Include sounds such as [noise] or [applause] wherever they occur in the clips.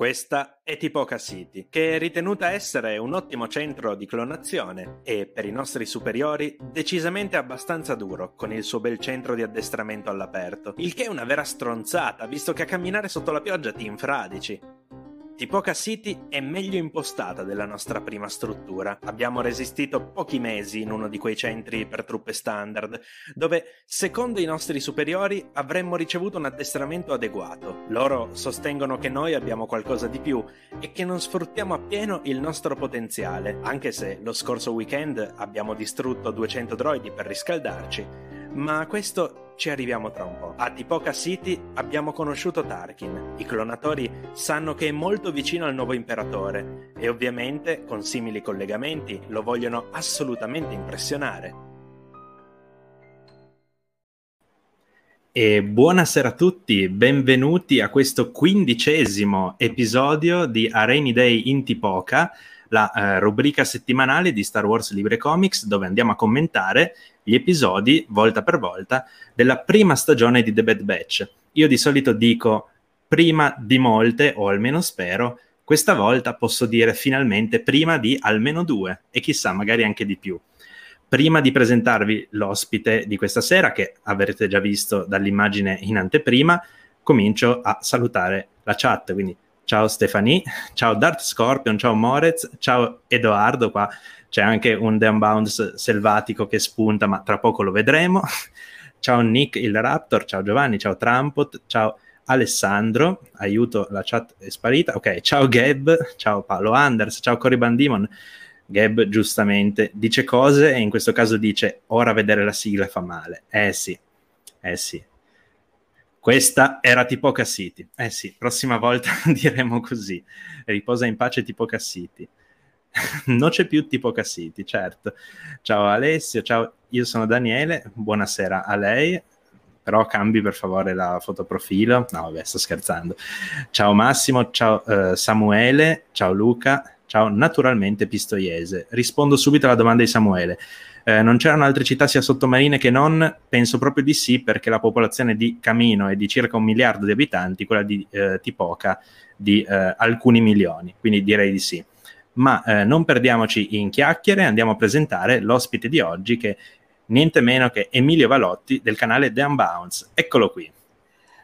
Questa è Tipoca City, che è ritenuta essere un ottimo centro di clonazione e, per i nostri superiori, decisamente abbastanza duro, con il suo bel centro di addestramento all'aperto. Il che è una vera stronzata, visto che a camminare sotto la pioggia ti infradici. Tipoca City è meglio impostata della nostra prima struttura. Abbiamo resistito pochi mesi in uno di quei centri per truppe standard, dove, secondo i nostri superiori, avremmo ricevuto un addestramento adeguato. Loro sostengono che noi abbiamo qualcosa di più e che non sfruttiamo appieno il nostro potenziale, anche se lo scorso weekend abbiamo distrutto 200 droidi per riscaldarci ma a questo ci arriviamo tra un po'. A Tipoca City abbiamo conosciuto Tarkin. I clonatori sanno che è molto vicino al nuovo imperatore e ovviamente, con simili collegamenti, lo vogliono assolutamente impressionare. E buonasera a tutti, benvenuti a questo quindicesimo episodio di A Rainy Day in Tipoca, la eh, rubrica settimanale di Star Wars Libre Comics dove andiamo a commentare gli episodi, volta per volta, della prima stagione di The Bad Batch. Io di solito dico prima di molte, o almeno spero, questa volta posso dire finalmente prima di almeno due, e chissà, magari anche di più. Prima di presentarvi l'ospite di questa sera, che avrete già visto dall'immagine in anteprima, comincio a salutare la chat, quindi ciao Stefani, ciao Darth Scorpion, ciao Morez, ciao Edoardo qua c'è anche un The Unbound selvatico che spunta, ma tra poco lo vedremo. [laughs] ciao Nick il Raptor, ciao Giovanni, ciao Trampot, ciao Alessandro, aiuto, la chat è sparita. Ok, ciao Gab, ciao Paolo Anders, ciao Cory Bandimon. Gab giustamente dice cose e in questo caso dice ora vedere la sigla fa male. Eh sì, eh sì. Questa era Tipoca City. Eh sì, prossima volta [laughs] diremo così. Riposa in pace Tipoca City. [laughs] non c'è più tipo Cassiti, certo. Ciao Alessio, ciao, io sono Daniele, buonasera a lei, però cambi per favore la fotoprofilo. No, vabbè, sto scherzando. Ciao Massimo, ciao uh, Samuele, ciao Luca, ciao naturalmente Pistoiese. Rispondo subito alla domanda di Samuele. Eh, non c'erano altre città sia sottomarine che non? Penso proprio di sì, perché la popolazione di Camino è di circa un miliardo di abitanti, quella di eh, Tipoca di eh, alcuni milioni, quindi direi di sì ma eh, non perdiamoci in chiacchiere, andiamo a presentare l'ospite di oggi che niente meno che Emilio Valotti del canale The Unbounce. Eccolo qui.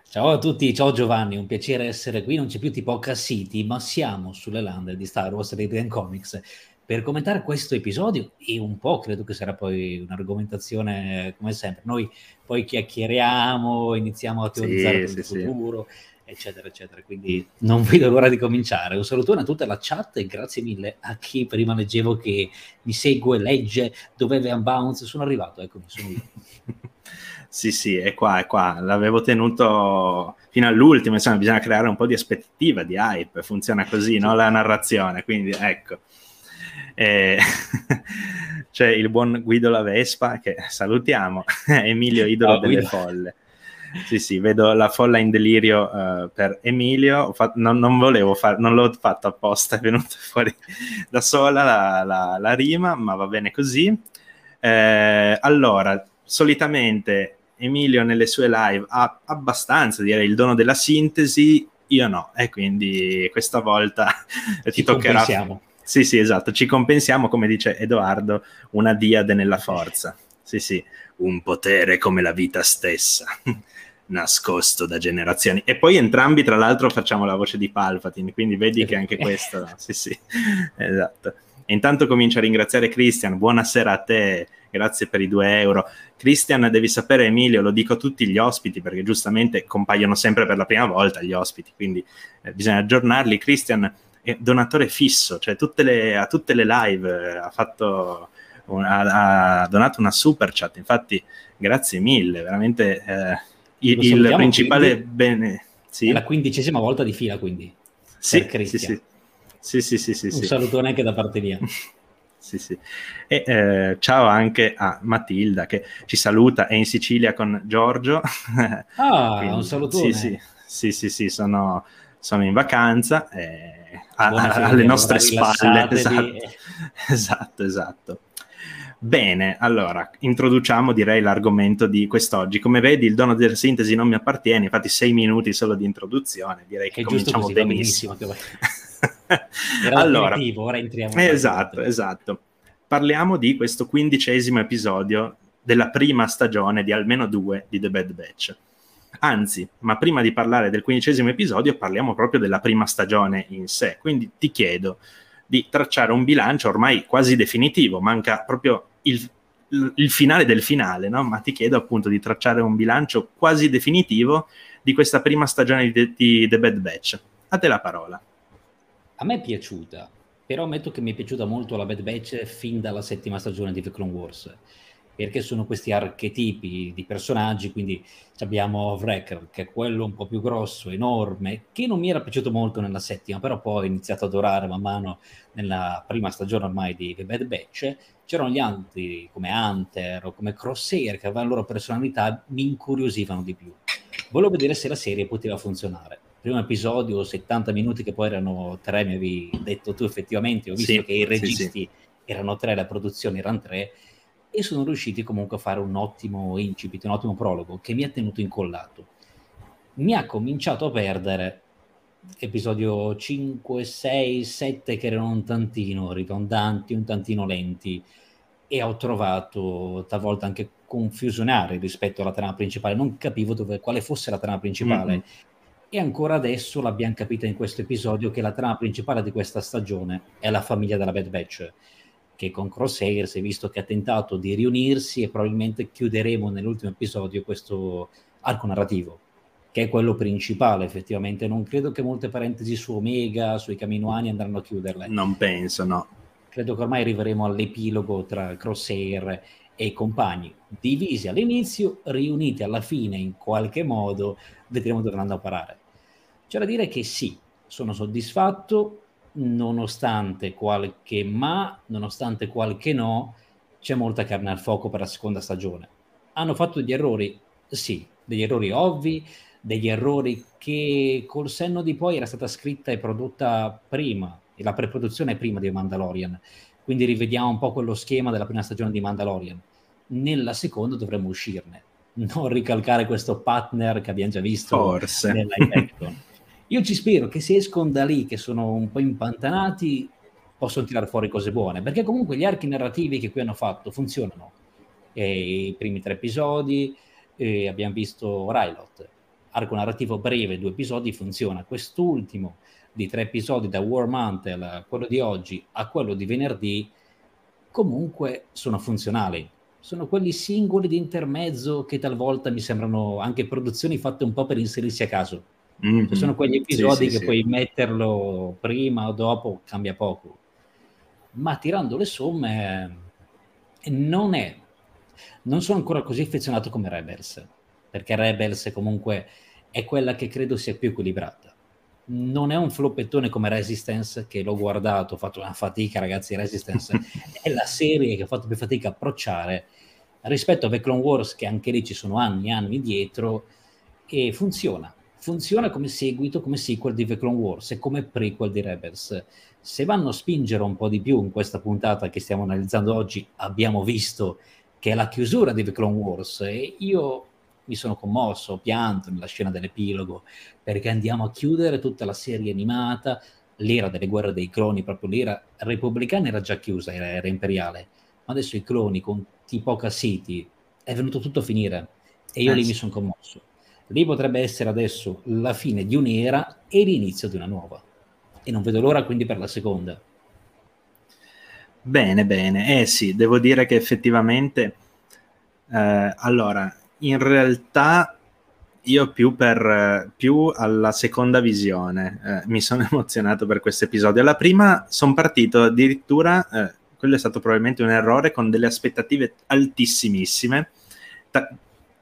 Ciao a tutti, ciao Giovanni, un piacere essere qui, non c'è più tipo City, ma siamo sulle lande di Star Wars Rated Comics per commentare questo episodio e un po' credo che sarà poi un'argomentazione come sempre. Noi poi chiacchieriamo, iniziamo a teorizzare sì, il sì, futuro. Sì eccetera, eccetera. Quindi non vedo l'ora di cominciare. Un salutone a tutta la chat e grazie mille a chi prima leggevo che mi segue, legge, dov'è Unbounce. Sono arrivato, eccomi, sono io. [laughs] sì, sì, è qua, è qua. L'avevo tenuto fino all'ultimo, insomma, bisogna creare un po' di aspettativa, di hype. Funziona così, no? La narrazione, quindi ecco. Eh, [laughs] c'è il buon Guido La Vespa che salutiamo, [laughs] Emilio Idolo oh, delle Guido. Folle sì, sì, vedo la folla in delirio uh, per Emilio. Fatto, non, non, volevo fare, non l'ho fatto apposta, è venuta [laughs] fuori da sola la, la, la rima, ma va bene così. Eh, allora, solitamente Emilio nelle sue live ha abbastanza, direi, il dono della sintesi, io no, e quindi questa volta ti Ci toccherà. Sì, sì, esatto, ci compensiamo, come dice Edoardo, una diade nella forza. Sì, sì, un potere come la vita stessa [laughs] nascosto da generazioni. E poi entrambi, tra l'altro, facciamo la voce di Palpatine, quindi vedi che anche questo... sì, sì, [laughs] esatto. E intanto comincio a ringraziare Christian, buonasera a te, grazie per i due euro. Christian, devi sapere Emilio, lo dico a tutti gli ospiti perché giustamente compaiono sempre per la prima volta gli ospiti, quindi eh, bisogna aggiornarli. Christian è donatore fisso, cioè tutte le, a tutte le live eh, ha, fatto, ha, ha, donato una super chat, infatti grazie mille, veramente... Eh, il, il principale bene. Sì. È la quindicesima volta di fila, quindi. Sì, sì, sì. Sì, sì, sì, sì, Un sì. salutone anche da parte mia. [laughs] sì, sì. E eh, ciao anche a Matilda che ci saluta, è in Sicilia con Giorgio. [laughs] Ah, Quindi, un salutone. Sì, sì, sì, sì, sì sono, sono, in vacanza eh, a, a, alle nostre spalle. Esatto. [laughs] esatto, esatto. Bene, allora introduciamo direi l'argomento di quest'oggi. Come vedi, il dono della sintesi non mi appartiene, infatti sei minuti solo di introduzione, direi che, che cominciamo così, benissimo. benissimo [laughs] allora, ora entriamo. Esatto, esatto. Parliamo di questo quindicesimo episodio della prima stagione di almeno due di The Bad Batch. Anzi, ma prima di parlare del quindicesimo episodio, parliamo proprio della prima stagione in sé. Quindi ti chiedo di tracciare un bilancio ormai quasi definitivo, manca proprio il, il finale del finale, no? ma ti chiedo appunto di tracciare un bilancio quasi definitivo di questa prima stagione di, di The Bad Batch. A te la parola. A me è piaciuta, però ammetto che mi è piaciuta molto la Bad Batch fin dalla settima stagione di The Clone Wars perché sono questi archetipi di personaggi, quindi abbiamo Wrecker, che è quello un po' più grosso, enorme, che non mi era piaciuto molto nella settima, però poi ho iniziato ad adorare man mano nella prima stagione ormai di The Bad Batch, c'erano gli altri come Hunter o come Crosshair che avevano la loro personalità, mi incuriosivano di più. Volevo vedere se la serie poteva funzionare. Primo episodio, 70 minuti che poi erano tre, mi avevi detto tu effettivamente, ho visto sì, che i registi sì, sì. erano tre, la produzione erano tre, e sono riusciti comunque a fare un ottimo incipit, un ottimo prologo che mi ha tenuto incollato. Mi ha cominciato a perdere episodio 5, 6, 7 che erano un tantino ridondanti, un tantino lenti e ho trovato talvolta anche confusionare rispetto alla trama principale, non capivo dove, quale fosse la trama principale. Mm-hmm. E ancora adesso l'abbiamo capita in questo episodio che la trama principale di questa stagione è la famiglia della Bad Batch che con Crosshair si è visto che ha tentato di riunirsi e probabilmente chiuderemo nell'ultimo episodio questo arco narrativo, che è quello principale effettivamente. Non credo che molte parentesi su Omega, sui Caminoani andranno a chiuderle. Non penso, no. Credo che ormai arriveremo all'epilogo tra Crosshair e i compagni, divisi all'inizio, riuniti alla fine in qualche modo, vedremo dove andranno a parare. C'è da dire che sì, sono soddisfatto, nonostante qualche ma, nonostante qualche no, c'è molta carne al fuoco per la seconda stagione. Hanno fatto degli errori? Sì, degli errori ovvi, degli errori che col senno di poi era stata scritta e prodotta prima, e la preproduzione prima di Mandalorian. Quindi rivediamo un po' quello schema della prima stagione di Mandalorian. Nella seconda dovremmo uscirne, non ricalcare questo partner che abbiamo già visto Forse. nel action. Io ci spero che se escono da lì, che sono un po' impantanati, possono tirare fuori cose buone, perché comunque gli archi narrativi che qui hanno fatto funzionano. E I primi tre episodi, eh, abbiamo visto Rylot, arco narrativo breve, due episodi, funziona. Quest'ultimo di tre episodi da War Mantle, quello di oggi, a quello di venerdì, comunque sono funzionali. Sono quelli singoli di intermezzo che talvolta mi sembrano anche produzioni fatte un po' per inserirsi a caso Mm-hmm. Sono quegli episodi sì, sì, che sì. puoi metterlo prima o dopo, cambia poco. Ma tirando le somme, non è. Non sono ancora così affezionato come Rebels, perché Rebels comunque è quella che credo sia più equilibrata. Non è un floppettone come Resistance, che l'ho guardato, ho fatto una fatica, ragazzi. Resistance [laughs] è la serie che ho fatto più fatica a approcciare rispetto a The Clone Wars, che anche lì ci sono anni e anni dietro, e funziona funziona come seguito, come sequel di The Clone Wars e come prequel di Rebels. Se vanno a spingere un po' di più in questa puntata che stiamo analizzando oggi, abbiamo visto che è la chiusura di The Clone Wars e io mi sono commosso, ho pianto nella scena dell'epilogo perché andiamo a chiudere tutta la serie animata, l'era delle guerre dei cloni, proprio l'era repubblicana era già chiusa, era, era imperiale, ma adesso i cloni con Tipoca City è venuto tutto a finire e io eh, lì mi sono commosso lì potrebbe essere adesso la fine di un'era e l'inizio di una nuova. E non vedo l'ora quindi per la seconda. Bene, bene. Eh sì, devo dire che effettivamente, eh, allora, in realtà io più per più alla seconda visione eh, mi sono [laughs] emozionato per questo episodio. Alla prima sono partito addirittura, eh, quello è stato probabilmente un errore, con delle aspettative altissimissime. Ta-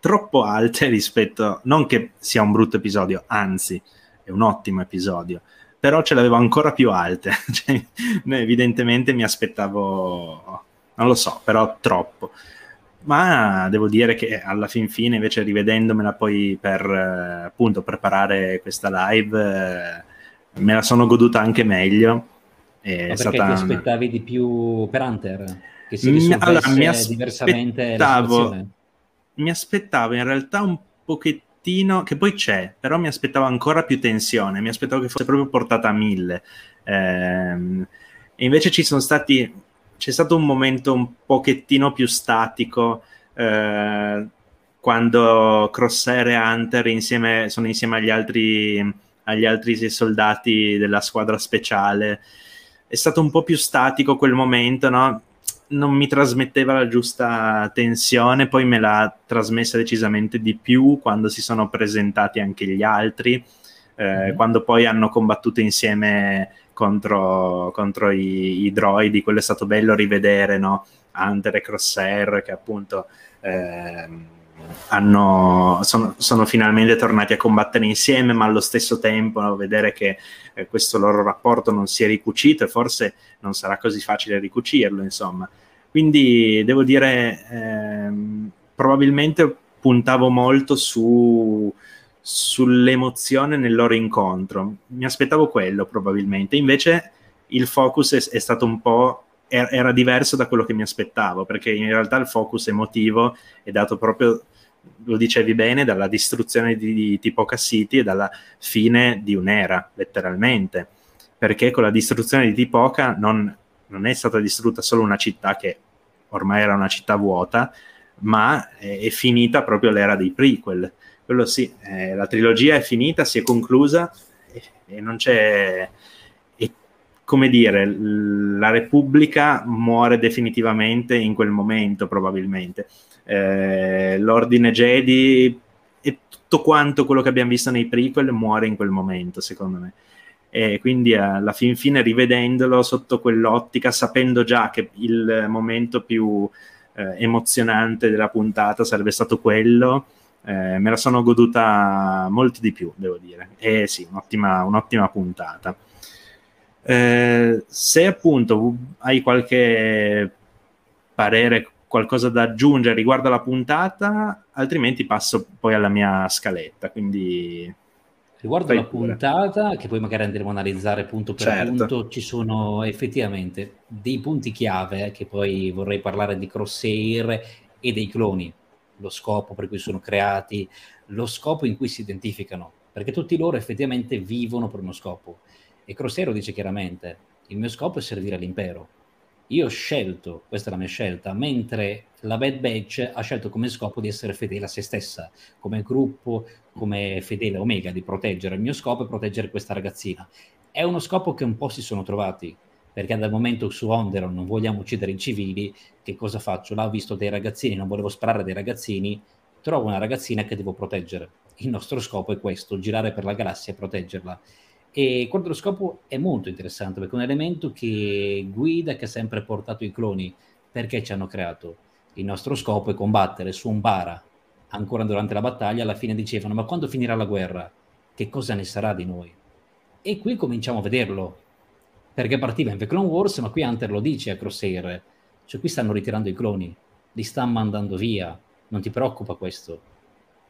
troppo alte rispetto, non che sia un brutto episodio, anzi è un ottimo episodio, però ce l'avevo ancora più alte, [laughs] cioè, evidentemente mi aspettavo, non lo so, però troppo. Ma devo dire che alla fin fine, invece, rivedendomela poi per appunto preparare questa live, me la sono goduta anche meglio È Ma perché stata... ti aspettavi di più per Hunter? Che si risolvesse allora, mi diversamente la situazione? Mi aspettavo in realtà un pochettino, che poi c'è, però mi aspettavo ancora più tensione, mi aspettavo che fosse proprio portata a mille. Ehm, e invece ci sono stati, c'è stato un momento un pochettino più statico eh, quando Crosshair e Hunter insieme, sono insieme agli altri, agli altri soldati della squadra speciale. È stato un po' più statico quel momento, no? Non mi trasmetteva la giusta tensione, poi me l'ha trasmessa decisamente di più quando si sono presentati anche gli altri, eh, mm. quando poi hanno combattuto insieme contro, contro i, i, droidi, quello è stato bello rivedere, no? Hunter e Crosshair che appunto eh, hanno, sono, sono, finalmente tornati a combattere insieme, ma allo stesso tempo no, vedere che eh, questo loro rapporto non si è ricucito e forse non sarà così facile ricucirlo, insomma. Quindi devo dire, ehm, probabilmente puntavo molto su, sull'emozione nel loro incontro. Mi aspettavo quello probabilmente, invece il focus è, è stato un po' era diverso da quello che mi aspettavo, perché in realtà il focus emotivo è dato proprio, lo dicevi bene, dalla distruzione di, di Tipoca City e dalla fine di un'era, letteralmente. Perché con la distruzione di Tipoca non, non è stata distrutta solo una città che ormai era una città vuota, ma è, finita proprio l'era dei prequel quello sì, eh, la trilogia è finita, si è conclusa e, e non c'è... E, come dire, la Repubblica muore definitivamente in quel momento, probabilmente. Eh, L'Ordine Jedi e tutto quanto quello che abbiamo visto nei prequel muore in quel momento, secondo me. E quindi alla fin fine, rivedendolo sotto quell'ottica, sapendo già che il momento più eh, emozionante della puntata sarebbe stato quello, eh, me la sono goduta molto di più, devo dire. E sì, un'ottima, un'ottima puntata. Eh, se appunto hai qualche parere, qualcosa da aggiungere riguardo alla puntata, altrimenti passo poi alla mia scaletta. Quindi Riguardo la puntata, che poi magari andremo a analizzare punto per certo. punto, ci sono effettivamente dei punti chiave, che poi vorrei parlare di Crosshair e dei cloni lo scopo per cui sono creati, lo scopo in cui si identificano, perché tutti loro effettivamente vivono per uno scopo. E Crossero dice chiaramente, il mio scopo è servire all'impero. Io ho scelto, questa è la mia scelta, mentre la Bad Batch ha scelto come scopo di essere fedele a se stessa, come gruppo, come fedele Omega, di proteggere. Il mio scopo è proteggere questa ragazzina. È uno scopo che un po' si sono trovati, perché dal momento su Onderon non vogliamo uccidere i civili, che cosa faccio? Là ho visto dei ragazzini, non volevo sparare dei ragazzini, trovo una ragazzina che devo proteggere. Il nostro scopo è questo, girare per la galassia e proteggerla. E quello dello scopo è molto interessante perché è un elemento che guida, che ha sempre portato i cloni, perché ci hanno creato. Il nostro scopo è combattere su un bara. Ancora durante la battaglia, alla fine dicevano: Ma quando finirà la guerra? Che cosa ne sarà di noi? E qui cominciamo a vederlo perché partiva in The Clone Wars, ma qui Hunter lo dice a Crosshair, cioè qui stanno ritirando i cloni, li stanno mandando via, non ti preoccupa questo?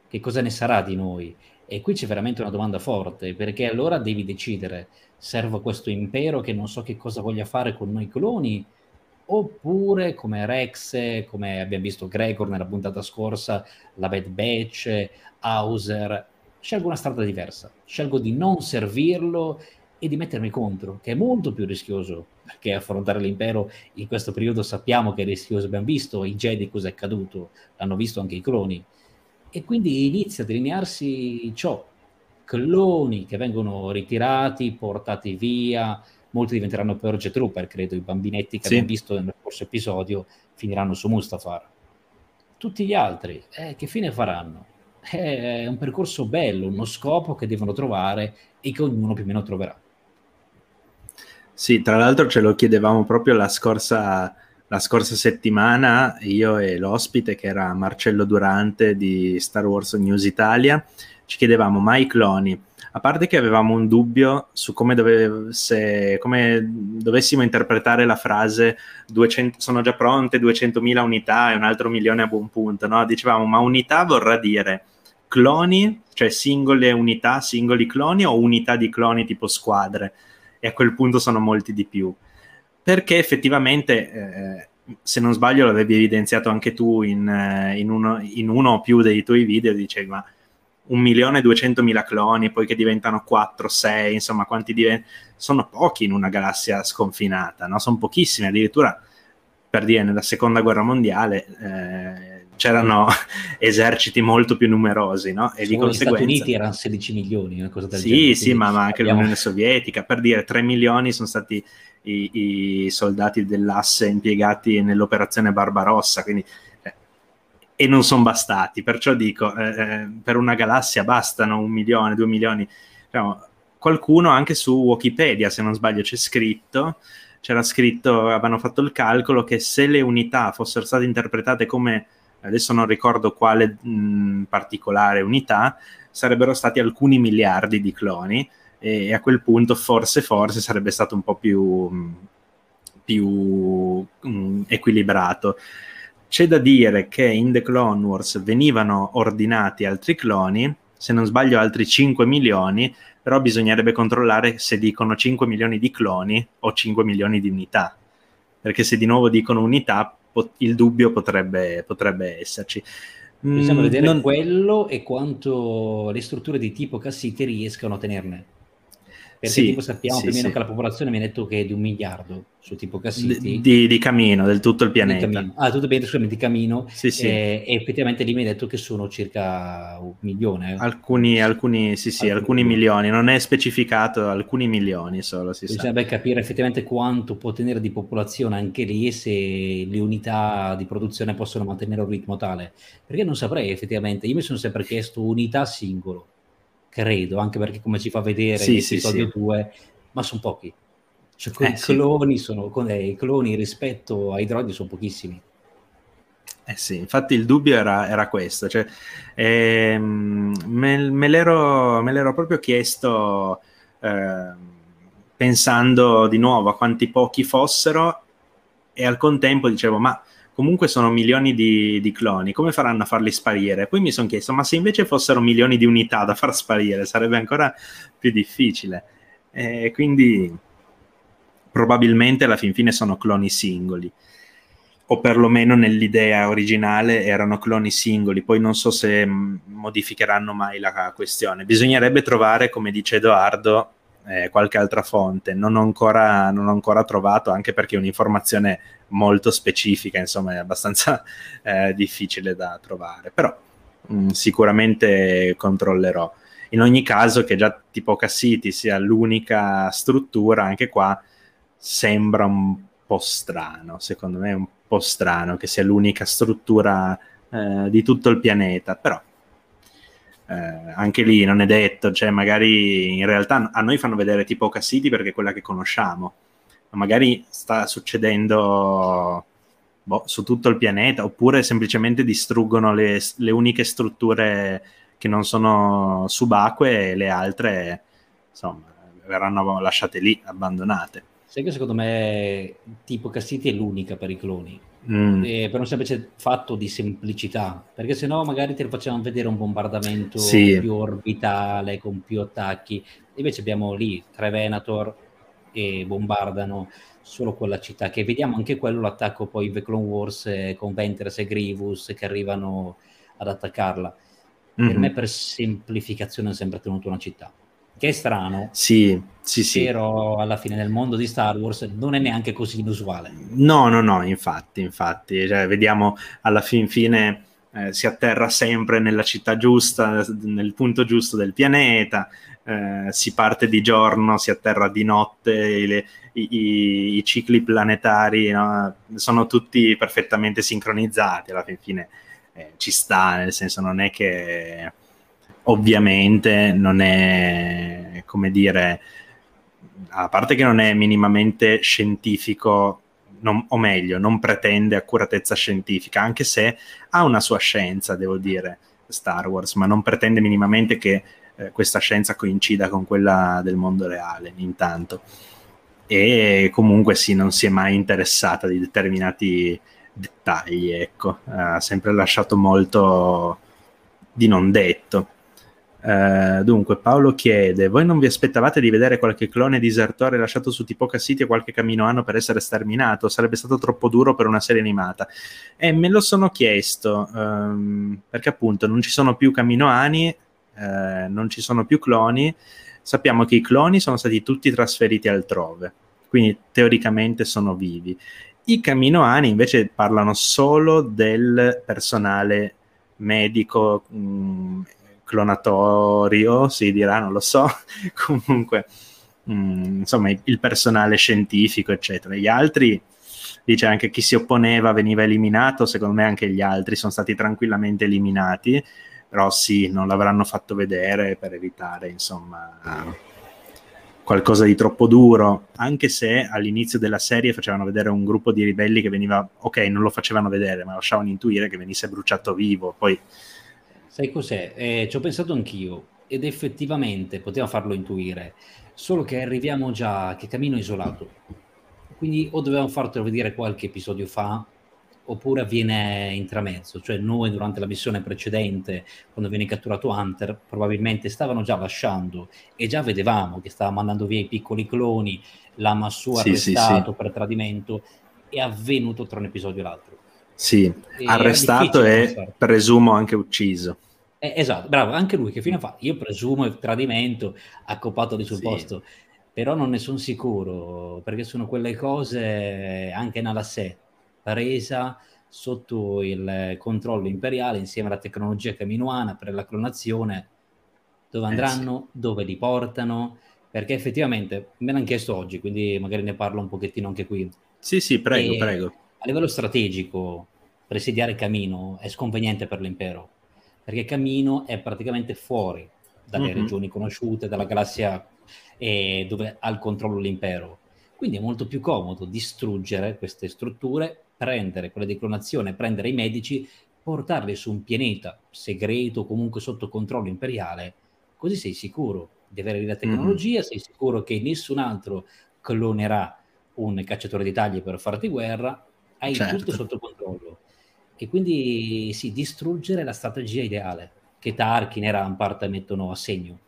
Che cosa ne sarà di noi? E qui c'è veramente una domanda forte, perché allora devi decidere, servo questo impero che non so che cosa voglia fare con noi cloni, oppure come Rex, come abbiamo visto Gregor nella puntata scorsa, la Bad Batch, Hauser, scelgo una strada diversa, scelgo di non servirlo e di mettermi contro, che è molto più rischioso, perché affrontare l'impero. In questo periodo sappiamo che è rischioso, abbiamo visto i Jedi cosa è accaduto, l'hanno visto anche i cloni, e quindi inizia a delinearsi ciò, cloni che vengono ritirati, portati via, molti diventeranno Purge Trooper, credo, i bambinetti che sì. abbiamo visto nel scorso episodio finiranno su Mustafar. Tutti gli altri, eh, che fine faranno? È un percorso bello, uno scopo che devono trovare e che ognuno più o meno troverà. Sì, tra l'altro ce lo chiedevamo proprio la scorsa, la scorsa settimana, io e l'ospite che era Marcello Durante di Star Wars News Italia, ci chiedevamo, ma i cloni, a parte che avevamo un dubbio su come, dovesse, come dovessimo interpretare la frase 200, sono già pronte 200.000 unità e un altro milione a buon punto, no? dicevamo ma unità vorrà dire cloni, cioè singole unità, singoli cloni o unità di cloni tipo squadre? e a quel punto sono molti di più. Perché effettivamente, eh, se non sbaglio, l'avevi evidenziato anche tu in, eh, in, uno, in uno o più dei tuoi video, dicevi ma un milione e duecentomila cloni, poi che diventano 4, 6, insomma, quanti diventano? Sono pochi in una galassia sconfinata, no? Sono pochissimi, addirittura per dire nella seconda guerra mondiale eh, c'erano [laughs] eserciti molto più numerosi, no? E di conseguenza... Gli Stati Uniti erano 16 milioni, una cosa del sì, genere. Sì, sì, ma, ma, anche abbiamo... l'Unione Sovietica, per dire 3 milioni sono stati i, i soldati dell'asse impiegati nell'operazione Barbarossa, quindi e non sono bastati. Perciò dico, eh, eh, per una galassia bastano un milione, due milioni. Diciamo, qualcuno anche su Wikipedia, se non sbaglio, c'è scritto, c'era scritto, avevano fatto il calcolo che se le unità fossero state interpretate come, adesso non ricordo quale mh, particolare unità, sarebbero stati alcuni miliardi di cloni e a quel punto forse, forse sarebbe stato un po' più, più mh, equilibrato. C'è da dire che in The Clone Wars venivano ordinati altri cloni, se non sbaglio altri 5 milioni, però bisognerebbe controllare se dicono 5 milioni di cloni o 5 milioni di unità, perché se di nuovo dicono unità pot- il dubbio potrebbe, potrebbe esserci. Bisogna mm, vedere non... quello e quanto le strutture di tipo Cassiti riescano a tenerne. Perché sì, tipo sappiamo sì, più o meno sì. che la popolazione mi ha detto che è di un miliardo su tipo Cassiti. Di, di Camino, del tutto il pianeta. Ah, tutto il pianeta, scusami, di Camino. Sì, sì. Eh, e effettivamente lì mi ha detto che sono circa un milione. Eh. Alcuni, alcuni, sì, sì, alcuni, alcuni milioni. Non è specificato, alcuni milioni solo, si Bisognerebbe capire effettivamente quanto può tenere di popolazione anche lì e se le unità di produzione possono mantenere un ritmo tale. Perché non saprei effettivamente. Io mi sono sempre chiesto unità singolo credo, anche perché come ci fa vedere sì, l'episodio sì, 2, sì. ma sono pochi. Cioè, eh, i, cloni sono, eh, i cloni rispetto ai droidi sono pochissimi. Eh sì, infatti il dubbio era, era questo, cioè, ehm, me, me, l'ero, me, l'ero, proprio chiesto eh, pensando di nuovo a quanti pochi fossero e al contempo dicevo ma comunque sono milioni di, di, cloni, come faranno a farli sparire? Poi mi sono chiesto, ma se invece fossero milioni di unità da far sparire, sarebbe ancora più difficile. E quindi probabilmente alla fin fine sono cloni singoli, o perlomeno nell'idea originale erano cloni singoli, poi non so se modificheranno mai la questione. Bisognerebbe trovare, come dice Edoardo, eh, qualche altra fonte. Non ho, ancora, non ho ancora trovato, anche perché è un'informazione molto specifica, insomma, è abbastanza [laughs] eh, difficile da trovare. Però mh, mm, sicuramente controllerò. In ogni caso, che già tipo Cassiti sia l'unica struttura, anche qua sembra un po' strano, secondo me è un po' strano che sia l'unica struttura eh, di tutto il pianeta, però eh, anche lì non è detto, cioè magari in realtà a noi fanno vedere tipo Cassiti perché è quella che conosciamo, ma magari sta succedendo boh, su tutto il pianeta oppure semplicemente distruggono le, le, uniche strutture che non sono subacquee e le altre insomma verranno lasciate lì, abbandonate. Sai che secondo me tipo Cassiti è l'unica per i cloni mm. eh, per un semplice fatto di semplicità, perché sennò magari te lo facevano vedere un bombardamento sì. più orbitale, con più attacchi, invece abbiamo lì tre Venator e bombardano solo quella città, che vediamo anche quello l'attacco poi in The Clone Wars eh, con Ventress e Grievous che arrivano ad attaccarla. Mm-hmm. Per me per semplificazione ha sempre tenuto una città che è strano. Sì, sì, sì. Però alla fine nel mondo di Star Wars non è neanche così inusuale. No, no, no, infatti, infatti, cioè, vediamo alla fin fine eh, si atterra sempre nella città giusta, nel punto giusto del pianeta, eh, si parte di giorno, si atterra di notte, le, i, i, i, cicli planetari no? sono tutti perfettamente sincronizzati, alla fin fine eh, ci sta, nel senso non è che ovviamente non è, come dire, a parte che non è minimamente scientifico, non, o meglio, non pretende accuratezza scientifica, anche se ha una sua scienza, devo dire, Star Wars, ma non pretende minimamente che eh, questa scienza coincida con quella del mondo reale, intanto. E comunque sì, non si è mai interessata di determinati dettagli, ecco, ha sempre lasciato molto di non detto. Uh, dunque, Paolo chiede: Voi non vi aspettavate di vedere qualche clone disertore lasciato su Tipoca City qualche cammino anno per essere sterminato? Sarebbe stato troppo duro per una serie animata. E me lo sono chiesto um, perché, appunto, non ci sono più Camino Ani, uh, non ci sono più cloni. Sappiamo che i cloni sono stati tutti trasferiti altrove, quindi teoricamente sono vivi. I Camino Ani invece parlano solo del personale medico. Mh, mm, clonatorio, si dirà, non lo so, [laughs] comunque, mh, mm, insomma, il personale scientifico, eccetera. Gli altri, dice anche chi si opponeva veniva eliminato, secondo me anche gli altri sono stati tranquillamente eliminati, però sì, non l'avranno fatto vedere per evitare, insomma, qualcosa di troppo duro, anche se all'inizio della serie facevano vedere un gruppo di ribelli che veniva, ok, non lo facevano vedere, ma lasciavano intuire che venisse bruciato vivo, poi Sai cos'è? Eh, ci ho pensato anch'io ed effettivamente poteva farlo intuire, solo che arriviamo già che cammino isolato. Quindi o dovevamo fartelo vedere qualche episodio fa, oppure avviene intramezzo, cioè noi durante la missione precedente, quando viene catturato Hunter, probabilmente stavano già lasciando e già vedevamo che stava mandando via i piccoli cloni, l'ama sua sì, arrestato sì, sì. per tradimento, è avvenuto tra un episodio e l'altro. Sì, e arrestato e presumo anche ucciso. Eh, esatto, bravo, anche lui che fine fa? Io presumo il tradimento accoppato lì sul sì. posto, però non ne sono sicuro, perché sono quelle cose anche nella sé, presa sotto il controllo imperiale insieme alla tecnologia caminoana per la clonazione, dove andranno, eh sì. dove li portano, perché effettivamente me l'hanno chiesto oggi, quindi magari ne parlo un pochettino anche qui. Sì, sì, prego, e prego. A livello strategico, presidiare Camino è sconveniente per l'impero perché Camino è praticamente fuori dalle mm-hmm. regioni conosciute, dalla galassia eh, dove ha il controllo l'impero. Quindi è molto più comodo distruggere queste strutture, prendere quelle di clonazione, prendere i medici, portarli su un pianeta segreto o comunque sotto controllo imperiale, così sei sicuro di avere la tecnologia, mm-hmm. sei sicuro che nessun altro clonerà un cacciatore di taglie per farti guerra, hai certo. tutto sotto controllo e quindi sì, distruggere la strategia ideale che Tarkin e Rampart mettono a segno.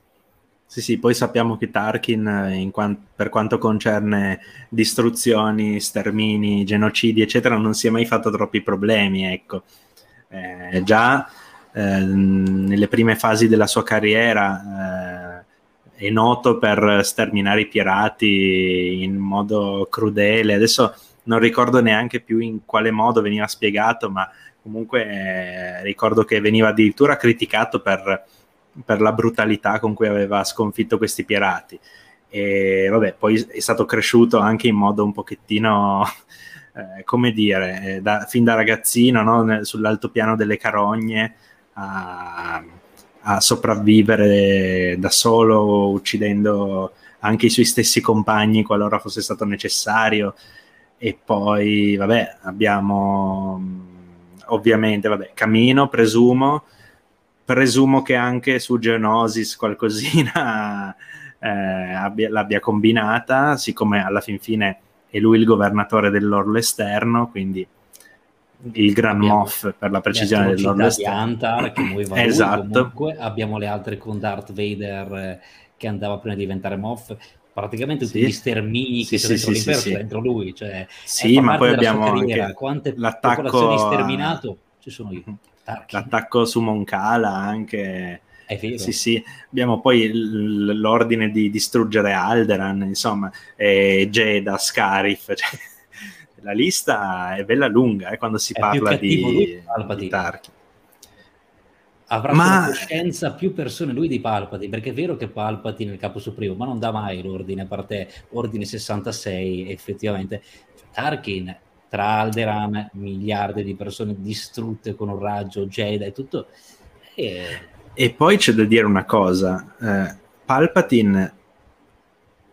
Sì, sì, poi sappiamo che Tarkin, quant- per quanto concerne distruzioni, stermini, genocidi, eccetera, non si è mai fatto troppi problemi, ecco. Eh, già eh, nelle prime fasi della sua carriera eh, è noto per sterminare i pirati in modo crudele. Adesso non ricordo neanche più in quale modo veniva spiegato, ma comunque eh, ricordo che veniva addirittura criticato per, per, la brutalità con cui aveva sconfitto questi pirati. E vabbè, poi è stato cresciuto anche in modo un pochettino, [laughs] eh, come dire, eh, da, fin da ragazzino, no? Sull'altopiano delle carogne, a, a sopravvivere da solo, uccidendo anche i suoi stessi compagni qualora fosse stato necessario e poi vabbè abbiamo ovviamente vabbè Camino presumo. Presumo che anche su Geonosis qualcosina [laughs] eh, abbia, l'abbia combinata siccome alla fin fine è lui il governatore dell'orlo esterno quindi il Gran abbiamo, Moff per la precisione dell'orlo esterno. Antar, che muoveva [laughs] esatto. Comunque, abbiamo le altre con Darth Vader eh, che andava prima di diventare Moff praticamente tutti sì. gli stermini sì, che sì, dentro sì, dentro lui. Cioè, sì, ma poi abbiamo anche quante l'attacco sterminato ci sono io. Mhm. L'attacco su Moncala anche. È vero. Sì, sì, abbiamo poi l'ordine di distruggere Alderan, insomma, e Jeda, Scarif, [laughs] cioè, la lista è bella lunga eh, quando si è parla di, di Tarkin avrà ma... coscienza più persone lui di Palpatine, perché è vero che Palpatine è il capo supremo, ma non dà mai l'ordine, a parte ordine 66, effettivamente. Tarkin, tra Alderan, miliardi di persone distrutte con un raggio, Jedi e tutto. E... e poi c'è da dire una cosa, eh, Palpatine,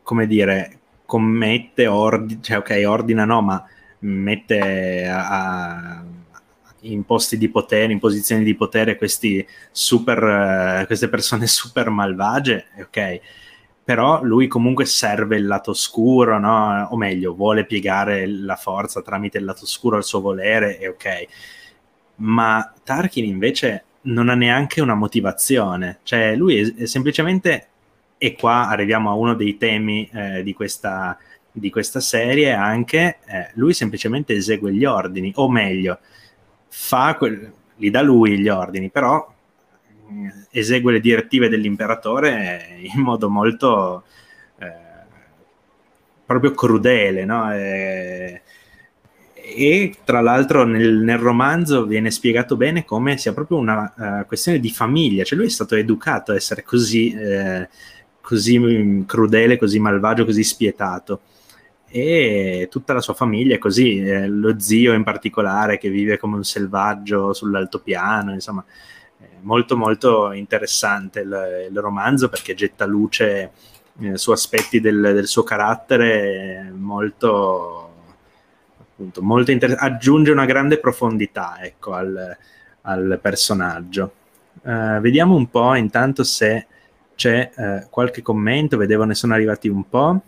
come dire, commette ordine, cioè ok, ordina no, ma mette a, a in posti di potere, in posizioni di potere, super, uh, queste persone [laughs] super malvagie, ok. Però lui comunque serve il lato scuro, no? o meglio, vuole piegare la forza tramite il lato scuro al suo volere, e ok. Ma Tarkin invece non ha neanche una motivazione, cioè lui è, è semplicemente, e qua arriviamo a uno dei temi eh, di, questa, di, questa, serie, anche eh, lui semplicemente esegue gli ordini, o meglio, fa que- li dà lui gli ordini, però eh, esegue le direttive dell'imperatore in modo molto eh, proprio crudele, no? E, e tra l'altro nel, nel, romanzo viene spiegato bene come sia proprio una uh, questione di famiglia, cioè lui è stato educato a essere così, eh, così mm, crudele, così malvagio, così spietato e tutta la sua famiglia è così, eh, lo zio in particolare che vive come un selvaggio sull'altopiano, insomma, molto molto interessante il, il, romanzo perché getta luce eh, su aspetti del, del suo carattere molto appunto, molto inter- aggiunge una grande profondità ecco, al, al personaggio. Uh, vediamo un po' intanto se c'è uh, qualche commento, vedevo ne sono arrivati un po'.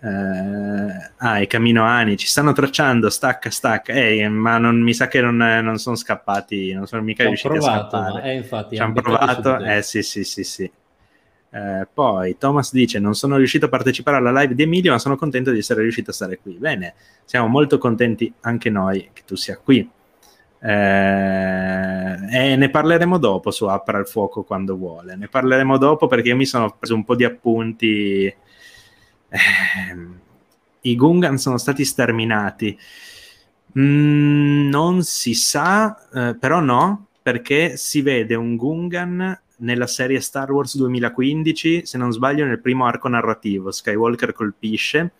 Uh, ah, i Camino Ani ci stanno tracciando, stacca, stacca, eh, ma non, mi sa che non, non sono scappati, non sono mica riusciti provato, a scappare. Eh, infatti, ci hanno provato, eh sì, sì, sì, sì. Eh, poi Thomas dice: Non sono riuscito a partecipare alla live di Emilio, ma sono contento di essere riuscito a stare qui. Bene, siamo molto contenti anche noi che tu sia qui. Eh, e ne parleremo dopo su Appra al fuoco quando vuole. Ne parleremo dopo perché io mi sono preso un po' di appunti. Eh, I Gungan sono stati sterminati. Mm, non si sa, eh, però no, perché si vede un Gungan nella serie Star Wars 2015, se non sbaglio nel primo arco narrativo, Skywalker colpisce,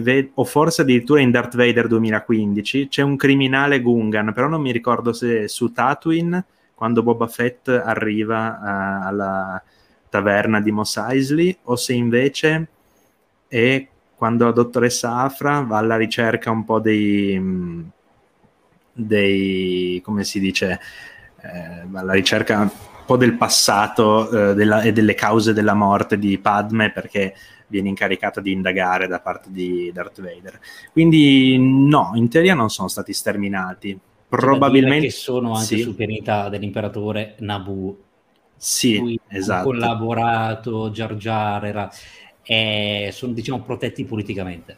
vede, o forse addirittura in Darth Vader 2015, c'è un criminale Gungan, però non mi ricordo se su Tatooine, quando Boba Fett arriva uh, alla taverna di Mos Eisley, o se invece è quando la dottoressa Afra va alla ricerca un po' dei... Mm, dei come si dice... Eh, alla ricerca po' del passato eh, della, e delle cause della morte di Padme perché viene incaricata di indagare da parte di Darth Vader. Quindi no, in teoria non sono stati sterminati. Probabilmente che sono anche sì. su pianeta dell'imperatore Naboo. Sì, esatto. Ha collaborato Jar Jar, era, eh, sono diciamo protetti politicamente.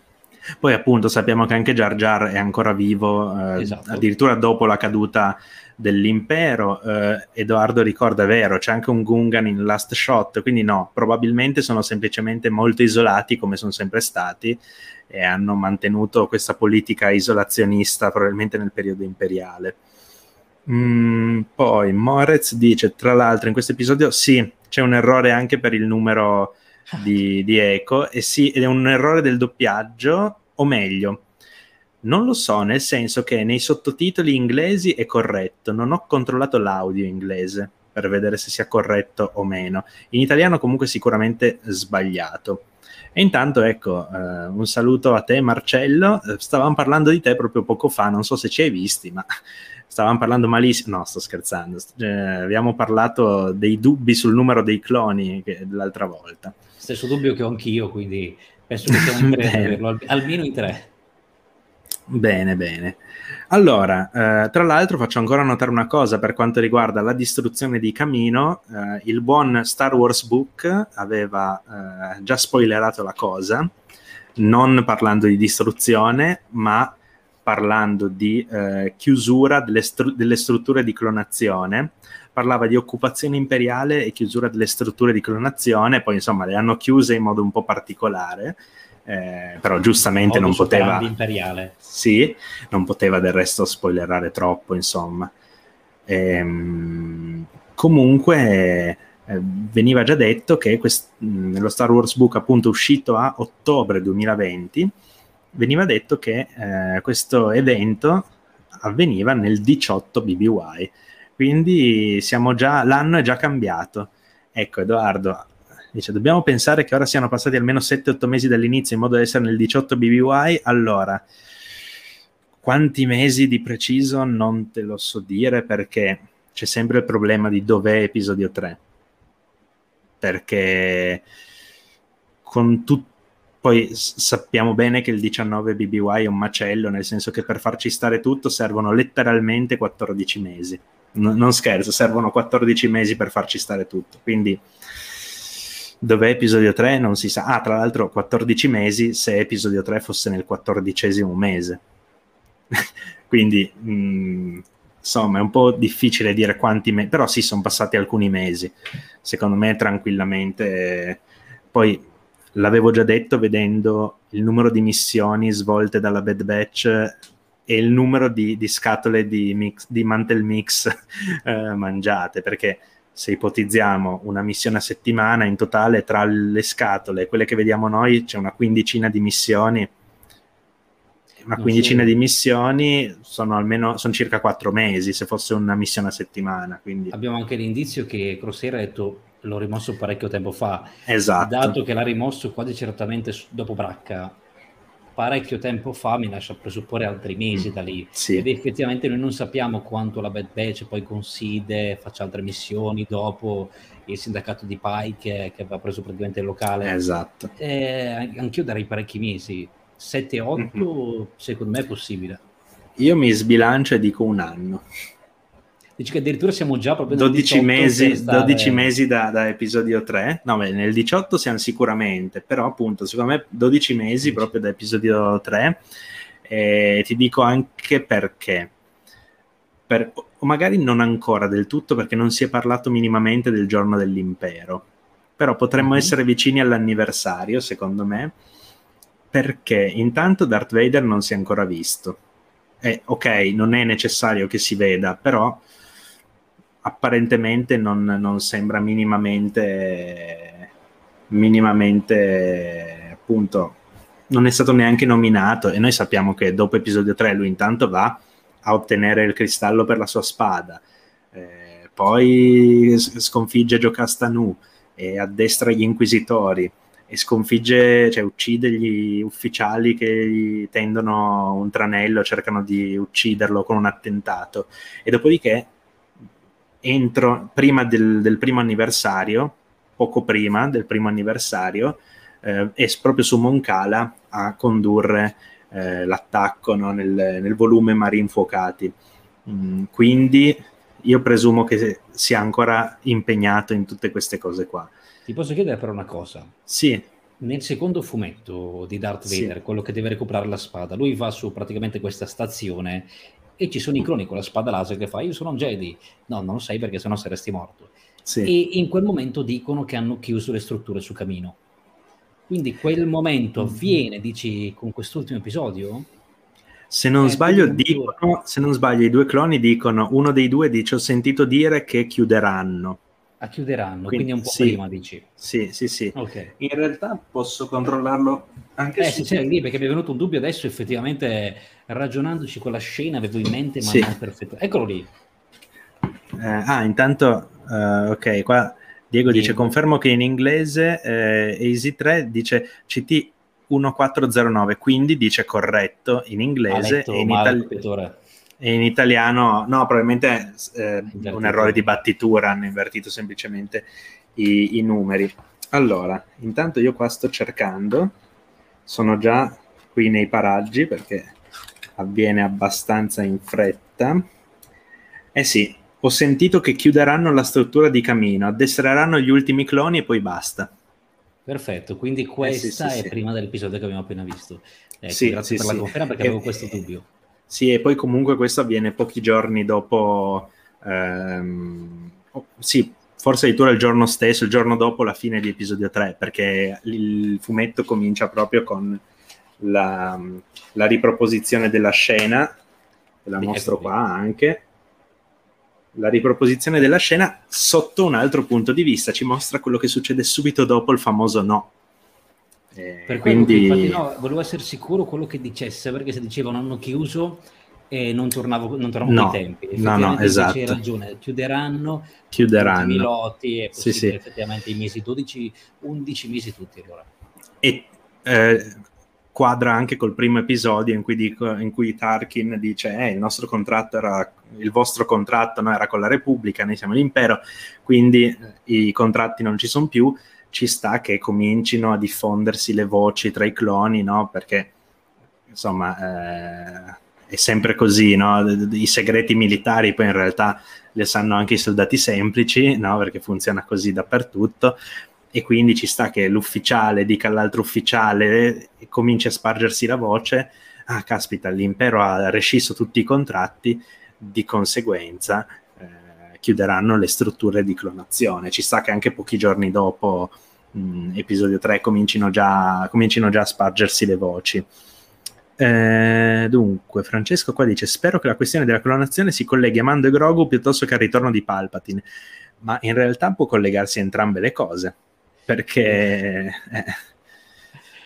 Poi appunto sappiamo che anche Jar Jar è ancora vivo, eh, esatto. addirittura dopo la caduta dell'impero. Eh, Edoardo ricorda, è vero, c'è anche un Gungan in Last Shot, quindi no, probabilmente sono semplicemente molto isolati come sono sempre stati e hanno mantenuto questa politica isolazionista probabilmente nel periodo imperiale. Mm, poi Moretz dice, tra l'altro, in questo episodio sì, c'è un errore anche per il numero di, di Eco, e sì, ed è un errore del doppiaggio, o meglio, non lo so, nel senso che nei sottotitoli inglesi è corretto, non ho controllato l'audio inglese per vedere se sia corretto o meno. In italiano comunque sicuramente sbagliato. E intanto ecco, eh, un saluto a te Marcello, eh, stavamo parlando di te proprio poco fa, non so se ci hai visti, ma stavamo parlando malissimo, no sto scherzando, eh, abbiamo parlato dei dubbi sul numero dei cloni che, l'altra volta. Stesso dubbio che ho anch'io, quindi penso che siamo in tre, almeno in tre. Bene, bene. Allora, eh, tra l'altro faccio ancora notare una cosa per quanto riguarda la distruzione di Camino. Eh, il buon Star Wars Book aveva eh, già spoilerato la cosa, non parlando di distruzione, ma parlando di eh, chiusura delle, stru- delle strutture di clonazione. Parlava di occupazione imperiale e chiusura delle strutture di clonazione, poi insomma le hanno chiuse in modo un po' particolare eh, però giustamente non poteva imperiale. Sì, non poteva del resto spoilerare troppo, insomma. Ehm, comunque eh, veniva già detto che quest- nello Star Wars Book appunto uscito a ottobre 2020 veniva detto che eh, questo evento avveniva nel 18 BBY quindi già l'anno è già cambiato ecco Edoardo Dice, dobbiamo pensare che ora siano passati almeno 7-8 mesi dall'inizio in modo da essere nel 18 BBY. Allora, quanti mesi di preciso non te lo so dire perché c'è sempre il problema di dov'è episodio 3. Perché con tutto poi sappiamo bene che il 19 BBY è un macello, nel senso che per farci stare tutto servono letteralmente 14 mesi. N- non scherzo, servono 14 mesi per farci stare tutto. Quindi dov'è episodio 3 non si sa. Ah, tra l'altro 14 mesi se episodio 3 fosse nel quattordicesimo mese. [laughs] Quindi mh, mm, insomma è un po' difficile dire quanti mesi, però sì, sono passati alcuni mesi. Secondo me tranquillamente. Poi l'avevo già detto vedendo il numero di missioni svolte dalla Bad Batch e il numero di, di scatole di, mix, di mantel mix [laughs] eh, mangiate, perché se ipotizziamo una missione a settimana, in totale tra le scatole e quelle che vediamo noi c'è una quindicina di missioni. Una quindicina di missioni sono almeno sono circa quattro mesi se fosse una missione a settimana. Quindi. Abbiamo anche l'indizio che Crosshair ha detto l'ho rimosso parecchio tempo fa. Esatto. Dato che l'ha rimosso quasi certamente dopo Bracca, parecchio tempo fa mi lascia presupporre altri mesi da lì. Sì. Ed effettivamente noi non sappiamo quanto la Bad Batch poi considera, faccia altre missioni dopo il sindacato di Pike che aveva preso praticamente il locale. Esatto. Eh, anch'io darei parecchi mesi. 7-8 mm-hmm. secondo me è possibile. Io mi sbilancio e dico un anno. Dici che addirittura siamo già proprio 12 mesi, stare... 12 mesi da, da, episodio 3. No, beh, nel 18 siamo sicuramente, però appunto, secondo me 12 mesi proprio da episodio 3. E ti dico anche perché. Per, o magari non ancora del tutto perché non si è parlato minimamente del giorno dell'impero. Però potremmo mm-hmm. essere vicini all'anniversario, secondo me, perché intanto Darth Vader non si è ancora visto. Eh, ok, non è necessario che si veda, però apparentemente non, non sembra minimamente, minimamente appunto non è stato neanche nominato. E noi sappiamo che dopo episodio 3 lui intanto va a ottenere il cristallo per la sua spada. Eh, poi sconfigge Giocasta Nu e addestra gli inquisitori e sconfigge, cioè uccide gli ufficiali che gli tendono un tranello, cercano di ucciderlo con un attentato e dopodiché entro, prima del, del, primo anniversario, poco prima del primo anniversario, eh, è proprio su Moncala a condurre eh, l'attacco no, nel, nel, volume Mari Infuocati. Mm, quindi io presumo che sia ancora impegnato in tutte queste cose qua. Ti posso chiedere però una cosa? Sì. Nel secondo fumetto di Darth Vader, sì. quello che deve recuperare la spada, lui va su praticamente questa stazione e ci sono i cloni con la spada laser che fa io sono un Jedi no non lo sai perché sennò saresti morto sì. e in quel momento dicono che hanno chiuso le strutture su Camino quindi quel momento mm-hmm. avviene dici con quest'ultimo episodio se non, sbaglio, dicono, se non sbaglio i due cloni dicono uno dei due dice ho sentito dire che chiuderanno a chiuderanno, quindi, quindi un po' sì, prima dici. Sì, sì, sì. Okay. In realtà posso controllarlo anche eh, se... Sì, lì, perché mi è venuto un dubbio adesso, effettivamente, ragionandoci con la scena, avevo in mente, ma sì. non perfetto. Eccolo lì. Eh, ah, intanto, uh, ok, qua Diego Diego. dice, confermo che in inglese eh, Easy 3 dice CT 1409, quindi dice corretto in inglese e in italiano in italiano, no, probabilmente eh, un errore di battitura, hanno invertito semplicemente i, i, numeri. Allora, intanto io qua sto cercando, sono già qui nei paraggi perché avviene abbastanza in fretta. Eh sì, ho sentito che chiuderanno la struttura di Camino, addestreranno gli ultimi cloni e poi basta. Perfetto, quindi questa eh sì, sì, è sì. prima dell'episodio che abbiamo appena visto. Ecco, grazie per la conferma perché avevo questo dubbio. Sì, e poi comunque questo avviene pochi giorni dopo, ehm, oh, sì, forse addirittura il giorno stesso, il giorno dopo la fine di episodio 3, perché il fumetto comincia proprio con la, la riproposizione della scena, la mostro qua anche, la riproposizione della scena sotto un altro punto di vista, ci mostra quello che succede subito dopo il famoso no. Eh, per quindi... Infatti, no, volevo essere sicuro quello che dicesse, perché se dicevano hanno chiuso e non tornavo, non tornavo no, ai tempi. No, no, esatto. C'è ragione, chiuderanno, chiuderanno. i lotti e sì, sì. effettivamente i mesi 12, 11 mesi tutti allora. E eh, quadra anche col primo episodio in cui, dico, in cui Tarkin dice eh, il nostro contratto era il vostro contratto no, era con la Repubblica, noi siamo l'impero, quindi eh, i contratti non ci sono più ci sta che comincino a diffondersi le voci tra i cloni, no? Perché insomma eh, è sempre così, no? I segreti militari poi in realtà le sanno anche i soldati semplici, no? Perché funziona così dappertutto e quindi ci sta che l'ufficiale dica all'altro ufficiale e cominci a spargersi la voce, ah caspita, l'impero ha rescisso tutti i contratti, di conseguenza chiuderanno le strutture di clonazione. Ci sta che anche pochi giorni dopo mh, episodio 3 comincino già, comincino già a spargersi le voci. Eh, dunque, Francesco qua dice: Spero che la questione della clonazione si colleghi a Mando e Grogu piuttosto che al ritorno di Palpatine. Ma in realtà può collegarsi a entrambe le cose perché eh,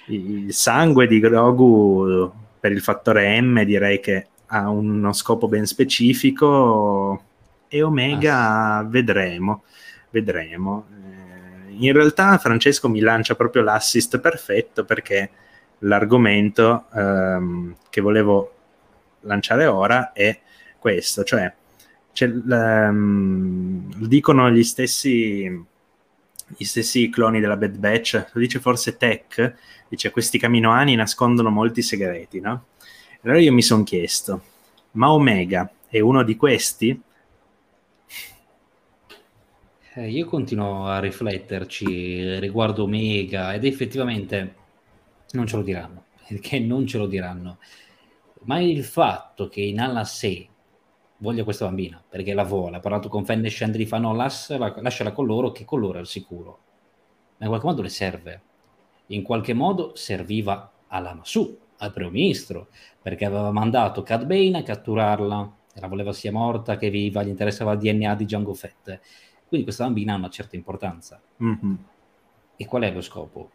il sangue di Grogu per il fattore M direi che ha uno scopo ben specifico e Omega ah. vedremo, vedremo. Eh, in realtà Francesco mi lancia proprio l'assist perfetto perché l'argomento ehm, che volevo lanciare ora è questo, cioè um, dicono gli stessi gli stessi cloni della Bad Batch, lo dice forse Tech, dice questi caminoani nascondono molti segreti, no? Allora io mi sono chiesto, ma Omega è uno di questi? Eh, io continuo a rifletterci riguardo Omega ed effettivamente non ce lo diranno, perché non ce lo diranno. Ma il fatto che in alla 6 voglia questa bambina perché la vuole. Ha parlato con Fenn e fa no, lasciala, lasciala con loro, che con loro è al sicuro. Ma in qualche modo le serve. In qualche modo serviva alla Masu, al primo ministro, perché aveva mandato Cad Bane a catturarla, la voleva sia morta che viva, gli interessava il DNA di Django Fett. Quindi questa bambina ha una certa importanza. Mm-hmm. E qual è lo scopo?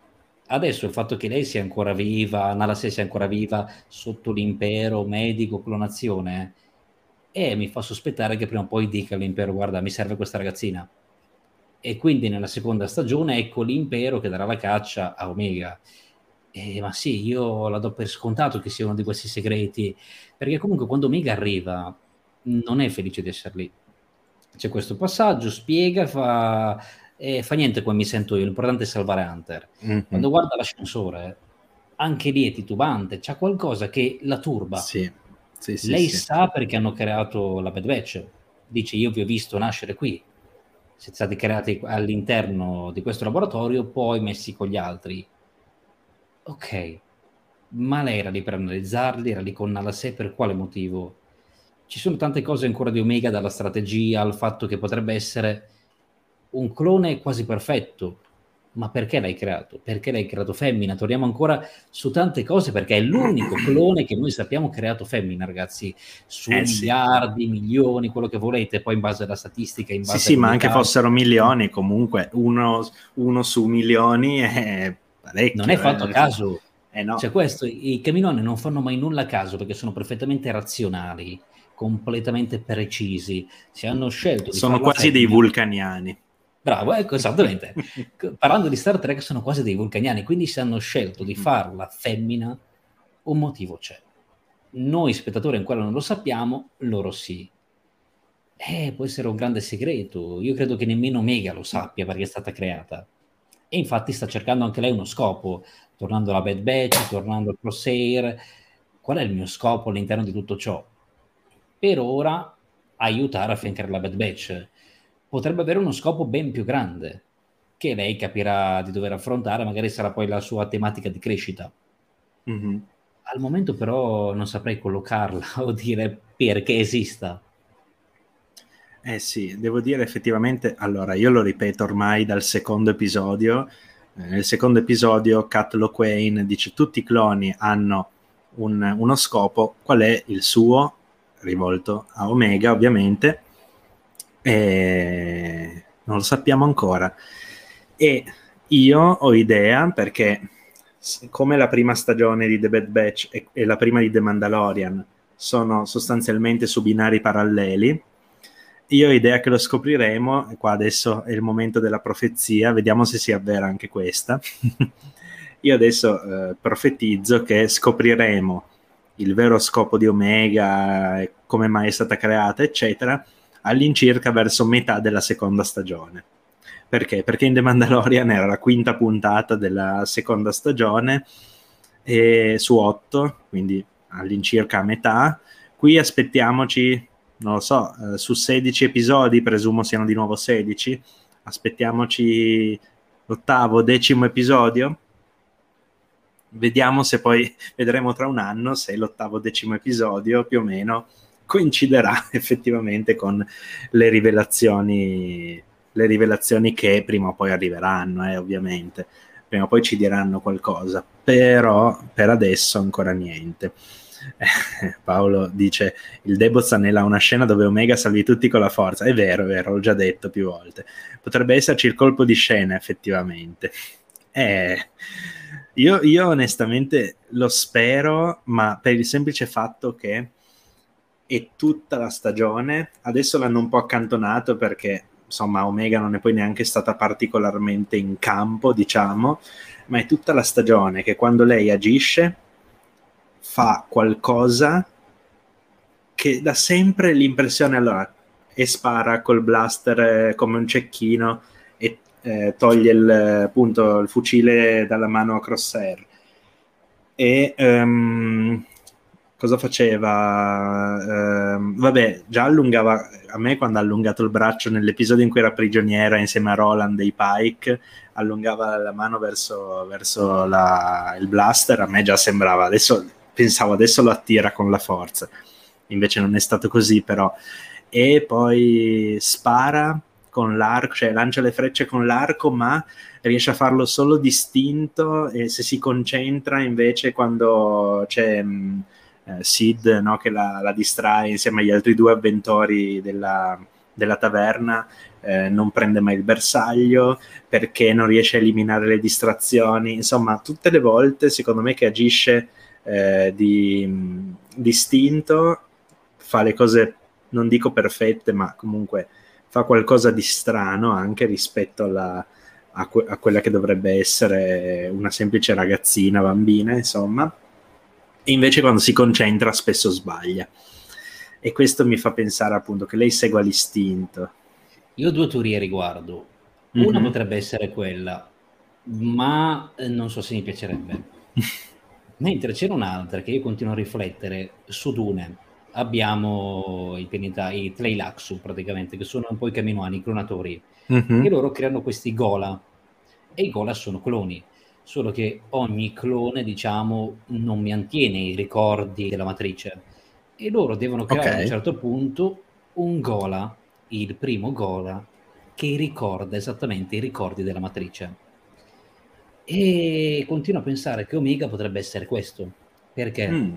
Adesso il fatto che lei sia ancora viva, Nala sia ancora viva sotto l'impero medico, clonazione, e mi fa sospettare che prima o poi dica all'impero guarda mi serve questa ragazzina e quindi nella seconda stagione ecco l'impero che darà la caccia a Omega eh, ma sì io la do per scontato che sia uno di questi segreti perché comunque quando Omega arriva non è felice di essere lì c'è questo passaggio spiega fa, eh, fa niente come mi sento io l'importante è salvare Hunter mm-hmm. quando guarda l'ascensore anche lì è titubante c'è qualcosa che la turba sì sì, sì, Lei sa perché hanno creato la Bad Batch. Dice: Io vi ho visto nascere qui. Siete stati creati all'interno di questo laboratorio, poi messi con gli altri. Ok, ma lei era lì per analizzarli, era lì con 6 per quale motivo? Ci sono tante cose ancora di Omega, dalla strategia al fatto che potrebbe essere un clone quasi perfetto, ma perché l'hai creato? Perché l'hai creato femmina? Torniamo ancora su tante cose perché è l'unico clone che noi sappiamo creato femmina, ragazzi, su eh, miliardi, sì. milioni, quello che volete, poi in base alla statistica, in base Sì, sì, ma anche fossero milioni, comunque uno, uno su milioni è parecchio. Non è fatto eh. a caso. Eh, no. Cioè questo, i caminoni non fanno mai nulla a caso perché sono perfettamente razionali, completamente precisi. Si hanno scelto di Sono quasi femmina. dei vulcaniani. Bravo, ecco, esattamente. [laughs] Parlando di Star Trek sono quasi dei vulcaniani, quindi se hanno scelto di mm. farla femmina, un motivo c'è. Noi spettatori ancora non lo sappiamo, loro sì. Eh, può essere un grande segreto. Io credo che nemmeno Omega lo sappia perché è stata creata. E infatti sta cercando anche lei uno scopo, tornando alla Bad Batch, tornando al Crosshair. Qual è il mio scopo all'interno di tutto ciò? Per ora aiutare a affiancare la Bad Batch potrebbe avere uno scopo ben più grande, che lei capirà di dover affrontare, magari sarà poi la sua tematica di crescita. Mm-hmm. Al momento però non saprei collocarla [laughs] o dire perché esista. Eh sì, devo dire effettivamente, allora io lo ripeto ormai dal secondo episodio, eh, nel secondo episodio Cat Loquain dice tutti i cloni hanno un, uno scopo, qual è il suo? Rivolto a Omega ovviamente, e non lo sappiamo ancora. E io ho idea perché come la prima stagione di The Bad Batch e, e la prima di The Mandalorian sono sostanzialmente su binari paralleli, io ho idea che lo scopriremo, e qua adesso è il momento della profezia, vediamo se si avvera anche questa. [laughs] io adesso eh, profetizzo che scopriremo il vero scopo di Omega, come mai è stata creata, eccetera, all'incirca verso metà della seconda stagione. Perché? Perché in The Mandalorian era la quinta puntata della seconda stagione su otto, quindi all'incirca a metà. Qui aspettiamoci, non lo so, eh, su 16 episodi, presumo siano di nuovo 16, aspettiamoci l'ottavo, decimo episodio. Vediamo se poi [laughs] vedremo tra un anno se l'ottavo, decimo episodio più o meno coinciderà [laughs] effettivamente con le rivelazioni, le rivelazioni che prima o poi arriveranno, eh, ovviamente. Prima o poi ci diranno qualcosa, però per adesso ancora niente. [laughs] Paolo dice il Debozanella ha una scena dove Omega salvi tutti con la forza è vero, è vero, l'ho già detto più volte potrebbe esserci il colpo di scena effettivamente eh, io, io onestamente lo spero ma per il semplice fatto che è tutta la stagione. Adesso l'hanno un po' accantonato perché insomma Omega non è poi neanche stata particolarmente in campo diciamo ma è tutta la stagione che quando lei agisce fa qualcosa che dà sempre l'impressione allora e spara col blaster eh, come un cecchino eh, toglie il, appunto, il fucile dalla mano a crosshair e um, cosa faceva? Uh, vabbè, già allungava a me quando ha allungato il braccio nell'episodio in cui era prigioniera insieme a Roland dei Pike, allungava la mano verso, verso la, il blaster, a me già sembrava adesso pensavo adesso lo attira con la forza, invece non è stato così però. E poi spara con l'arco, cioè lancia le frecce con l'arco, ma riesce a farlo solo distinto e se si concentra invece quando c'è mh, eh, Sid no, che la, la, distrae insieme agli altri due avventori della, della taverna, eh, non prende mai il bersaglio perché non riesce a eliminare le distrazioni, insomma tutte le volte secondo me che agisce eh, di distinto, fa le cose, non dico perfette, ma comunque fa qualcosa di strano anche rispetto alla, a, que- a, quella che dovrebbe essere una semplice ragazzina, bambina, insomma. E invece quando si concentra spesso sbaglia. E questo mi fa pensare appunto che lei segua l'istinto. Io ho due teorie a riguardo. Una mm-hmm. potrebbe essere quella, ma eh, non so se mi piacerebbe. [laughs] Mentre c'era un'altra che io continuo a riflettere su Dune. Abbiamo i, penita- i Tleilaxu praticamente, che sono un po' i caminoani, i clonatori, mm-hmm. e loro creano questi Gola. E i Gola sono cloni, solo che ogni clone, diciamo, non mantiene i ricordi della matrice. E loro devono creare okay. a un certo punto un Gola, il primo Gola, che ricorda esattamente i ricordi della matrice e continuo a pensare che Omega potrebbe essere questo. Perché? Mm.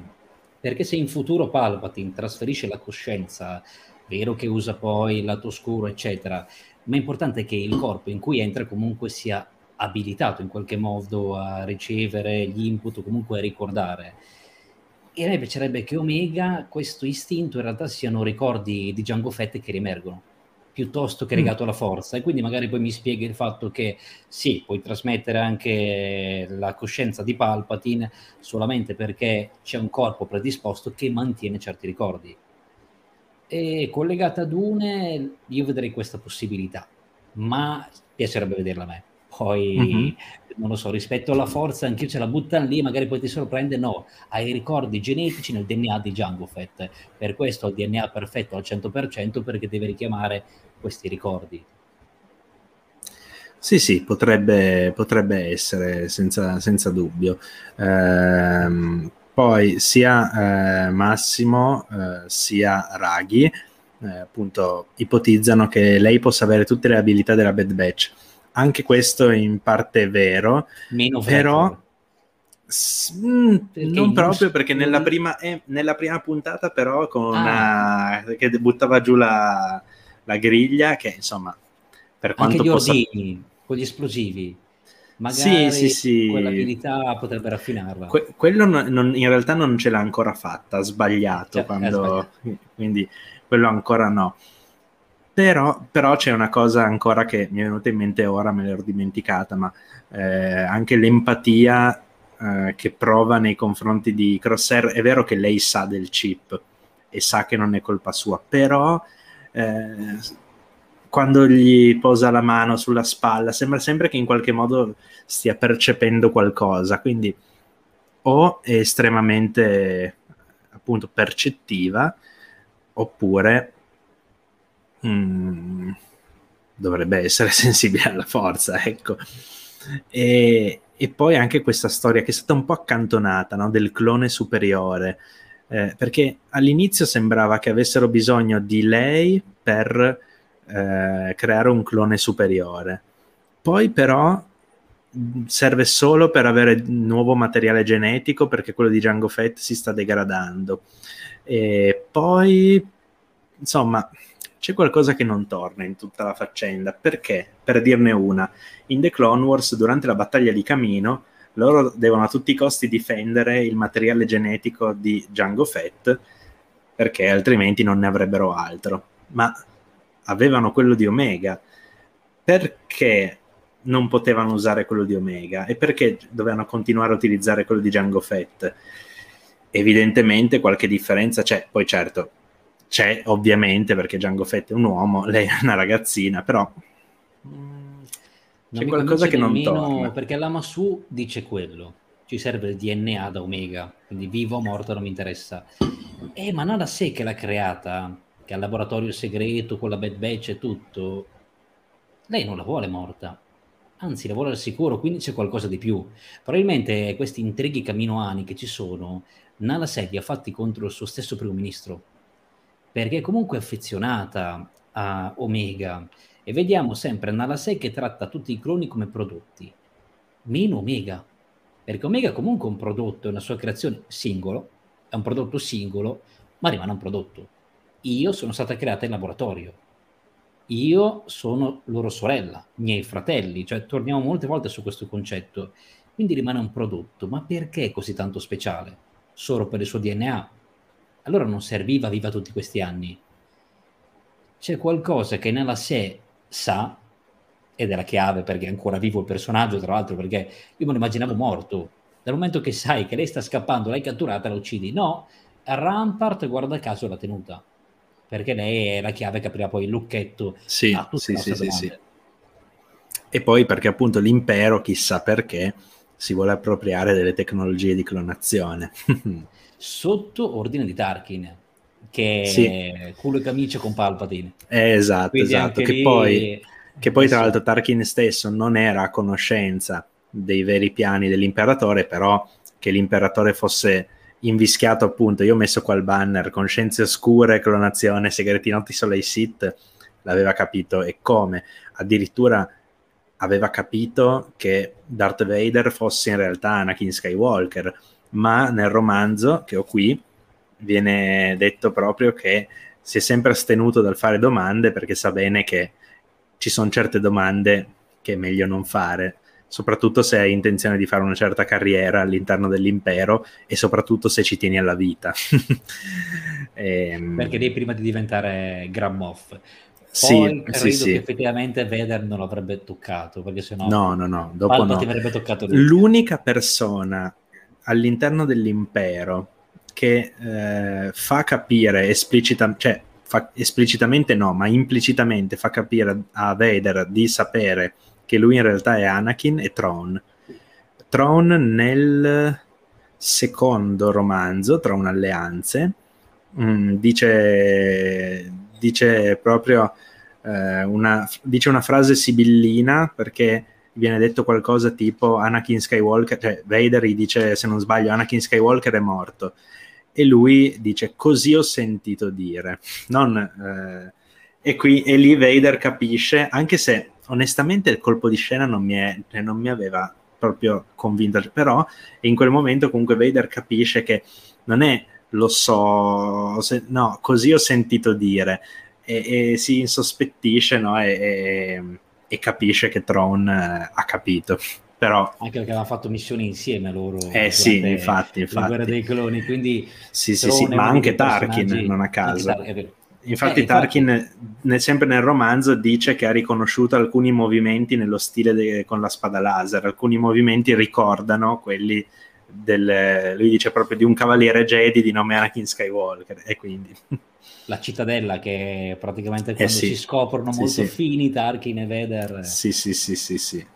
Perché se in futuro Palpatine trasferisce la coscienza, vero che usa poi il lato oscuro, eccetera, ma è importante che il corpo in cui entra comunque sia abilitato in qualche modo a ricevere gli input o comunque a ricordare. E a me piacerebbe che Omega, questo istinto, in realtà siano ricordi di Django Fett che riemergono piuttosto che mm. legato alla forza e quindi magari poi mi spieghi il fatto che sì, puoi trasmettere anche la coscienza di Palpatine solamente perché c'è un corpo predisposto che mantiene certi ricordi. E collegata ad une, io vedrei questa possibilità, ma piacerebbe vederla a me. Poi mm-hmm non lo so, rispetto alla forza, anche ce la buttano lì, magari poi ti sorprende, no, hai ricordi genetici nel DNA di Django Fett, per questo il DNA perfetto al 100% perché deve richiamare questi ricordi. Sì, sì, potrebbe, potrebbe essere senza, senza dubbio. Ehm, poi sia eh, Massimo eh, sia Raghi eh, appunto ipotizzano che lei possa avere tutte le abilità della Bad Batch anche questo in parte è vero, Meno però s- mh, mm, non proprio perché nella prima, eh, nella prima, puntata però con ah. una, che buttava giù la, la, griglia che insomma per quanto anche gli possa... ordini con gli esplosivi magari sì, sì, sì. quell'abilità potrebbe raffinarla. Que- quello non, non, in realtà non ce l'ha ancora fatta, ha sbagliato, cioè, quando... sbagliato. quindi quello ancora no. Però, però, c'è una cosa ancora che mi è venuta in mente ora, me l'ero dimenticata, ma eh, anche l'empatia eh, che prova nei confronti di Crosshair. È vero che lei sa del chip e sa che non è colpa sua, però eh, quando gli posa la mano sulla spalla sembra sempre che in qualche modo stia percependo qualcosa, quindi o è estremamente appunto percettiva oppure mm, dovrebbe essere [laughs] sensibile alla forza, ecco. E, e, poi anche questa storia che è stata un po' accantonata no? del clone superiore, eh, perché all'inizio sembrava che avessero bisogno di lei per eh, creare un clone superiore. Poi però serve solo per avere nuovo materiale genetico perché quello di Django Fett si sta degradando. E poi, insomma, c'è qualcosa che non torna in tutta la faccenda. Perché? Per dirne una, in The Clone Wars, durante la battaglia di Camino, loro devono a tutti i costi difendere il materiale genetico di Django Fett perché altrimenti non ne avrebbero altro. Ma avevano quello di Omega. Perché non potevano usare quello di Omega e perché dovevano continuare a utilizzare quello di Django Fett? Evidentemente qualche differenza c'è, poi certo c'è ovviamente perché Django Fett è un uomo, lei è una ragazzina, però mm, c'è qualcosa che non torna. Perché l'Amasu dice quello, ci serve il DNA da Omega, quindi vivo o morto non mi interessa. Eh, ma Nada sé che l'ha creata, che ha il laboratorio segreto con la Bad Batch e tutto, lei non la vuole morta anzi lavora al sicuro, quindi c'è qualcosa di più. Probabilmente questi intrighi caminoani che ci sono, Nala Sed ha fatti contro il suo stesso primo ministro, perché è comunque affezionata a Omega e vediamo sempre Nala Sed che tratta tutti i cloni come prodotti, meno Omega, perché Omega comunque è un prodotto, è una sua creazione singolo, è un prodotto singolo, ma rimane un prodotto. Io sono stata creata in laboratorio, io sono loro sorella, miei fratelli, cioè torniamo molte volte su questo concetto. Quindi rimane un prodotto, ma perché così tanto speciale? Solo per il suo DNA? Allora non serviva viva tutti questi anni. C'è qualcosa che nella sé sa, ed è la chiave perché è ancora vivo il personaggio, tra l'altro, perché io me lo immaginavo morto. Dal momento che sai che lei sta scappando, l'hai catturata, la uccidi. No, Rampart, guarda caso, l'ha tenuta perché lei è la chiave che aprirà poi il lucchetto sì, a tutta sì, sì, sì, sì, E poi perché appunto l'impero, chissà perché, si vuole appropriare delle tecnologie di clonazione. [laughs] Sotto ordine di Tarkin, che sì. è culo e camicia con Palpatine. Eh, esatto, Quindi esatto. Che, lì... poi, che poi tra l'altro Tarkin stesso non era a conoscenza dei veri piani dell'imperatore, però che l'imperatore fosse invischiato appunto, io ho messo qua il banner, Conscienze Oscure, Clonazione, Segreti Noti solo ai Sith, l'aveva capito e come, addirittura aveva capito che Darth Vader fosse in realtà Anakin Skywalker, ma nel romanzo che ho qui viene detto proprio che si è sempre astenuto dal fare domande perché sa bene che ci sono certe domande che è meglio non fare soprattutto se hai intenzione di fare una certa carriera all'interno dell'impero e soprattutto se ci tieni alla vita. e, [laughs] ehm, Perché lì prima di diventare Grand Moff. Poi sì, credo sì, sì. che effettivamente Vader non l'avrebbe toccato, perché sennò no, no, no, dopo no. avrebbe toccato lui. L'unica persona all'interno dell'impero che eh, fa capire esplicitamente, cioè fa, esplicitamente no, ma implicitamente fa capire a Vader di sapere che lui in realtà è Anakin e Tron. Tron nel secondo romanzo, Tron Alleanze, mh, mm, dice, dice proprio eh, una, dice una frase sibillina perché viene detto qualcosa tipo Anakin Skywalker, cioè Vader gli dice se non sbaglio Anakin Skywalker è morto e lui dice così ho sentito dire non, eh, e, qui, e lì Vader capisce anche se onestamente il colpo di scena non mi, è, cioè, non mi aveva proprio convinto, però in quel momento comunque Vader capisce che non è lo so, se, no, così ho sentito dire e, e si insospettisce no? e, e, e, capisce che Tron eh, ha capito. Però, anche perché avevano fatto missioni insieme loro eh sì infatti, infatti. guerra dei cloni quindi sì sì, sì ma anche Tarkin non a caso Infatti, eh, Tarkin, infatti... Nel, sempre nel romanzo, dice che ha riconosciuto alcuni movimenti nello stile de, con la spada laser. Alcuni movimenti ricordano quelli del. Lui dice proprio di un cavaliere Jedi di nome Anakin Skywalker. E quindi. [laughs] La cittadella che praticamente quando eh sì. si scoprono sì, molto sì. fini Tarkin e Vader. Sì, sì, sì, sì, sì.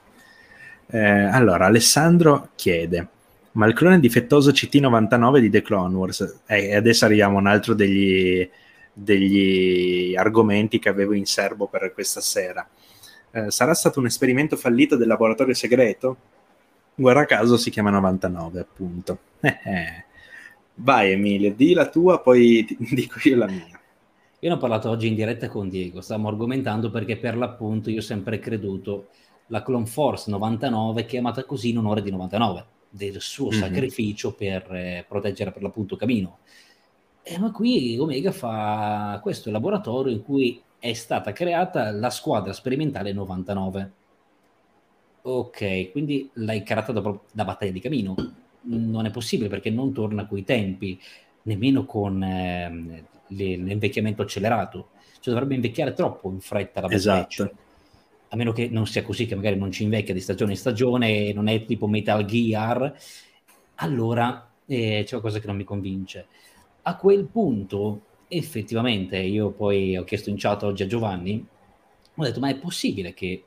Eh, allora, Alessandro chiede Ma il clone difettoso CT99 di The Clone Wars, eh, e adesso arriviamo a un altro degli, degli argomenti che avevo in serbo per questa sera. Eh, sarà stato un esperimento fallito del laboratorio segreto? Guarda caso si chiama 99, appunto. [laughs] Vai Emilio, di la tua, poi [laughs] dico io la mia. Io ne ho parlato oggi in diretta con Diego, stavamo argomentando perché per l'appunto io ho sempre creduto la Clone Force 99 chiamata così in onore di 99, del suo mm-hmm. sacrificio per eh, proteggere per l'appunto Camino. Eh, ma qui Omega fa questo laboratorio in cui è stata creata la squadra sperimentale 99. Ok, quindi l'hai creata dopo la battaglia di Camino. Non è possibile perché non torna coi tempi, nemmeno con eh, l'invecchiamento accelerato. Cioè dovrebbe invecchiare troppo in fretta la Bad esatto. A meno che non sia così, che magari non ci invecchia di stagione in stagione, non è tipo Metal Gear, allora eh, c'è qualcosa che non mi convince. A quel punto, effettivamente, io poi ho chiesto in chat oggi a Giovanni, ho detto, ma è possibile che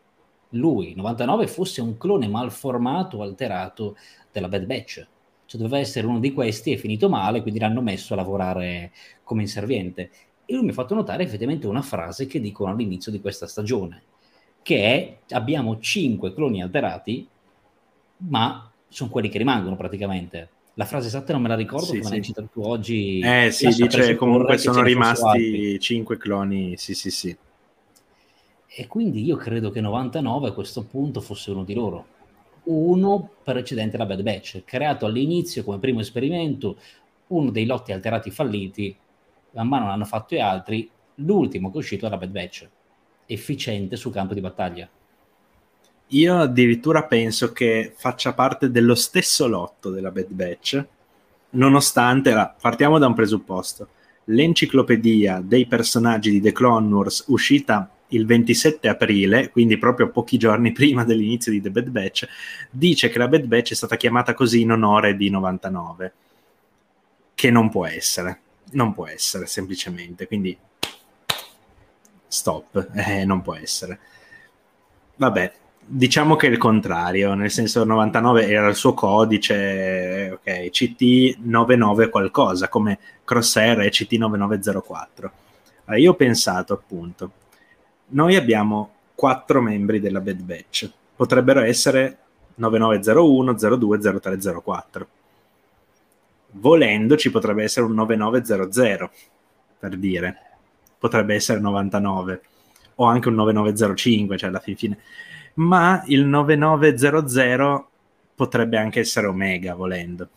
lui, 99, fosse un clone malformato, alterato della Bad Batch? Cioè doveva essere uno di questi, è finito male, quindi l'hanno messo a lavorare come inserviente. E lui mi ha fatto notare effettivamente una frase che dicono all'inizio di questa stagione, che è abbiamo cinque cloni alterati, ma sono quelli che rimangono praticamente. La frase esatta non me la ricordo, sì, sì. l'hai citato tu oggi. Eh sì, dice comunque sono rimasti cinque cloni, sì sì sì. E quindi io credo che 99 a questo punto fosse uno di loro. Uno precedente alla Bad Batch, creato all'inizio come primo esperimento, uno dei lotti alterati falliti, man mano l'hanno fatto e altri, l'ultimo che è uscito era Bad Batch, efficiente sul campo di battaglia. Io addirittura penso che faccia parte dello stesso lotto della Bad Batch, nonostante, partiamo da un presupposto, l'enciclopedia dei personaggi di The Clone Wars uscita il 27 aprile, quindi proprio pochi giorni [laughs] prima dell'inizio di The Bad Batch, dice che la Bad Batch è stata chiamata così in onore di 99, che non può essere, non può essere semplicemente, quindi stop, [laughs] eh, non può essere. Vabbè, diciamo che è il contrario, nel senso 99 era il suo codice, ok, CT99 qualcosa, come Crosshair e CT9904. Allora, io ho pensato appunto, noi abbiamo quattro membri della Bad Batch, potrebbero essere 9901, 02, 03, 04. Volendo ci potrebbe essere un 9900, per dire, potrebbe essere 99, o anche un 9905, cioè alla fin fine ma il 9900 potrebbe anche essere Omega volendo.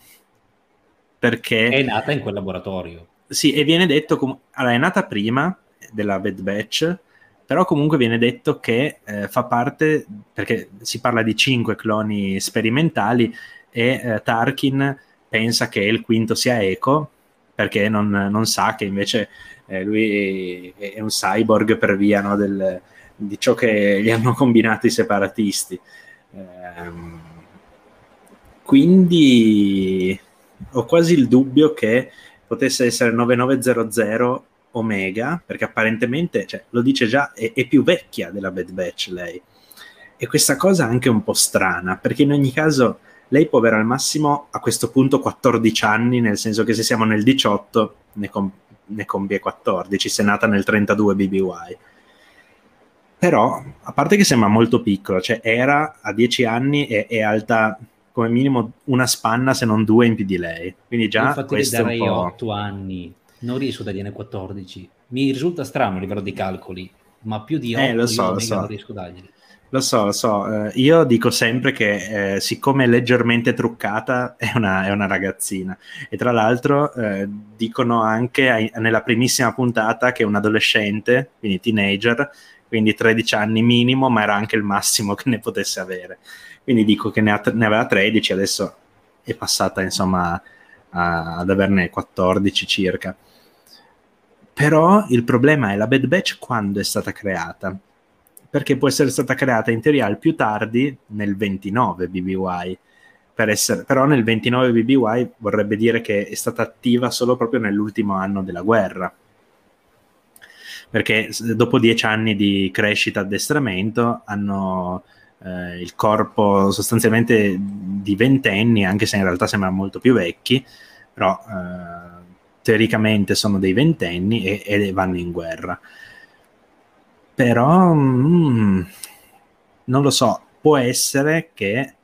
Perché è nata in quel laboratorio. Sì, e viene detto com- allora, è nata prima della Bad Batch, però comunque viene detto che eh, fa parte perché si parla di cinque cloni sperimentali e eh, Tarkin pensa che il quinto sia Echo perché non, non sa che invece eh, lui è, è, un cyborg per via no, del, di ciò che gli hanno combinato i separatisti. Ehm, quindi ho quasi il dubbio che potesse essere 9900 Omega, perché apparentemente, cioè, lo dice già, è, è, più vecchia della Bad Batch lei. E questa cosa è anche un po' strana, perché in ogni caso lei può avere al massimo a questo punto 14 anni, nel senso che se siamo nel 18 ne, com- ne compie 14, se è nata nel 32 BBY però a parte che sembra molto piccolo, cioè era a 10 anni e è alta come minimo una spanna se non due in più di lei, quindi già Infatti questo darei un po'... 8 anni, non riesco a dargliene 14, mi risulta strano a livello di calcoli, ma più di 8 eh, lo so, lo so. non riesco a dargliene. Lo so, lo so, eh, io dico sempre che eh, siccome è leggermente truccata [laughs] è una, è una ragazzina e tra l'altro eh, dicono anche ai, nella primissima puntata che è un adolescente, quindi teenager, quindi 13 anni minimo, ma era anche il massimo [laughs] che ne potesse avere. Quindi dico che ne, ha, ne aveva 13, adesso è passata insomma a, ad averne 14 circa. Però il problema è la Bad Batch quando è stata creata, perché può essere stata creata in teoria al più tardi nel 29 BBY, per essere, però nel 29 BBY vorrebbe dire che è stata attiva solo proprio nell'ultimo anno della guerra perché dopo dieci anni di crescita addestramento hanno eh, il corpo sostanzialmente di ventenni, anche se in realtà sembrano molto più vecchi, però eh, teoricamente sono dei ventenni e, e vanno in guerra. Però mm, non lo so, può essere che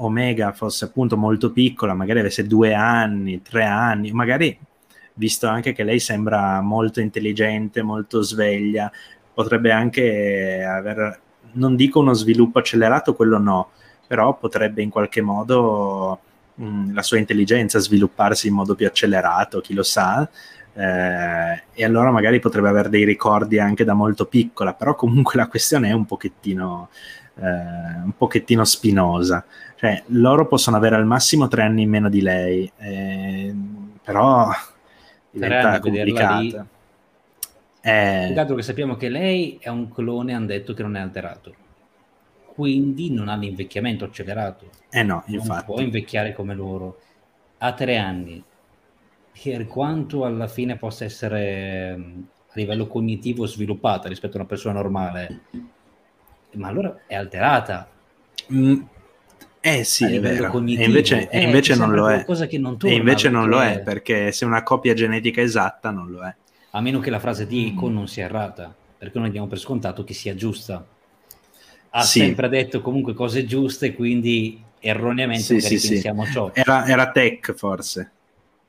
Omega fosse appunto molto piccola, magari avesse due anni, tre anni, magari visto anche che lei sembra molto intelligente, molto sveglia, potrebbe anche aver, non dico uno sviluppo accelerato, quello no, però potrebbe in qualche modo mh, mm, la sua intelligenza svilupparsi in modo più accelerato, chi lo sa, eh, e allora magari potrebbe avere dei ricordi anche da molto piccola, però comunque la questione è un pochettino, eh, un pochettino spinosa. Cioè, loro possono avere al massimo tre anni in meno di lei, eh, però diventa complicata. Eh... Dato che sappiamo che lei è un clone, hanno detto che non è alterato, quindi non ha l'invecchiamento accelerato. Eh no, infatti. Non può invecchiare come loro. Ha tre anni, per quanto alla fine possa essere a livello cognitivo sviluppata rispetto a una persona normale, ma allora è alterata. Mm, eh sì, è vero. E invece, eh, invece non lo è. Non e invece non lo è perché se una copia genetica esatta non lo è. A meno che la frase di Icon non sia errata, perché noi diamo per scontato che sia giusta. Ha sì. sempre detto comunque cose giuste, quindi erroneamente sì, sì, pensiamo ciò. Era, era tech forse.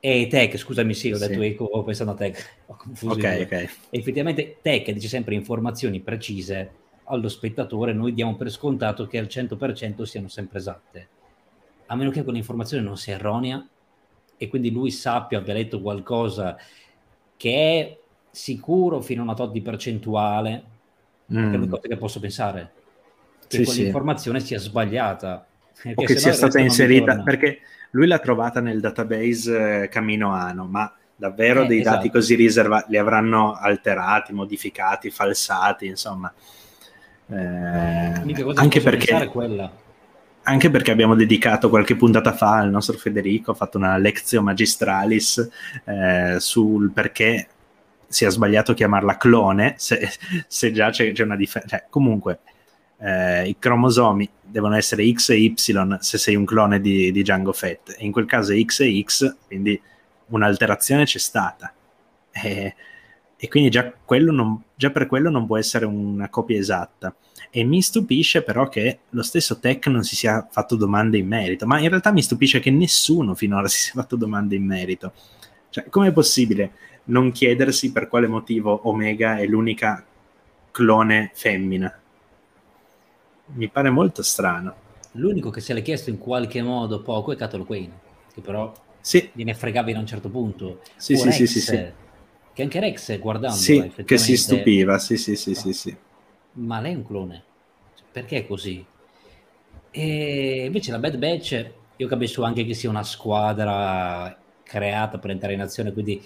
E Tech, scusami, sì, ho detto Eco, ho pensato a Tech, [laughs] ho confuso. Ok, ok. Effettivamente Tech dice sempre informazioni precise allo spettatore, noi diamo per scontato che al 100% siano sempre esatte. A meno che quella informazione non sia erronea e quindi lui sappia, abbia letto qualcosa che è sicuro fino a una tot di percentuale, mm. è l'unica cosa che posso pensare, che sì, quell'informazione sì. sia sbagliata. O che sia stata inserita, perché lui l'ha trovata nel database eh, Camino Ano, ma davvero eh, dei esatto. dati così riservati li avranno alterati, modificati, falsati, insomma. Eh, anche perché anche perché abbiamo dedicato qualche puntata fa al nostro Federico, ha fatto una lezione magistralis eh, sul perché si è sbagliato a chiamarla clone, se, [laughs] se già c'è, c'è una differenza. Cioè, comunque, eh, i cromosomi devono essere X e Y se sei un clone di, di Django Fett, e in quel caso è X e X, quindi un'alterazione c'è stata. E, e quindi già, non, già, per quello non può essere una copia esatta. E mi stupisce però che lo stesso Tech non si sia fatto domande in merito, ma in realtà mi stupisce che nessuno finora si sia fatto domande in merito. Cioè, com'è possibile non chiedersi per quale motivo Omega è l'unica clone femmina? Mi pare molto strano. L'unico che se l'è chiesto in qualche modo poco è Cattle Queen, che però sì. gliene fregava a un certo punto. Sì, sì, Rex, sì, sì, sì, Che anche Rex, guardando, sì, che si stupiva, sì, sì, sì, sì, sì. Ma lei è un clone. Perché è così? E invece la Bad Batch, io capisco anche che sia una squadra creata per entrare in azione, quindi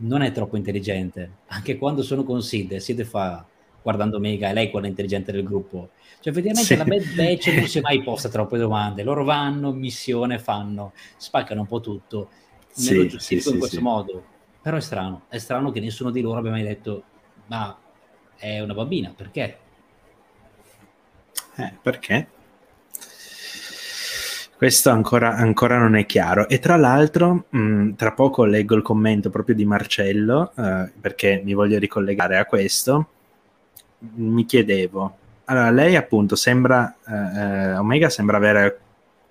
non è troppo intelligente. Anche quando sono con Sid, Sid fa guardando Mega, è lei quella intelligente del gruppo cioè, effettivamente sì. la Bad Batch [laughs] non si è mai posta troppe domande. Loro vanno, missione, fanno, spaccano un po' tutto. Me lo giustifico sì, in questo modo. Però è strano, è strano che nessuno di loro abbia mai detto, ma è una bambina, perché? Eh, perché? Questo ancora, ancora, non è chiaro. E tra l'altro, mh, tra poco leggo il commento proprio di Marcello, eh, perché mi voglio ricollegare a questo. Mi chiedevo, allora, lei appunto sembra, eh, eh, Omega sembra avere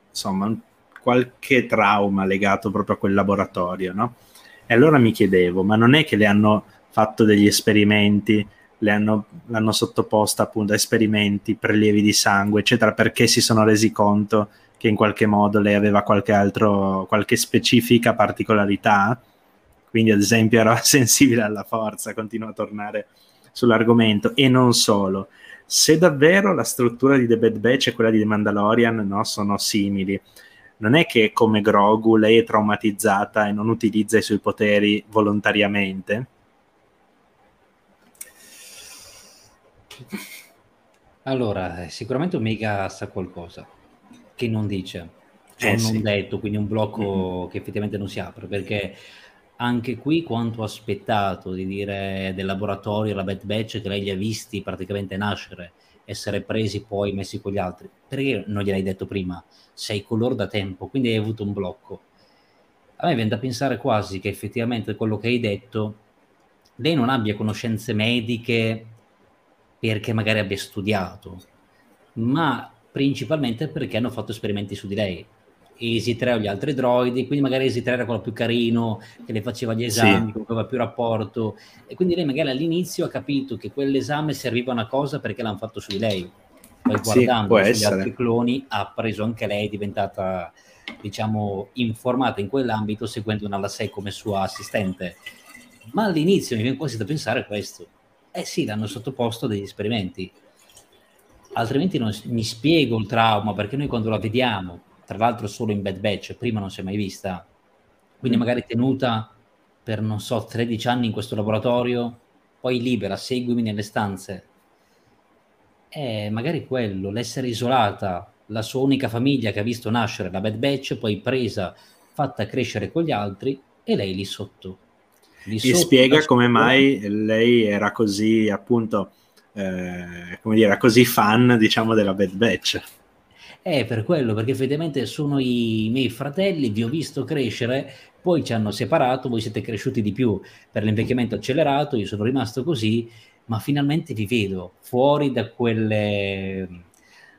insomma qualche trauma legato proprio a quel laboratorio, no? E allora mi chiedevo, ma non è che le hanno fatto degli esperimenti, le hanno, l'hanno sottoposta appunto a esperimenti, prelievi di sangue, eccetera, perché si sono resi conto che in qualche modo lei aveva qualche altro, qualche specifica particolarità? Quindi, ad esempio, era [laughs] sensibile alla forza, continua a tornare sull'argomento, e non solo se davvero la struttura di The Bad Batch e quella di The Mandalorian no, sono simili, non è che come Grogu lei è traumatizzata e non utilizza i suoi poteri volontariamente? Allora, eh, sicuramente Omega sa qualcosa che non dice, cioè eh, non sì. detto, quindi un blocco mm-hmm. che effettivamente non si apre, perché anche qui quanto aspettato di dire del laboratorio, la Bad Batch che lei li ha visti praticamente nascere essere presi poi messi con gli altri. Perché non gliel'hai detto prima? Sei con loro da tempo, quindi hai avuto un blocco. A me viene da pensare quasi che effettivamente quello che hai detto, lei non abbia conoscenze mediche perché magari abbia studiato, ma principalmente perché hanno fatto esperimenti su di lei. Easy 3 o gli altri droidi, quindi magari Easy 3 era quello più carino, che le faceva gli esami, sì. cui aveva più rapporto, e quindi lei magari all'inizio ha capito che quell'esame serviva a una cosa perché l'hanno fatto su di lei. Poi guardando sì, sugli altri cloni ha preso anche lei, è diventata diciamo informata in quell'ambito seguendo una la 6 come sua assistente. Ma all'inizio mi viene quasi da pensare questo. Eh sì, l'hanno sottoposto a degli esperimenti altrimenti non mi spiego il trauma perché noi quando la vediamo, tra l'altro solo in Bad Batch, prima non si è mai vista, quindi mm. magari tenuta per non so 13 anni in questo laboratorio, poi libera, seguimi nelle stanze. È magari quello, l'essere isolata, la sua unica famiglia che ha visto nascere la Bad Batch, poi presa, fatta crescere con gli altri e lei lì sotto. Lì e sotto spiega come mai lei era così appunto eh, come dire, così fan, diciamo, della Bad Batch. È per quello, perché effettivamente sono i miei fratelli, vi ho visto crescere, poi ci hanno separato, voi siete cresciuti di più per l'invecchiamento accelerato, io sono rimasto così, ma finalmente vi vedo fuori da quelle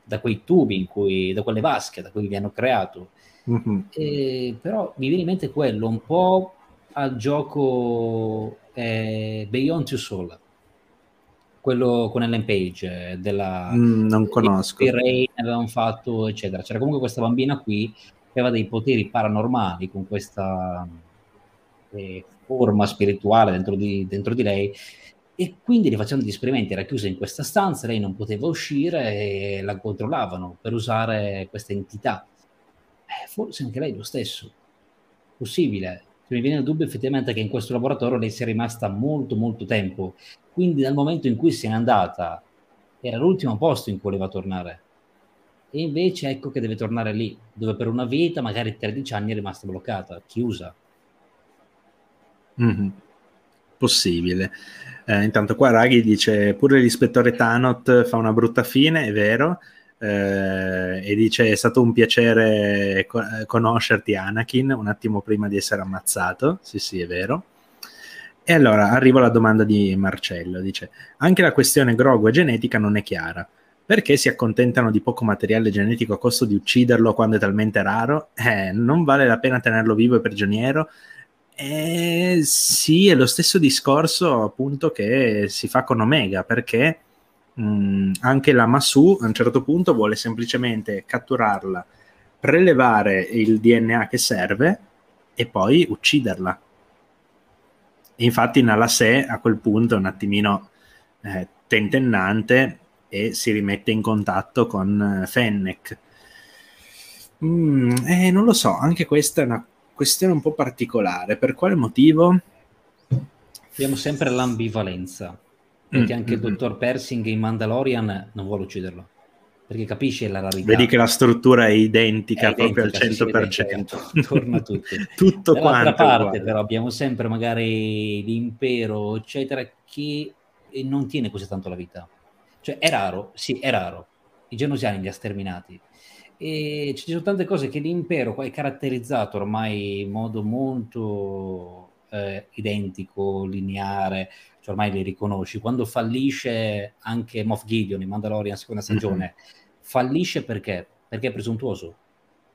da quei tubi in cui, da quelle vasche da cui vi hanno creato. Mm-hmm. E, però mi viene in mente quello, un po' al gioco eh, Beyond Two Soul quello con Ellen Page eh, della mm, non conosco. Rain avevano fatto eccetera. C'era comunque questa bambina qui che aveva dei poteri paranormali con questa eh, forma spirituale dentro di, dentro di lei. E quindi le facevano gli esperimenti era chiusa in questa stanza lei non poteva uscire e la controllavano per usare questa entità. Eh, forse anche lei lo stesso. Possibile mi viene il dubbio effettivamente che in questo laboratorio lei sia rimasta molto molto tempo quindi dal momento in cui se n'è andata era l'ultimo posto in cui voleva tornare. E invece ecco che deve tornare lì, dove per una vita, magari 13 anni, è rimasta bloccata, chiusa. Mm-hmm. Possibile. Eh, intanto qua Raghi dice pure l'ispettore Tanot fa una brutta fine, è vero, eh, e dice è stato un piacere co- conoscerti Anakin un attimo prima di essere ammazzato, sì sì è vero. E allora arrivo alla domanda di Marcello, dice, anche la questione Grogu e genetica non è chiara. Perché si accontentano di poco materiale genetico a costo di ucciderlo quando è talmente raro? Eh, non vale la pena tenerlo vivo e prigioniero? Eh, sì, è lo stesso discorso appunto che si fa con Omega, perché mh, mm, anche la Masu a un certo punto vuole semplicemente catturarla, prelevare il DNA che serve e poi ucciderla infatti Nala Se a quel punto è un attimino eh, tentennante e si rimette in contatto con eh, Fennec. Mm, eh, non lo so, anche questa è una questione un po' particolare. Per quale motivo? Abbiamo sempre l'ambivalenza, perché mm, anche il mm, mm. dottor Persing in Mandalorian non vuole ucciderlo perché capisce la rarità. Vedi che la struttura è identica, è identica proprio al 100%. [laughs] Torna tutto. [laughs] tutto Dall'altra parte uguale. però abbiamo sempre magari l'impero, eccetera, che non tiene così tanto la vita. Cioè è raro, sì, è raro. I genosiani li ha sterminati. E ci sono tante cose che l'impero è caratterizzato ormai in modo molto eh, identico, lineare, cioè ormai li riconosci. Quando fallisce anche Moff Gideon in Mandalorian seconda stagione, mm-hmm fallisce perché? Perché è presuntuoso.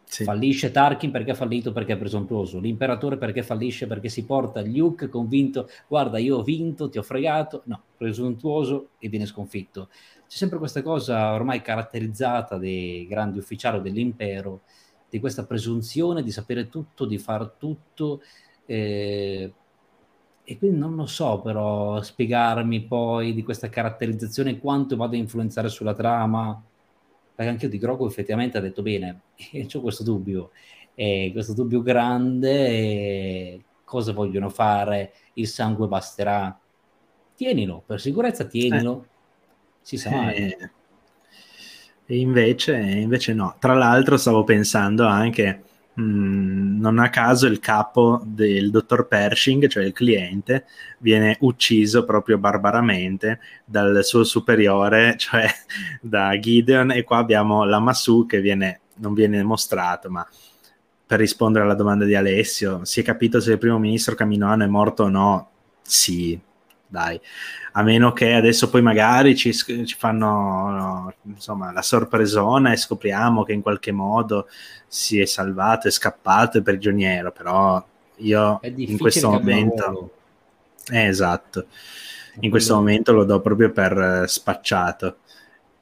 Sì. Fallisce Tarkin perché è fallito, perché è presuntuoso. L'imperatore perché fallisce, perché si porta Luke convinto, guarda io ho vinto, ti ho fregato. No, presuntuoso e viene sconfitto. C'è sempre questa cosa ormai caratterizzata dei grandi ufficiali dell'impero, di questa presunzione di sapere tutto, di far tutto. Eh, e quindi non lo so però spiegarmi poi di questa caratterizzazione quanto vada a influenzare sulla trama perché anche io di Grogu effettivamente ha detto bene, [laughs] e ho questo dubbio, e questo dubbio grande, cosa vogliono fare, il sangue basterà, tienilo, per sicurezza tienilo, eh. si sa mai. Eh. E invece, invece no. Tra l'altro stavo pensando anche Mm, non a caso il capo del dottor Pershing, cioè il cliente, viene ucciso proprio barbaramente dal suo superiore, [laughs] cioè da Gideon, e qua abbiamo la Masu che viene, non viene mostrato, ma per rispondere alla domanda di Alessio, si è capito se il primo ministro Caminoano è morto o no? Sì, dai, a meno che adesso poi magari ci, ci fanno no, insomma, la sorpresona e scopriamo che in qualche modo si è salvato, è scappato, è prigioniero, però io in questo momento... Eh, esatto, in questo momento lo do proprio per eh, spacciato.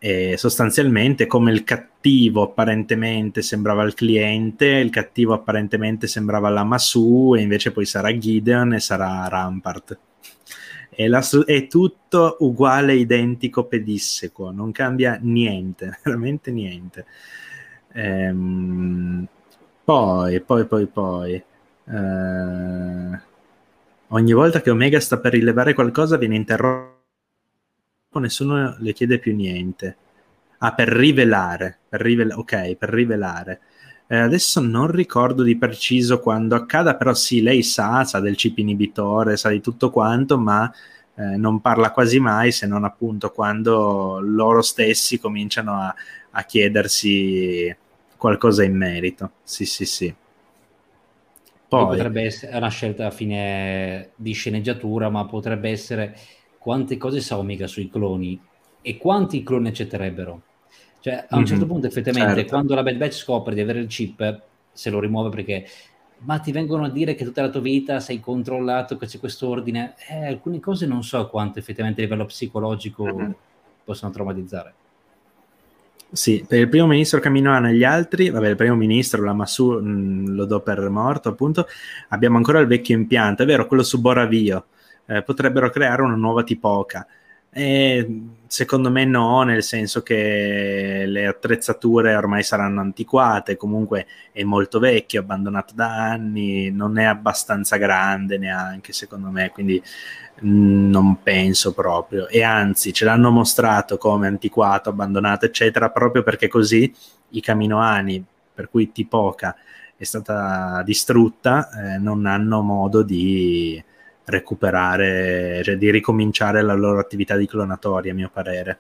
E sostanzialmente come il cattivo apparentemente sembrava il cliente, il cattivo apparentemente sembrava la Masu e invece poi sarà Gideon e sarà Rampart è, la, è tutto uguale, identico, pedissequo, non cambia niente, [laughs] veramente niente. Ehm, poi, poi, poi, poi. Eh, ogni volta che Omega sta per rilevare qualcosa viene interrotto, nessuno le chiede più niente. Ah, per rivelare, per rivelare, ok, per rivelare. Eh, adesso non ricordo di preciso quando accada, però sì, lei sa, sa del chip inibitore, sa di tutto quanto, ma eh, non parla quasi mai se non appunto quando loro stessi cominciano a, a chiedersi qualcosa in merito. Sì, sì, sì. Poi potrebbe essere una scelta a fine di sceneggiatura, ma potrebbe essere quante cose sa Omega sui cloni e quanti cloni accetterebbero. Cioè, a un mm-hmm, certo punto, effettivamente, certo. quando la Bad Batch scopre di avere il chip, se lo rimuove perché ma ti vengono a dire che tutta la tua vita sei controllato, che c'è questo ordine. Eh, alcune cose non so quanto effettivamente a livello psicologico mm-hmm. possono traumatizzare. Sì, per il primo ministro Caminoano e gli altri, vabbè, il primo ministro, la Massù, mh, mm, lo do per morto, appunto, abbiamo ancora il vecchio impianto, è vero, quello su Boravio. Eh, potrebbero creare una nuova tipoca e secondo me no, nel senso che le attrezzature ormai saranno antiquate, comunque è molto vecchio, abbandonato da anni, non è abbastanza grande neanche secondo me, quindi non penso proprio. E anzi, ce l'hanno mostrato come antiquato, abbandonato, eccetera, proprio perché così i caminoani, per cui Tipoca è stata distrutta, eh, non hanno modo di recuperare, cioè di ricominciare la loro attività di clonatoria, a mio parere.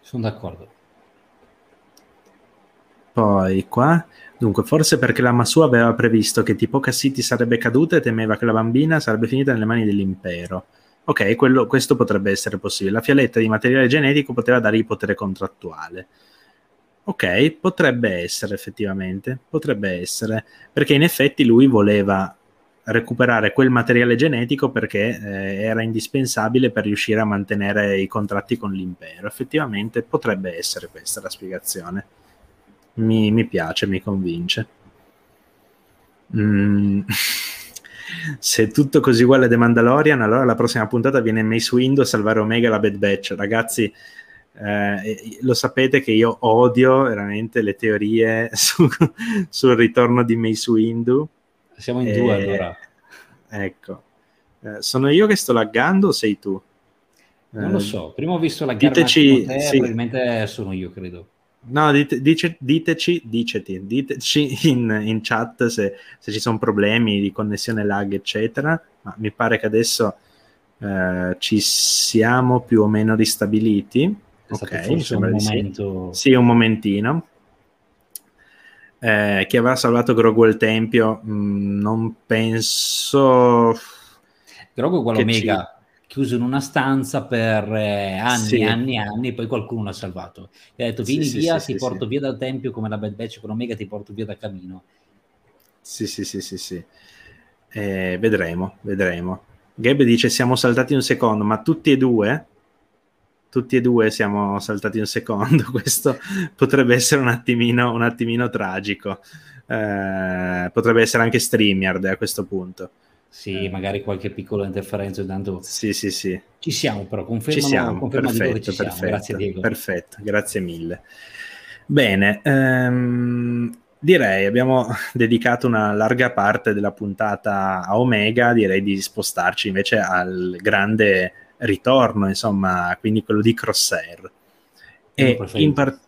Sono d'accordo. Poi qua, dunque, forse perché la Masu aveva previsto che tipo Cassiti sarebbe caduta e temeva che la bambina sarebbe finita nelle mani dell'impero. Ok, quello, questo potrebbe essere possibile. La fialetta di materiale genetico poteva dare il potere contrattuale. Ok, potrebbe essere effettivamente, potrebbe essere, perché in effetti lui voleva recuperare quel materiale genetico perché eh, era indispensabile per riuscire a mantenere i contratti con l'impero. Effettivamente potrebbe essere questa la spiegazione. Mi, mi piace, mi convince. Mm. [laughs] Se tutto così uguale a The Mandalorian, allora la prossima puntata viene Mace Windu a salvare Omega la Bad Batch. Ragazzi, eh, lo sapete che io odio veramente le teorie [laughs] su, sul ritorno di Mace Windu siamo in e... due eh, allora. Ecco. Eh, sono io che sto laggando o sei tu? Non lo eh, so, prima ho visto la diteci, te, sì. probabilmente sono io, credo. No, dite, dice, diteci, diceti, diteci in, in chat se, se, ci sono problemi di connessione lag, eccetera. Ma mi pare che adesso eh, ci siamo più o meno ristabiliti. È ok, un momento... Sì. sì, un momentino eh, chi avrà salvato Grogu al Tempio, mm, non penso... Grogu uguale Omega, ci... chiuso in una stanza per eh, anni, sì. anni, anni, poi qualcuno l'ha salvato. E ha detto, vieni sì, via, sì, ti porto via dal Tempio come la Bad Batch con Omega, ti porto via dal camino. Sì, sì, sì, sì, sì. Eh, vedremo, vedremo. Gab dice, siamo saltati un secondo, ma tutti e due tutti e due siamo saltati un secondo, [laughs] questo potrebbe essere un attimino, un attimino tragico. Eh, potrebbe essere anche StreamYard a questo punto. Sì, eh. magari qualche piccola interferenza intanto. Sì, sì, sì. Ci siamo però, confermo, ci siamo, conferma perfetto, ci perfetto, siamo. Grazie Diego. Perfetto, grazie mille. Bene, ehm, direi abbiamo [laughs] dedicato una larga parte della puntata a Omega, direi di spostarci invece al grande ritorno, insomma, quindi quello di Crosshair. E in, par-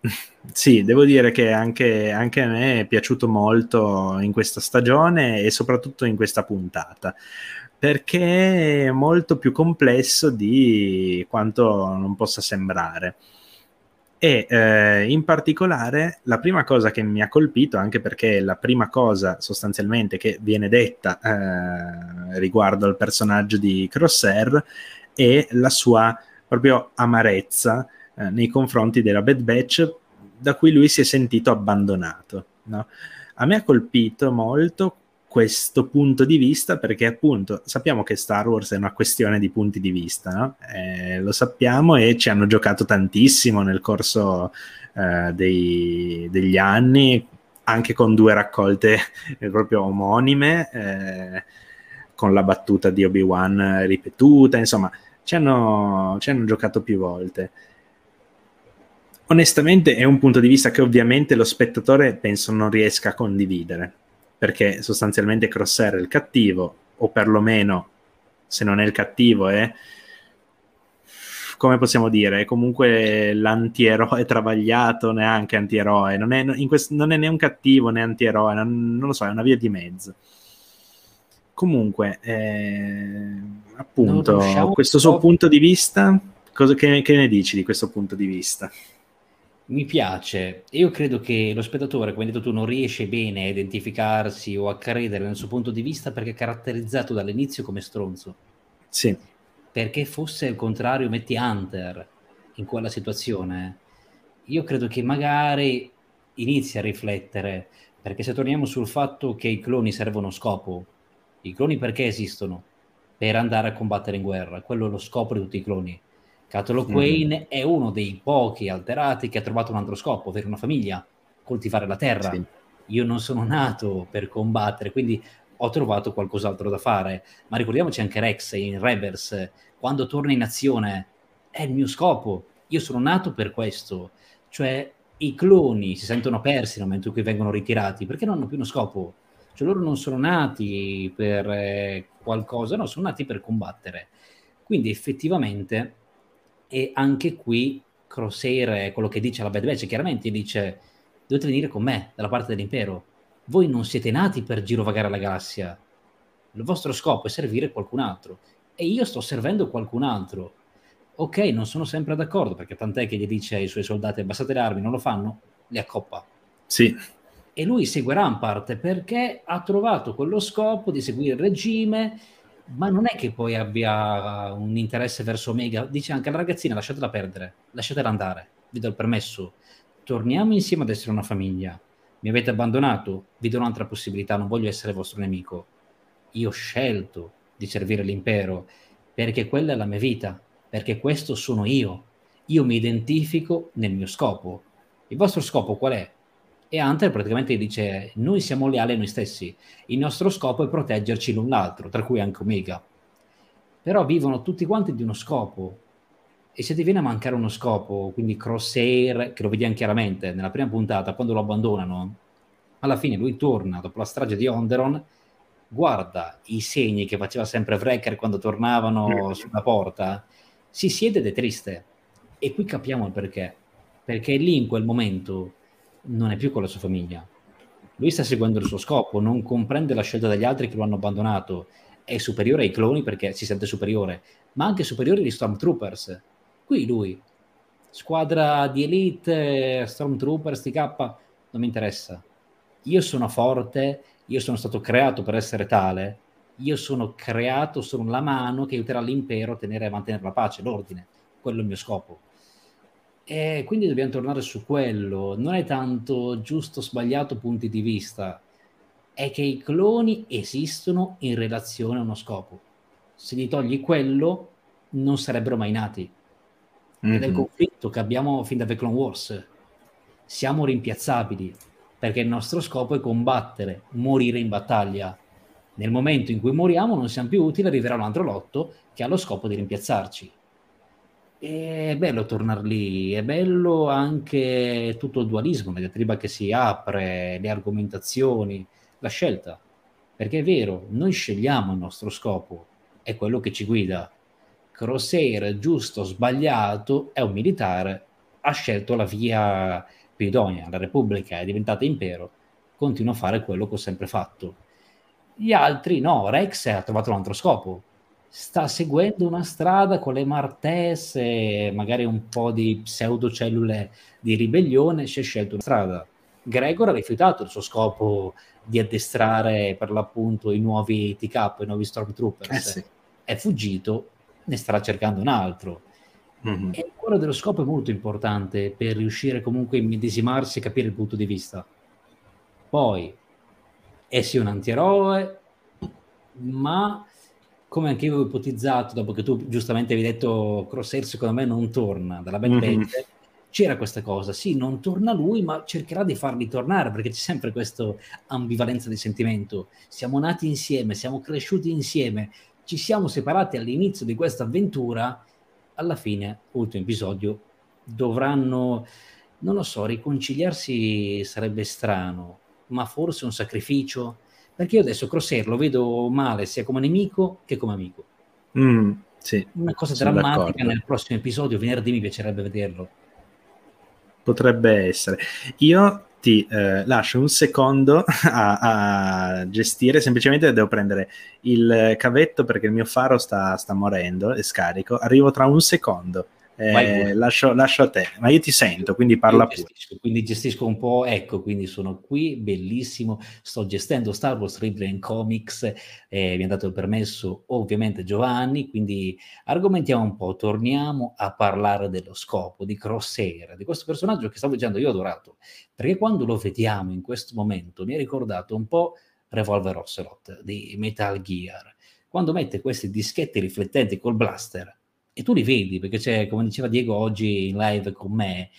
[laughs] Sì, devo dire che anche, anche, a me è piaciuto molto in questa stagione e soprattutto in questa puntata, perché è molto più complesso di quanto non possa sembrare. E eh, in particolare la prima cosa che mi ha colpito, anche perché è la prima cosa sostanzialmente che viene detta eh, riguardo al personaggio di Crosshair, è la sua proprio amarezza eh, nei confronti della Bad Batch da cui lui si è sentito abbandonato. No? A me ha colpito molto questo punto di vista perché appunto sappiamo che Star Wars è una questione di punti di vista, no? eh, lo sappiamo e ci hanno giocato tantissimo nel corso eh, dei, degli anni, anche con due raccolte proprio omonime, eh, con la battuta di Obi-Wan ripetuta, insomma, ci hanno, ci hanno giocato più volte onestamente è un punto di vista che ovviamente lo spettatore penso non riesca a condividere, perché sostanzialmente Crosshair è il cattivo, o perlomeno se non è il cattivo è come possiamo dire, è comunque l'antieroe [laughs] travagliato, neanche antieroe, non è, quest- non è né un cattivo né antieroe, non, non, lo so, è una via di mezzo. Comunque, eh, appunto, questo suo punto di vista, cosa, che, che ne dici di questo punto di vista? Mi piace. Io credo che lo spettatore, come hai detto tu, non riesce bene a identificarsi o a credere nel suo punto di vista perché è caratterizzato dall'inizio come stronzo. Sì. Perché fosse il contrario, metti Hunter in quella situazione, io credo che magari inizi a riflettere, perché se torniamo sul fatto che i cloni servono a scopo, i cloni perché esistono? Per andare a combattere in guerra, quello è lo scopo di tutti i cloni Catolo Quain mm. è uno dei pochi alterati che ha trovato un altro scopo, avere una famiglia, coltivare la terra. Sì. Io non sono nato per combattere, quindi ho trovato qualcos'altro da fare. Ma ricordiamoci anche Rex in Rebels, quando torna in azione, è il mio scopo. Io sono nato per questo. Cioè, i cloni si sentono persi nel momento in cui vengono ritirati perché non hanno più uno scopo. Cioè, loro non sono nati per eh, qualcosa, no, sono nati per combattere. Quindi effettivamente e anche qui Crosshair è quello che dice la Bad Batch, chiaramente dice dovete venire con me dalla parte dell'impero. Voi non siete nati per girovagare la galassia. Il vostro scopo è servire qualcun altro e io sto servendo qualcun altro. Ok, non sono sempre d'accordo perché tant'è che gli dice ai suoi soldati abbassate le armi, non lo fanno, li accoppa. Sì. E lui segue Rampart perché ha trovato quello scopo di seguire il regime ma non è che poi abbia un interesse verso Omega, dice anche alla ragazzina lasciatela perdere, lasciatela andare, vi do il permesso, torniamo insieme ad essere una famiglia, mi avete abbandonato, vi do un'altra possibilità, non voglio essere vostro nemico, io ho scelto di servire l'impero perché quella è la mia vita, perché questo sono io, io mi identifico nel mio scopo. Il vostro scopo qual è? E Hunter praticamente dice: Noi siamo leali a noi stessi, il nostro scopo è proteggerci l'un l'altro, tra cui anche Omega. Però vivono tutti quanti di uno scopo. E se ti viene a mancare uno scopo, quindi Crosshair, che lo vediamo chiaramente nella prima puntata, quando lo abbandonano, alla fine lui torna dopo la strage di Onderon, guarda i segni che faceva sempre Wrecker quando tornavano [laughs] sulla porta, si siede ed è triste. E qui capiamo il perché. Perché lì in quel momento non è più con la sua famiglia. Lui sta seguendo il suo scopo, non comprende la scelta degli altri che lo hanno abbandonato, è superiore ai cloni perché si sente superiore, ma anche superiore agli Stormtroopers. Qui lui, squadra di elite, Stormtroopers, TK, non mi interessa. Io sono forte, io sono stato creato per essere tale, io sono creato, sono la mano che aiuterà l'impero a tenere e mantenere la pace, l'ordine. Quello è il mio scopo e quindi dobbiamo tornare su quello. Non è tanto giusto o sbagliato punti di vista, è che i cloni esistono in relazione a uno scopo. Se gli togli quello, non sarebbero mai nati. Mm-hmm. Ed è il mhm. conflitto che abbiamo fin da The Clone Wars. Siamo rimpiazzabili perché il nostro scopo è combattere, morire in battaglia. Nel momento in cui moriamo non siamo più utili, arriverà un altro lotto che ha lo scopo di rimpiazzarci è bello tornare lì, è bello anche tutto il dualismo, la diatriba che si apre, le argomentazioni, la scelta. Perché è vero, noi scegliamo il nostro scopo, è quello che ci guida. Crosshair, giusto o sbagliato, è un militare ha scelto la via più idonea, la Repubblica è diventata impero, continuo a fare quello che ho sempre fatto. Gli altri no, Rex ha trovato un altro scopo, sta seguendo una strada con le Martes e magari un po' di pseudocellule di ribellione, si è scelto una strada. Gregor ha rifiutato il suo scopo di addestrare per l'appunto i nuovi TK, i nuovi Stormtroopers. Eh sì. È fuggito, ne starà cercando un altro. Mm-hmm. E quello dello scopo è molto importante per riuscire comunque a immedesimarsi e capire il punto di vista. Poi, è sì un antieroe, ma come anche io avevo ipotizzato, dopo che tu giustamente avevi detto Crosshair secondo me non torna dalla Bad mm-hmm. c'era questa cosa, sì, non torna lui, ma cercherà di farli tornare, perché c'è sempre questa ambivalenza di sentimento. Siamo nati insieme, siamo cresciuti insieme, ci siamo separati all'inizio di questa avventura, alla fine, ultimo episodio, dovranno, non lo so, riconciliarsi sarebbe strano, ma forse un sacrificio perché io adesso Crosshair lo vedo male sia come nemico che come amico. Mm, sì, Una cosa drammatica d'accordo. nel prossimo episodio, venerdì mi piacerebbe vederlo. Potrebbe essere. Io ti eh, lascio un secondo [laughs] a, a, gestire, semplicemente devo prendere il cavetto perché il mio faro sta, sta morendo e scarico. Arrivo tra un secondo. Eh, lascio, lascio, a te, ma io ti sento, quindi parla pure. Quindi gestisco un po', ecco, quindi sono qui, bellissimo, sto gestendo Star Wars Ridley Comics, eh, mi ha dato il permesso ovviamente Giovanni, quindi argomentiamo un po', torniamo a parlare dello scopo di Crosshair, di questo personaggio che stavo dicendo io ho adorato, perché quando lo vediamo in questo momento mi ha ricordato un po' Revolver Ocelot di Metal Gear, quando mette questi dischetti riflettenti col blaster e tu li vedi perché c'è, come diceva Diego oggi in live con me,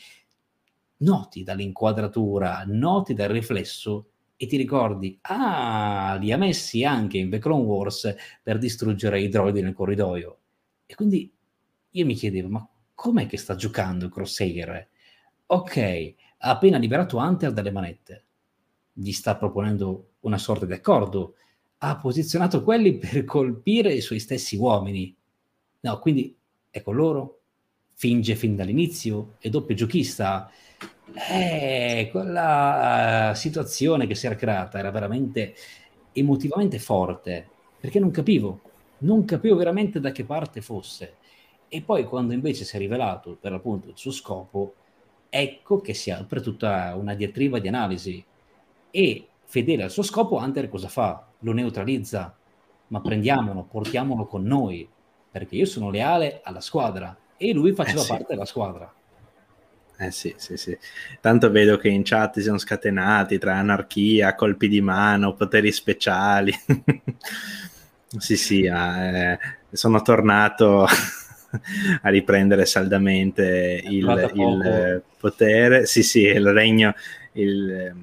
noti dall'inquadratura, noti dal riflesso e ti ricordi, ah, li ha messi anche in The Clone Wars per distruggere i droidi nel corridoio. E quindi io mi chiedevo, ma com'è che sta giocando Crosshair? Ok, ha appena liberato Hunter dalle manette, gli sta proponendo una sorta di accordo, ha posizionato quelli per colpire i suoi stessi uomini. No, quindi è con loro, finge fin dall'inizio, è doppio giochista. Eh, quella situazione che si era creata era veramente emotivamente forte, perché non capivo, non capivo veramente da che parte fosse. E poi quando invece si è rivelato per appunto il suo scopo, ecco che si apre tutta una diatriba di analisi. E fedele al suo scopo, Hunter cosa fa? Lo neutralizza, ma prendiamolo, portiamolo con noi, perché io sono leale alla squadra e lui faceva eh sì. parte della squadra. Eh sì, sì, sì. Tanto vedo che in chat si sono scatenati tra anarchia, colpi di mano, poteri speciali. [laughs] sì, sì, eh, sono tornato [laughs] a riprendere saldamente il, il, potere. Sì, sì, il regno, il,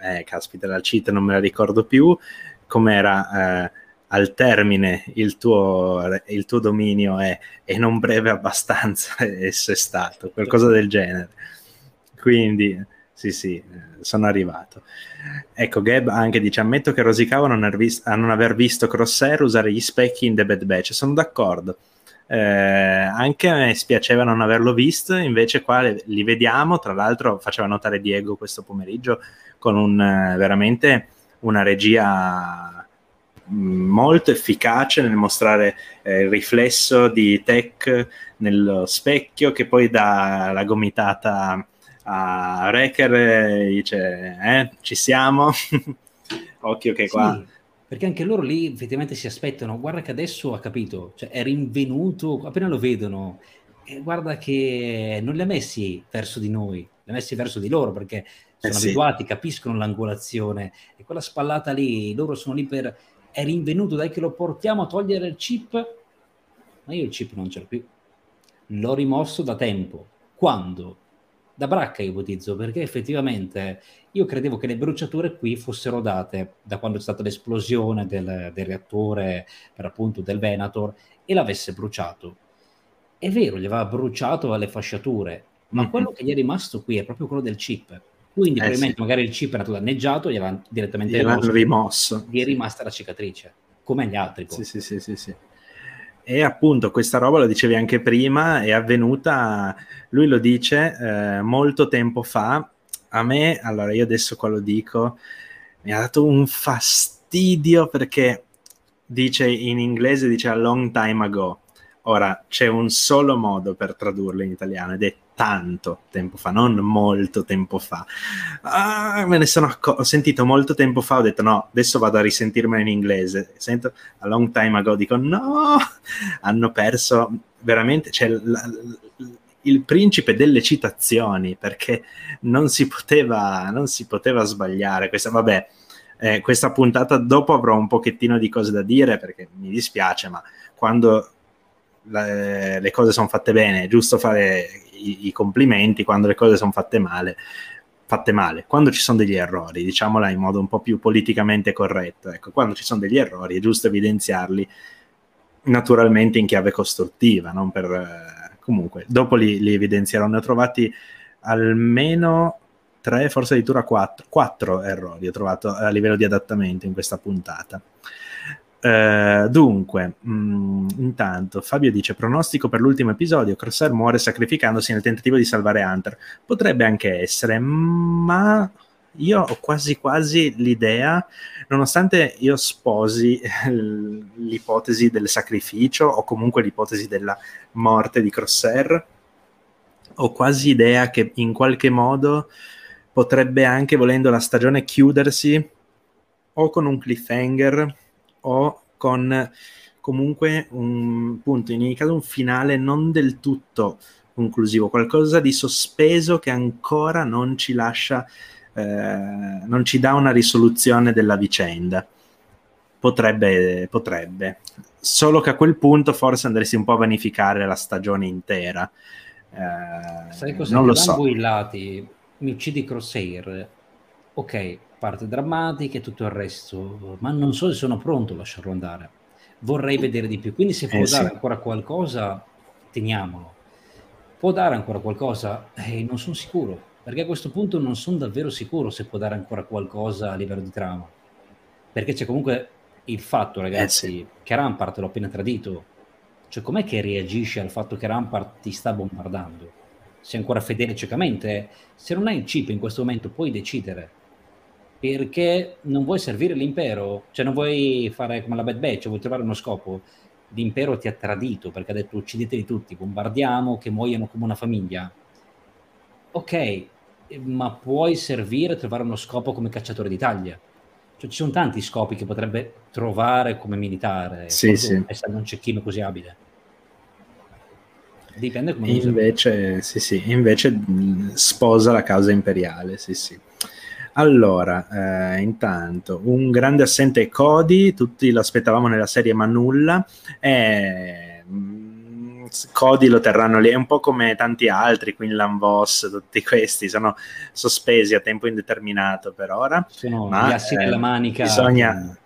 eh, caspita, la cheat non me la ricordo più, com'era... Eh, al termine il tuo, il tuo dominio è, è, non breve abbastanza [laughs] esso è stato, qualcosa del genere. Quindi, sì, sì, sono arrivato. Ecco, Gab anche dice, ammetto che rosicavo non vis- a non aver visto Crosshair usare gli specchi in The Bad Batch, sono d'accordo. Eh, anche a me spiaceva non averlo visto, invece qua li vediamo, tra l'altro faceva notare Diego questo pomeriggio con un, veramente una regia molto efficace nel mostrare eh, il riflesso di Tech nello specchio che poi dà la gomitata a Wrecker e dice eh, ci siamo [laughs] occhio che qua sì, perché anche loro lì effettivamente si aspettano guarda che adesso ha capito cioè è rinvenuto appena lo vedono e guarda che non li ha messi verso di noi li ha messi verso di loro perché sono eh sì. abituati capiscono l'angolazione e quella spallata lì loro sono lì per è rinvenuto, dai che lo portiamo a togliere il chip, ma io il chip non ce l'ho più. L'ho rimosso da tempo. Quando? Da bracca ipotizzo, perché effettivamente io credevo che le bruciature qui fossero date da quando c'è stata l'esplosione del, del reattore, per appunto del Venator, e l'avesse bruciato. È vero, gli aveva bruciato le fasciature, ma mm-hmm. quello [laughs] che gli è rimasto qui è proprio quello del chip quindi eh probabilmente sì. magari il chip è nato danneggiato, gli avevano direttamente rimosso, rimosso. Gli è rimasta la cicatrice, come gli altri. Sì, sì, sì, sì, sì. E appunto questa roba, lo dicevi anche prima, è avvenuta, lui lo dice, eh, molto tempo fa. A me, allora io adesso qua lo dico, mi ha dato un fastidio perché dice in inglese, dice a long time ago. Ora c'è un solo modo per tradurlo in italiano ed è tanto tempo fa, non molto tempo fa. Ah, me ne sono accorto, ho sentito molto tempo fa, ho detto no, adesso vado a risentirmelo in inglese. Sento a long time ago, dico no, hanno perso veramente, cioè, la, il principe delle citazioni, perché non si poteva, non si poteva sbagliare. Questa, vabbè, eh, questa puntata dopo avrò un pochettino di cose da dire, perché mi dispiace, ma quando le, le cose sono fatte bene, è giusto fare i, i complimenti, quando le cose sono fatte male, fatte male, quando ci sono degli errori, diciamola in modo un po' più politicamente corretto, ecco, quando ci sono degli errori è giusto evidenziarli naturalmente in chiave costruttiva, non per... Eh, comunque, dopo li, li evidenzierò, ne ho trovati almeno tre, forse addirittura quattro, quattro errori ho trovato a livello di adattamento in questa puntata. Uh, dunque, mh, mm, intanto Fabio dice: Pronostico per l'ultimo episodio: Crosshair muore sacrificandosi nel tentativo di salvare Hunter. Potrebbe anche essere, ma io ho quasi quasi l'idea, nonostante io sposi l'ipotesi del sacrificio o comunque l'ipotesi della morte di Crosshair, ho quasi idea che in qualche modo potrebbe anche, volendo la stagione, chiudersi o con un cliffhanger o con comunque un punto, in ogni caso un finale non del tutto conclusivo, qualcosa di sospeso che ancora non ci lascia, eh, non ci dà una risoluzione della vicenda. Potrebbe, potrebbe. Solo che a quel punto forse andresti un po' a vanificare la stagione intera. Eh, Sai cosa? Non lo so. mi uccidi Crosshair, ok, parte drammatica e tutto il resto, ma non so se sono pronto a lasciarlo andare. Vorrei vedere di più. Quindi se può eh, dare sì. ancora qualcosa, teniamolo. Può dare ancora qualcosa? Eh, non sono sicuro, perché a questo punto non sono davvero sicuro se può dare ancora qualcosa a livello di trama. Perché c'è comunque il fatto, ragazzi, eh, sì. che Rampart l'ho appena tradito. Cioè, com'è che reagisci al fatto che Rampart ti sta bombardando? Sei ancora fedele ciecamente? Se non hai il chip in questo momento, puoi decidere perché non vuoi servire l'impero, cioè non vuoi fare come la Bad Batch, vuoi trovare uno scopo. L'impero ti ha tradito perché ha detto uccideteli tutti, bombardiamo, che muoiano come una famiglia. Ok, ma puoi servire, trovare uno scopo come cacciatore d'Italia. Cioè, ci sono tanti scopi che potrebbe trovare come militare. Sì, sì. Essere un cecchino così abile. Dipende come invece, sì, sì, invece sposa la causa imperiale, sì, sì. Allora, eh, intanto, un grande assente è Cody, tutti lo aspettavamo nella serie ma nulla. E, mm, Cody lo terranno lì, è un po' come tanti altri, Quinlan Voss, tutti questi sono sospesi a tempo indeterminato per ora. Sono ma, gli assi eh, della manica. Bisogna,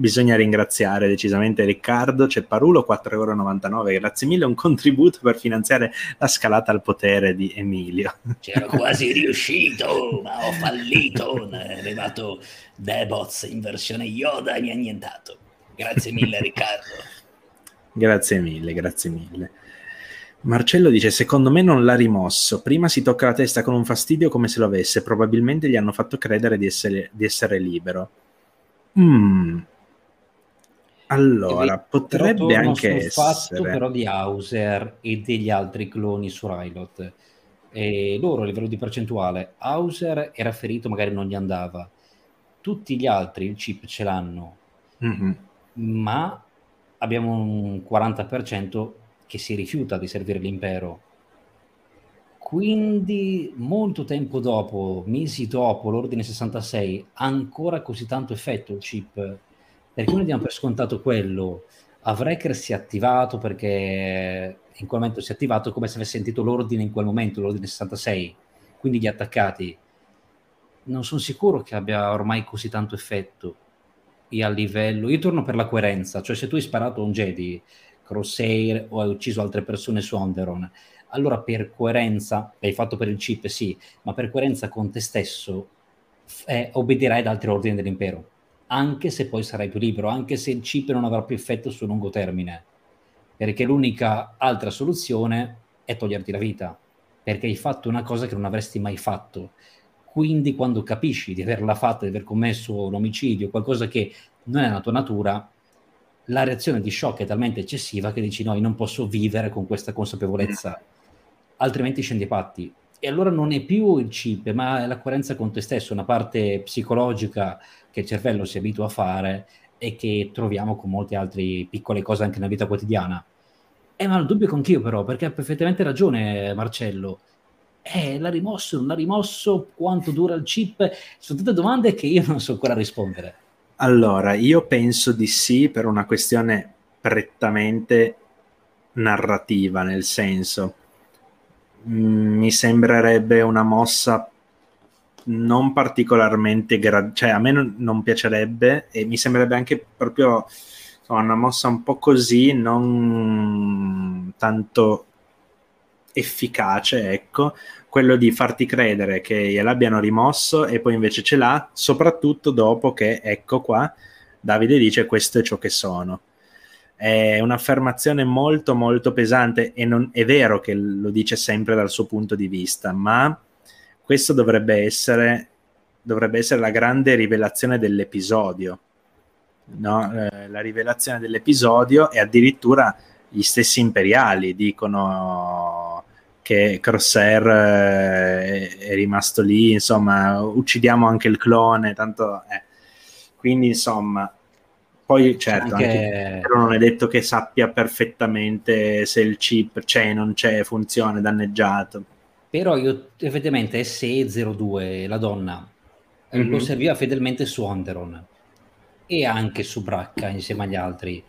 bisogna ringraziare decisamente Riccardo Cepparulo, 4,99 euro, grazie mille, un contributo per finanziare la scalata al potere di Emilio. [laughs] C'ero quasi [laughs] riuscito, ma ho fallito, è arrivato Debots in versione Yoda e mi ha annientato. Grazie mille Riccardo. grazie mille, grazie mille. Marcello dice: Secondo me non l'ha rimosso. Prima si tocca la testa con un fastidio come se lo avesse. Probabilmente gli hanno fatto credere di essere, di essere libero. Mm, allora, potrebbe anche essere... fatto però di Hauser e degli altri cloni su Rylot. E loro a livello di percentuale, Hauser era ferito, magari non gli andava. Tutti gli altri il chip ce l'hanno, mm-hmm. ma abbiamo un 40% che si rifiuta di servire l'impero. Quindi molto tempo dopo, mesi dopo l'ordine 66, ancora così tanto effetto il chip perché noi diamo per scontato quello. Avreker si è attivato perché in quel momento si è attivato come se avesse sentito l'ordine in quel momento, l'ordine 66, quindi gli attaccati. Non sono sicuro che abbia ormai così tanto effetto. E a livello... Io torno per la coerenza, cioè se tu hai sparato un Jedi, Crosshair o hai ucciso altre persone su Onderon, allora per coerenza, l'hai fatto per il chip, sì, ma per coerenza con te stesso eh, obbedirai ad altri ordini dell'impero anche se poi sarai più libero, anche se il chip non avrà più effetto sul lungo termine. perché l'unica altra soluzione è toglierti la vita, perché hai fatto una cosa che non avresti mai fatto. Quindi quando capisci di averla fatta, di aver commesso un omicidio, qualcosa che non è nella tua natura, la reazione di shock è talmente eccessiva che dici no, io non posso vivere con questa consapevolezza, altrimenti scendi ai patti. E allora non è più il chip, ma è la coerenza con te stesso, una parte psicologica che il cervello si abitua a fare e che troviamo con molte altre piccole cose anche nella vita quotidiana. Eh, ma il dubbio con anch'io però, perché ha perfettamente ragione Marcello. Eh, l'ha rimosso, non l'ha rimosso, quanto dura il chip? Sono tutte domande che io non so ancora rispondere. Allora, io penso di sì per una questione prettamente narrativa, nel senso, mm, mi sembrerebbe una mossa non particolarmente gra- cioè a me non, non, piacerebbe e mi sembrerebbe anche proprio insomma, una mossa un po' così non tanto efficace ecco quello di farti credere che gliel'abbiano rimosso e poi invece ce l'ha soprattutto dopo che ecco qua Davide dice questo è ciò che sono è un'affermazione molto molto pesante e non è vero che lo dice sempre dal suo punto di vista ma questo dovrebbe essere, dovrebbe essere la grande rivelazione dell'episodio. No? Eh, la rivelazione dell'episodio e addirittura gli stessi imperiali dicono che Crosshair eh, è, rimasto lì, insomma, uccidiamo anche il clone, tanto... Eh. Quindi, insomma, poi certo, anche... Anche, però non è detto che sappia perfettamente se il chip c'è, non c'è, funziona, è danneggiato. Però io effettivamente SE02, la donna, mm-hmm. lo serviva fedelmente su Onderon e anche su Bracca insieme agli altri.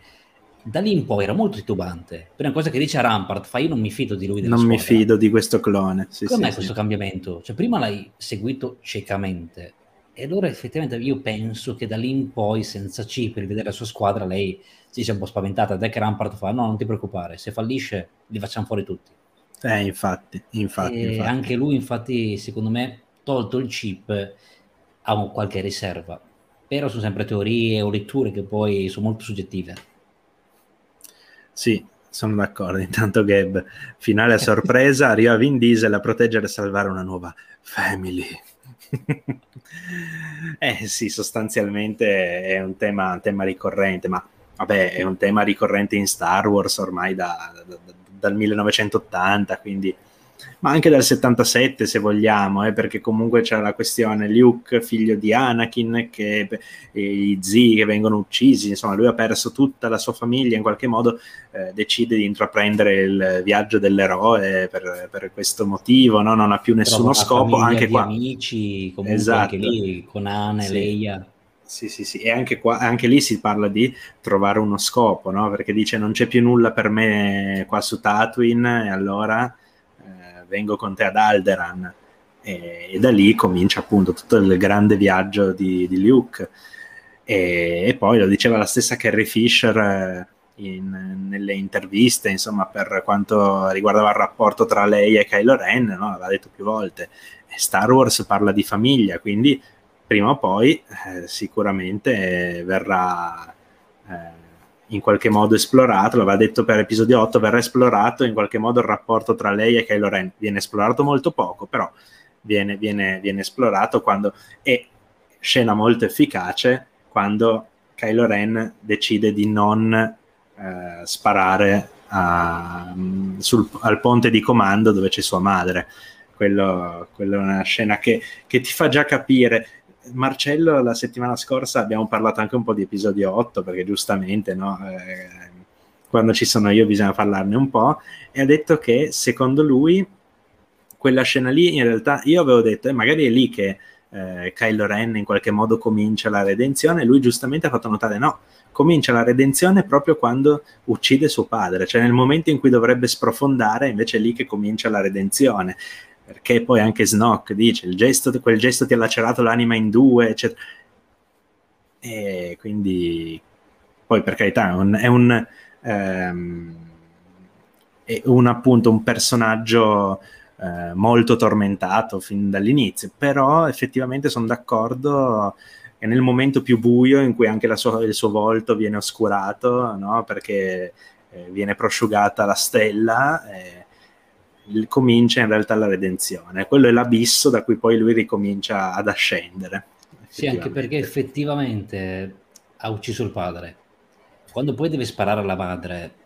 Da lì in poi era molto titubante. Per una cosa che dice a Rampart, fa io non mi fido di lui. non squadra. mi fido di questo clone. Sì, Com'è sì, questo sì. cambiamento? Cioè, prima l'hai seguito ciecamente. E allora effettivamente io penso che da lì in poi, senza C, per rivedere la sua squadra, lei si sia un po' spaventata. Che Rampart fa, no, non ti preoccupare, se fallisce li facciamo fuori tutti. Eh, infatti, infatti, infatti. Anche lui, infatti, secondo me, tolto il chip, ha un qualche riserva. Però sono sempre teorie o letture che poi sono molto soggettive. Sì, sono d'accordo. Intanto Gab, finale a sorpresa, arriva Vin Diesel a proteggere e salvare una nuova family. [laughs] eh sì, sostanzialmente è un tema, un tema, ricorrente, ma vabbè, è un tema ricorrente in Star Wars ormai da, da, dal 1980, quindi ma anche dal 77 se vogliamo, eh, perché comunque c'è la questione Luke, figlio di Anakin, che, i zii che vengono uccisi, insomma lui ha perso tutta la sua famiglia, in qualche modo eh, decide di intraprendere il viaggio dell'eroe per, per questo motivo, no? non ha più nessuno scopo, anche qua. amici, comunque esatto. anche lì, con Anna e sì. Leia. Sì, sì, sì, e anche, qua, anche lì si parla di trovare uno scopo, no? Perché dice non c'è più nulla per me qua su Tatooine e allora eh, vengo con te ad Alderan. E, e, da lì comincia appunto tutto il grande viaggio di, di Luke. E, e, poi lo diceva la stessa Carrie Fisher eh, in, nelle interviste, insomma, per quanto riguardava il rapporto tra lei e Kylo Ren, no? l'aveva detto più volte. Star Wars parla di famiglia, quindi prima o poi eh, sicuramente verrà eh, in qualche modo esplorato, l'aveva detto per episodio 8, verrà esplorato in qualche modo il rapporto tra lei e Kylo Ren. Viene esplorato molto poco, però viene, viene, viene esplorato quando è scena molto efficace quando Kylo Ren decide di non eh, sparare a, sul, al ponte di comando dove c'è sua madre. Quello, quello è una scena che, che, ti fa già capire Marcello la settimana scorsa abbiamo parlato anche un po' di episodio 8 perché giustamente no, eh, quando ci sono io bisogna parlarne un po' e ha detto che secondo lui quella scena lì in realtà io avevo detto eh, magari è lì che eh, Kylo Ren in qualche modo comincia la redenzione lui giustamente ha fatto notare no comincia la redenzione proprio quando uccide suo padre cioè nel momento in cui dovrebbe sprofondare invece è lì che comincia la redenzione perché poi anche Snock dice il gesto, quel gesto ti ha lacerato l'anima in due, eccetera. E quindi poi per carità è un, è un, ehm, è un appunto un personaggio eh, molto tormentato fin dall'inizio, però effettivamente sono d'accordo che nel momento più buio in cui anche sua, il suo volto viene oscurato, no? perché eh, viene prosciugata la stella, eh, comincia in realtà la redenzione. Quello è l'abisso da cui poi lui ricomincia ad ascendere. Sì, anche perché effettivamente ha ucciso il padre. Quando poi deve sparare alla madre,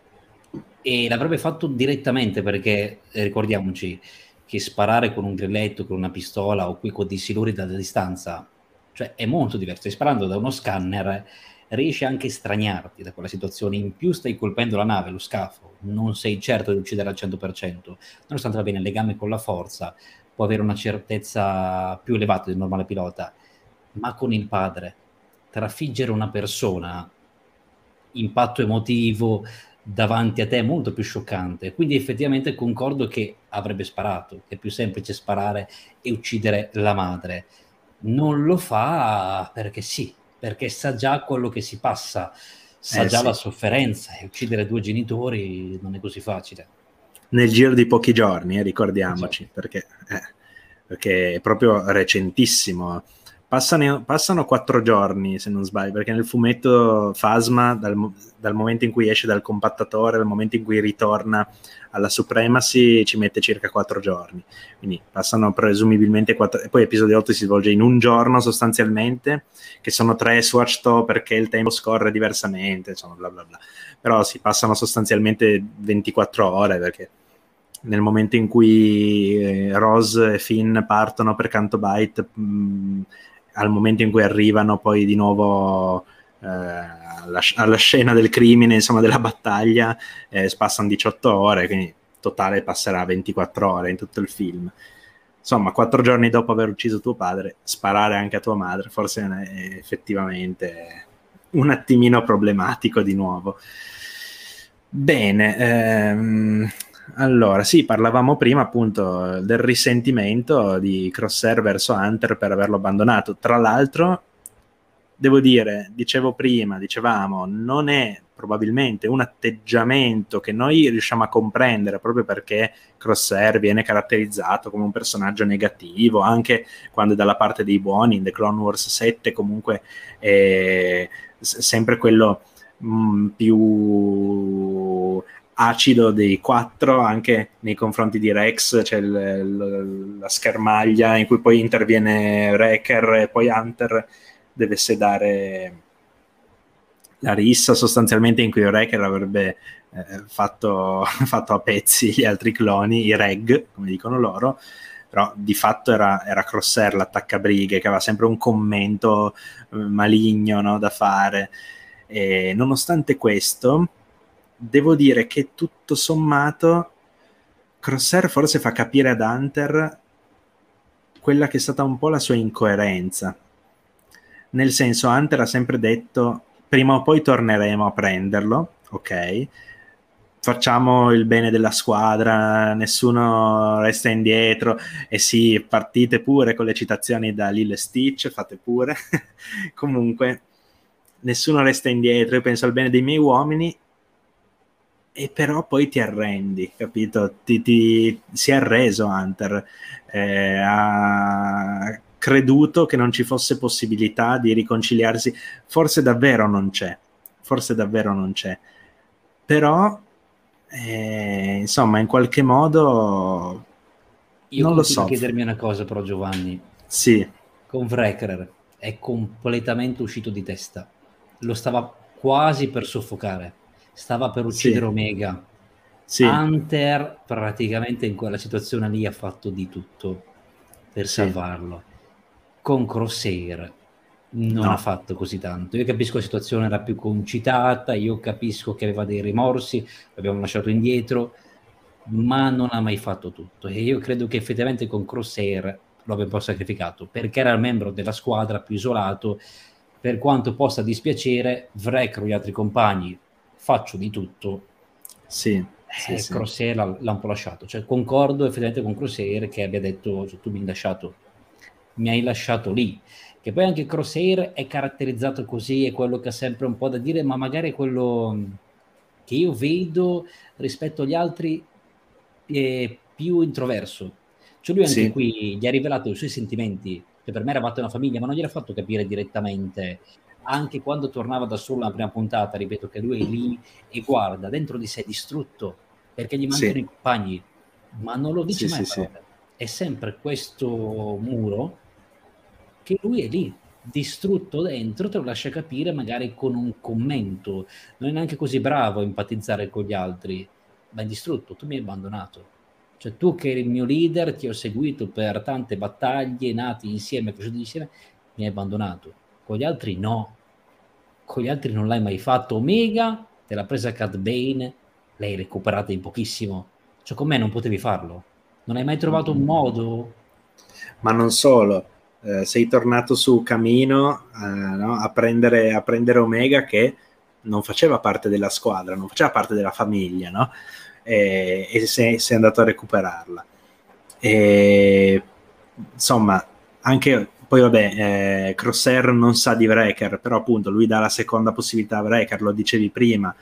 e l'avrebbe fatto direttamente perché eh, ricordiamoci che sparare con un grilletto, con una pistola o qui con dei siluri da distanza, cioè è molto diverso. Stai sparando da uno scanner, riesci anche a straniarti da quella situazione. In più stai colpendo la nave, lo scafo, non sei certo di uccidere al 100%, nonostante va bene il legame con la forza, può avere una certezza più elevata del normale pilota, ma con il padre, trafiggere una persona, impatto emotivo, davanti a te è molto più scioccante. Quindi effettivamente concordo che avrebbe sparato, è più semplice sparare e uccidere la madre. Non lo fa perché sì, perché sa già quello che si passa, sa eh, già sì. la sofferenza e uccidere due genitori non è così facile. Nel giro di pochi giorni, eh, ricordiamoci, esatto. perché, eh, perché è proprio recentissimo Passano, passano, quattro giorni, se non sbaglio, perché nel fumetto Fasma, dal, dal, momento in cui esce dal compattatore al momento in cui ritorna alla Supremacy, ci mette circa quattro giorni. Quindi passano presumibilmente quattro... E poi episodio 8 si svolge in un giorno sostanzialmente, che sono tre Swatch perché il tempo scorre diversamente, insomma, bla bla bla. Però si passano sostanzialmente 24 ore, perché nel momento in cui eh, Rose e Finn partono per Canto Byte... al momento in cui arrivano poi di nuovo eh, alla, alla, scena del crimine, insomma della battaglia, eh, passano 18 ore, quindi totale passerà 24 ore in tutto il film. Insomma, quattro giorni dopo aver ucciso tuo padre, sparare anche a tua madre, forse è effettivamente un attimino problematico di nuovo. Bene, ehm, allora, sì, parlavamo prima appunto del risentimento di Crosshair verso Hunter per averlo abbandonato. Tra l'altro, devo dire, dicevo prima, dicevamo, non è probabilmente un atteggiamento che noi riusciamo a comprendere proprio perché Crosshair viene caratterizzato come un personaggio negativo, anche quando è dalla parte dei buoni, in The Clone Wars 7 comunque è sempre quello mh, mm, più acido dei quattro anche nei confronti di Rex, c'è l- la schermaglia in cui poi interviene Wrecker e poi Hunter deve sedare la rissa sostanzialmente in cui Wrecker avrebbe eh, fatto, [laughs] fatto, a pezzi gli altri cloni, i reg, come dicono loro, però di fatto era, era Crosshair l'attaccabrighe che aveva sempre un commento eh, maligno no, da fare. E nonostante questo, devo dire che tutto sommato Crosshair forse fa capire ad Hunter quella che è stata un po' la sua incoerenza. Nel senso, Hunter ha sempre detto prima o poi torneremo a prenderlo, ok? Facciamo il bene della squadra, nessuno resta indietro e sì, partite pure con le citazioni da Lille Stitch, fate pure. [laughs] Comunque, nessuno resta indietro, io penso al bene dei miei uomini e però poi ti arrendi, capito? Ti, ti, si è arreso Hunter, eh, ha creduto che non ci fosse possibilità di riconciliarsi, forse davvero non c'è, forse davvero non c'è, però eh, insomma in qualche modo io non lo so. chiedermi una cosa però Giovanni, sì. con Wrecker è completamente uscito di testa, lo stava quasi per soffocare stava per uccidere sì. Omega. Sì. Hunter praticamente in quella situazione lì ha fatto di tutto per sì. salvarlo. Con Crosshair non no. ha fatto così tanto. Io capisco la situazione era più concitata, io capisco che aveva dei rimorsi, l'abbiamo lasciato indietro, ma non ha mai fatto tutto. E io credo che effettivamente con Crosshair lo abbia un po' sacrificato, perché era il membro della squadra più isolato, per quanto possa dispiacere, Vrek e gli altri compagni faccio di tutto. Sì, sì, eh, sì. L'ha, l'ha, un po' lasciato. Cioè, concordo effettivamente con Crosshair che abbia detto cioè, tu mi hai lasciato, mi hai lasciato lì. Che poi anche Crosshair è caratterizzato così, è quello che ha sempre un po' da dire, ma magari è quello che io vedo rispetto agli altri è più introverso. Cioè lui anche sì. qui gli ha rivelato i suoi sentimenti, che per me eravate una famiglia, ma non gliel'ha fatto capire direttamente anche quando tornava da solo la prima puntata, ripeto che lui è lì e guarda dentro di sé distrutto perché gli mancano sì. i compagni, ma non lo dice sì, mai. Sì, è sempre questo muro che lui è lì distrutto dentro, te lo lascia capire magari con un commento. Non è neanche così bravo a empatizzare con gli altri, ma è distrutto, tu mi hai abbandonato. Cioè tu che eri il mio leader, ti ho seguito per tante battaglie, nati insieme, cresciuti insieme, mi hai abbandonato. Con gli altri no. Con gli altri non l'hai mai fatto. Omega, te l'ha presa Cad Bane, l'hai recuperata in pochissimo. Cioè con me non potevi farlo. Non hai mai trovato un modo? Ma non solo eh, sei tornato su Camino eh, no? a, prendere, a, prendere, Omega che non faceva parte della squadra, non faceva parte della famiglia, no? e, e sei, sei, andato a recuperarla. E, insomma, anche poi vabbè, eh, Crosshair non sa di Breaker, però appunto lui dà la seconda possibilità a Breaker, lo dicevi prima.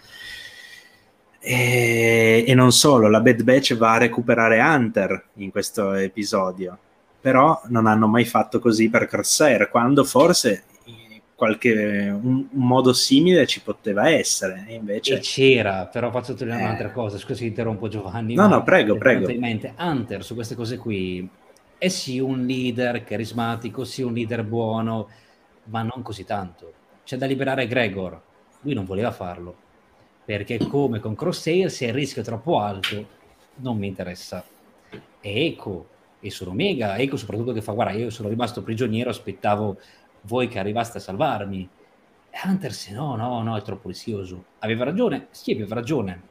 E, e, non solo, la Bad Batch va a recuperare Hunter in questo episodio però non hanno mai fatto così per Crosshair, quando forse qualche un, un, modo simile ci poteva essere e invece e c'era però faccio sottolineare eh. un'altra cosa scusa se interrompo Giovanni no no prego prego in mente Hunter su queste cose qui è sì un leader carismatico sì un leader buono ma non così tanto c'è da liberare Gregor lui non voleva farlo perché come con Crosshair se il rischio è troppo alto non mi interessa e Eco e sono mega, ecco soprattutto che fa, guarda, io sono rimasto prigioniero, aspettavo voi che arrivaste a salvarmi. Hunter, se no, no, no, è troppo rischioso. Aveva ragione? Sì, aveva ragione.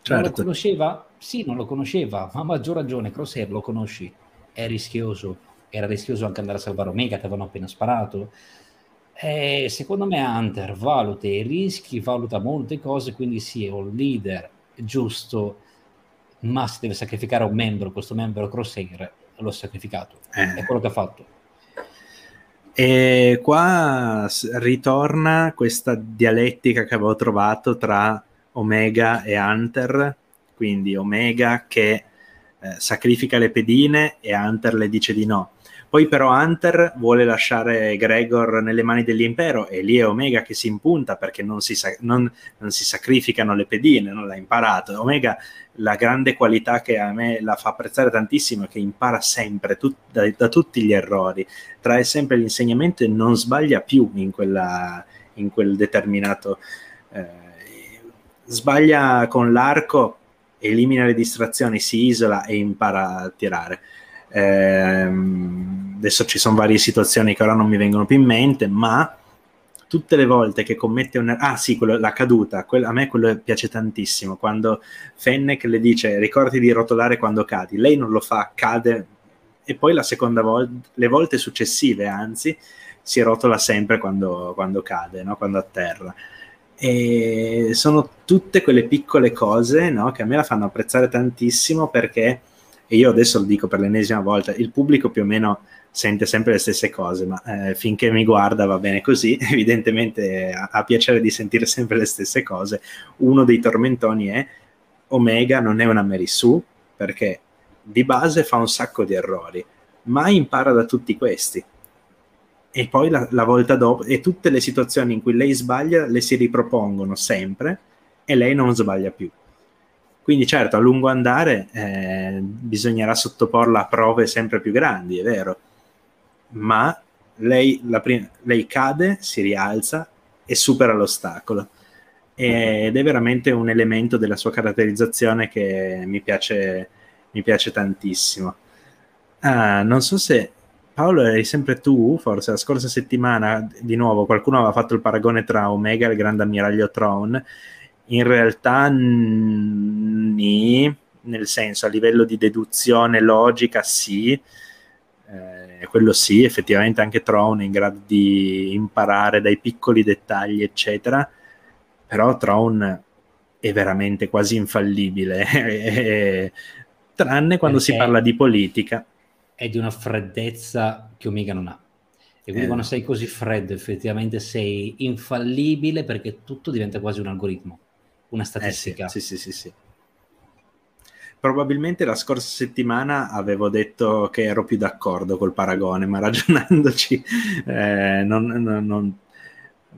Certo. Non lo certo. conosceva? Sì, non lo conosceva, ma a maggior ragione, Crosshair lo conosci, è rischioso. Era rischioso anche andare a salvare Omega, ti avevano appena sparato. E secondo me Hunter valuta i rischi, valuta molte cose, quindi sì, è un leader giusto, ma si deve sacrificare un membro, questo membro Crosshair l'ho sacrificato. Eh. È quello che ha fatto. E qua ritorna questa dialettica che avevo trovato tra Omega e Hunter, quindi Omega che eh, sacrifica le pedine e Hunter le dice di no. Poi però Hunter vuole lasciare Gregor nelle mani dell'impero e lì è Omega che si impunta perché non si, sa- non, non si sacrificano le pedine, non l'ha imparato. Omega la grande qualità che a me la fa apprezzare tantissimo è che impara sempre tut- da, da, tutti gli errori, trae sempre l'insegnamento e non sbaglia più in, quella, in quel determinato... Eh, sbaglia con l'arco, elimina le distrazioni, si isola e impara a tirare. Eh, adesso ci sono varie situazioni che ora non mi vengono più in mente, ma tutte le volte che commette un ah sì, quello, la caduta, quello, a me quello piace tantissimo, quando Fennec le dice ricordi di rotolare quando cadi, lei non lo fa, cade e poi la seconda volta, le volte successive anzi, si rotola sempre quando, quando cade, no? quando atterra. E sono tutte quelle piccole cose no? che a me la fanno apprezzare tantissimo perché e io adesso lo dico per l'ennesima volta, il pubblico più o meno sente sempre le stesse cose, ma eh, finché mi guarda va bene così, [laughs] evidentemente ha, piacere di sentire sempre le stesse cose. Uno dei tormentoni è Omega non è una Mary Sue, perché di base fa un sacco di errori, ma impara da tutti questi. E poi la, la volta dopo, e tutte le situazioni in cui lei sbaglia le si ripropongono sempre e lei non sbaglia più. Quindi certo, a lungo andare eh, bisognerà sottoporla a prove sempre più grandi, è vero, ma lei, prima, lei cade, si rialza e supera l'ostacolo. Ed è veramente un elemento della sua caratterizzazione che mi piace, mi piace tantissimo. Ah, non so se Paolo eri sempre tu, forse la scorsa settimana, di nuovo qualcuno aveva fatto il paragone tra Omega e il grande ammiraglio Tron in realtà nì, nel senso a livello di deduzione logica sì, eh, quello sì, effettivamente anche Tron è in grado di imparare dai piccoli dettagli, eccetera, però Tron è veramente quasi infallibile, [laughs] tranne quando Perché si parla di politica. È di una freddezza che Omega non ha. E quindi eh. quando sei così freddo, effettivamente sei infallibile perché tutto diventa quasi un algoritmo una statistica. Eh sì, sì, sì, sì, Probabilmente la scorsa settimana avevo detto che ero più d'accordo col paragone, ma [laughs] ragionandoci eh, non, non, non,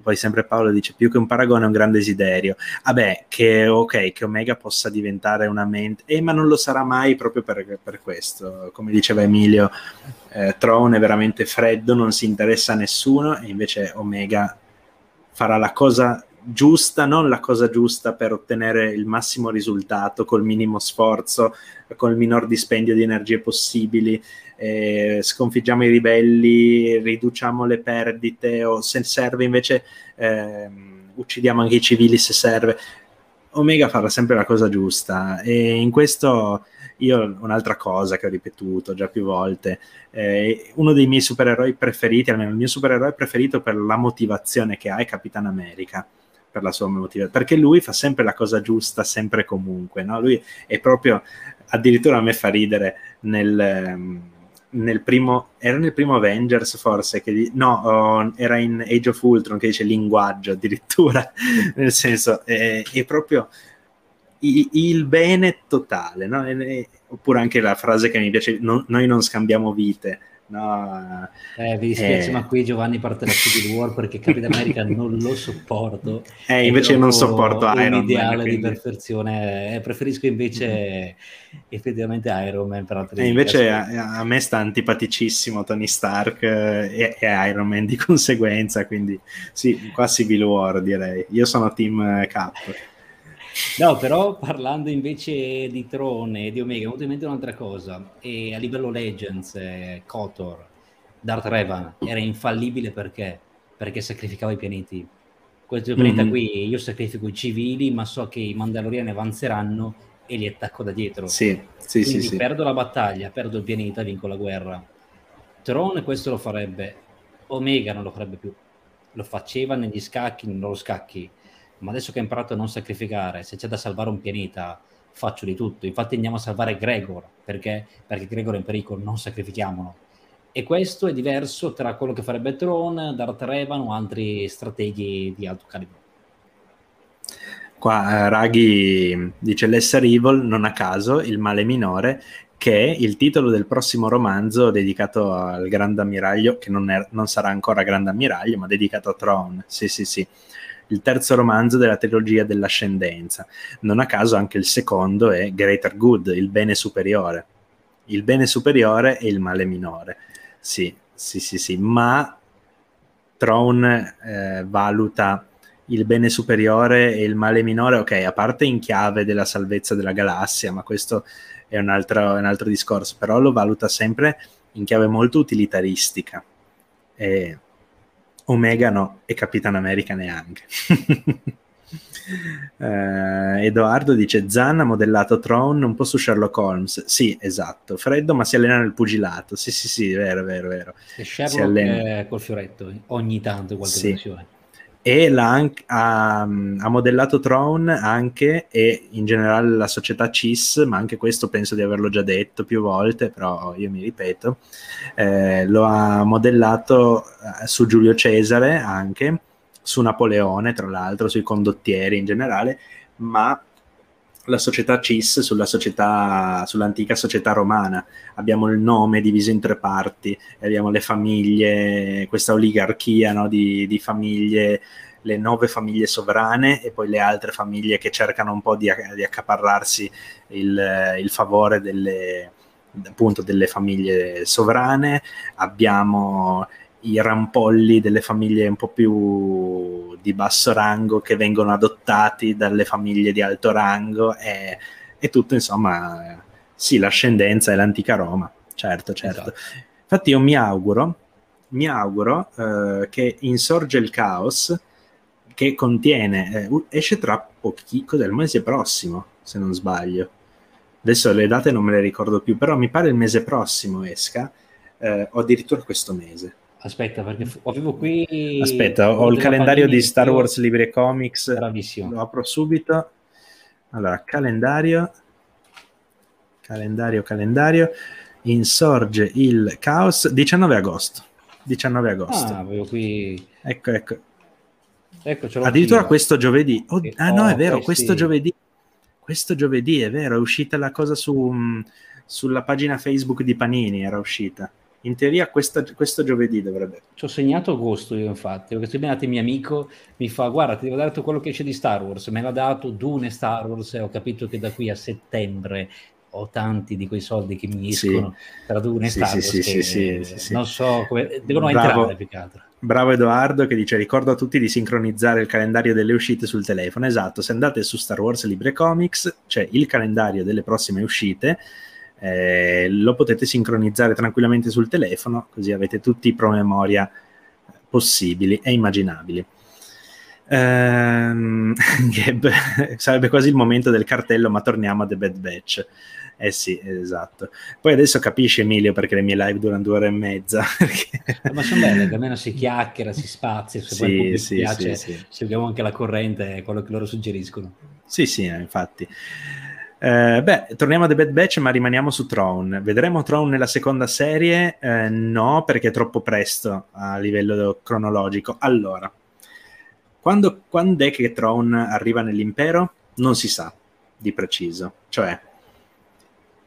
poi sempre Paolo dice più che un paragone è un gran desiderio. Vabbè, che ok, che Omega possa diventare una mente, eh, ma non lo sarà mai proprio per, per questo. Come diceva Emilio, eh, Tron è veramente freddo, non si interessa a nessuno, e invece Omega farà la cosa giusta, non la cosa giusta per ottenere il massimo risultato col minimo sforzo, col minor dispendio di energie possibili eh, sconfiggiamo i ribelli, riduciamo le perdite o se serve invece eh, uccidiamo anche i civili se serve. Omega farà sempre la cosa giusta e in questo io un'altra cosa che ho ripetuto già più volte, eh, uno dei miei supereroi preferiti, almeno il mio supereroe preferito per la motivazione che ha è Capitan America per la sua motivazione, perché lui fa sempre la cosa giusta, sempre e comunque, no? Lui è proprio, addirittura a me fa ridere nel nel primo, era nel primo Avengers forse, che, no, oh, era in Age of Ultron che dice linguaggio addirittura, [laughs] nel senso, è, è proprio il, il, bene totale, no? e, oppure anche la frase che mi piace, no, noi non scambiamo vite, No, eh, mi dispiace, eh, ma qui Giovanni parte da Civil War perché Capitan America [laughs] non lo sopporto. Eh, invece non sopporto Iron Man. ideale quindi... di perfezione, eh, preferisco invece mm. effettivamente Iron Man per E invece a, a, me sta antipaticissimo Tony Stark eh, e, e, Iron Man di [laughs] conseguenza, quindi sì, qua Civil War direi. Io sono team Cap. No, però parlando invece di Tron e di Omega, mi è venuta in mente un'altra cosa. E a livello Legends, eh, Kotor, Darth Revan era infallibile perché? Perché sacrificava i pianeti. Questo pianeta mm-hmm. qui io sacrifico i civili, ma so che i Mandaloriani avanzeranno e li attacco da dietro. Sì, sì, Quindi sì, sì. perdo la battaglia, perdo il pianeta, vinco la guerra. Tron questo lo farebbe, Omega non lo farebbe più. Lo faceva negli scacchi, non lo scacchi ma adesso che ho imparato a non sacrificare, se c'è da salvare un pianeta, faccio di tutto. Infatti andiamo a salvare Gregor, perché? Perché Gregor è in pericolo, non sacrifichiamolo. E questo è diverso tra quello che farebbe Tron, Darth Revan o altri strateghi di alto calibro. Qua eh, Raghi dice l'essere evil non a caso, il male minore, che è il titolo del prossimo romanzo dedicato al Grande Ammiraglio, che non, è, non sarà ancora Grande Ammiraglio, ma dedicato a Tron. Sì, sì, sì il terzo romanzo della trilogia dell'ascendenza. Non a caso anche il secondo è Greater Good, il bene superiore. Il bene superiore e il male minore. Sì, sì, sì, sì, ma Tron eh, valuta il bene superiore e il male minore, ok, a parte in chiave della salvezza della galassia, ma questo è un altro, un altro discorso, però lo valuta sempre in chiave molto utilitaristica. E Omega no e Capitan America neanche. Uh, [laughs] Edoardo dice Zan ha modellato Tron un po' su Sherlock Holmes. Sì esatto. Freddo ma si allena nel pugilato. Sì sì sì vero vero vero. E Sherlock col fioretto ogni tanto qualche sì. versione e ha, ha, modellato Tron anche e in generale la società CIS, ma anche questo penso di averlo già detto più volte, però io mi ripeto, eh, lo ha modellato eh, su Giulio Cesare anche, su Napoleone tra l'altro, sui condottieri in generale, ma la società CIS sulla società, sull'antica società romana. Abbiamo il nome diviso in tre parti, abbiamo le famiglie, questa oligarchia no, di, di, famiglie, le nove famiglie sovrane e poi le altre famiglie che cercano un po' di, di accaparrarsi il, il favore delle, appunto, delle famiglie sovrane. Abbiamo i rampolli delle famiglie un po' più di basso rango che vengono adottati dalle famiglie di alto rango e, e tutto insomma sì l'ascendenza è l'antica Roma certo certo. Esatto. infatti io mi auguro mi auguro eh, che insorge il caos che contiene eh, esce tra pochi cos'è il mese prossimo se non sbaglio. Adesso le date non me le ricordo più però mi pare il mese prossimo esca eh, o addirittura questo mese Aspetta, perché avevo qui. Aspetta, ho il calendario di Star Wars Libre Comics. Bravissimo. Lo apro subito. Allora, calendario. Calendario, calendario. Insorge il caos 19 agosto. 19 agosto. Ah, avevo qui. Ecco, ecco. Ecco, Addirittura io. questo giovedì. Oh, ah, no, è vero, questo sì. giovedì. Questo giovedì è vero, è uscita la cosa su, mm, sulla pagina Facebook di Panini. Era uscita In teoria questa, questo giovedì dovrebbe. Ci ho segnato agosto io infatti, perché se un mio amico mi fa guarda ti devo dare tutto quello che esce di Star Wars, me l'ha dato Dune Star Wars e ho capito che da qui a settembre ho tanti di quei soldi che mi escono sì. tra Dune e sì, Star Wars sì, sì, sì, sì, non so come devono Bravo. entrare più che altro. Bravo Edoardo che dice ricordo a tutti di sincronizzare il calendario delle uscite sul telefono. Esatto, se andate su Star Wars Libre Comics c'è il calendario delle prossime uscite, eh, lo potete sincronizzare tranquillamente sul telefono così avete tutti i promemoria possibili e immaginabili. Ehm, [laughs] sarebbe quasi il momento del cartello ma torniamo a The Bad Batch. Eh sì, esatto. Poi adesso capisci Emilio perché le mie live durano due ore e mezza. [laughs] Perché... Ma sono belle, almeno si chiacchiera, si spazia, se sì, poi sì, piace, sì, sì. seguiamo anche la corrente, quello che loro suggeriscono. Sì, sì, eh, infatti. Eh, beh, torniamo a The Bad Batch, ma rimaniamo su Tron. Vedremo Tron nella seconda serie? Eh, no, perché è troppo presto a livello cronologico. Allora, quando, quando è che Tron arriva nell'impero? Non si sa di preciso. Cioè,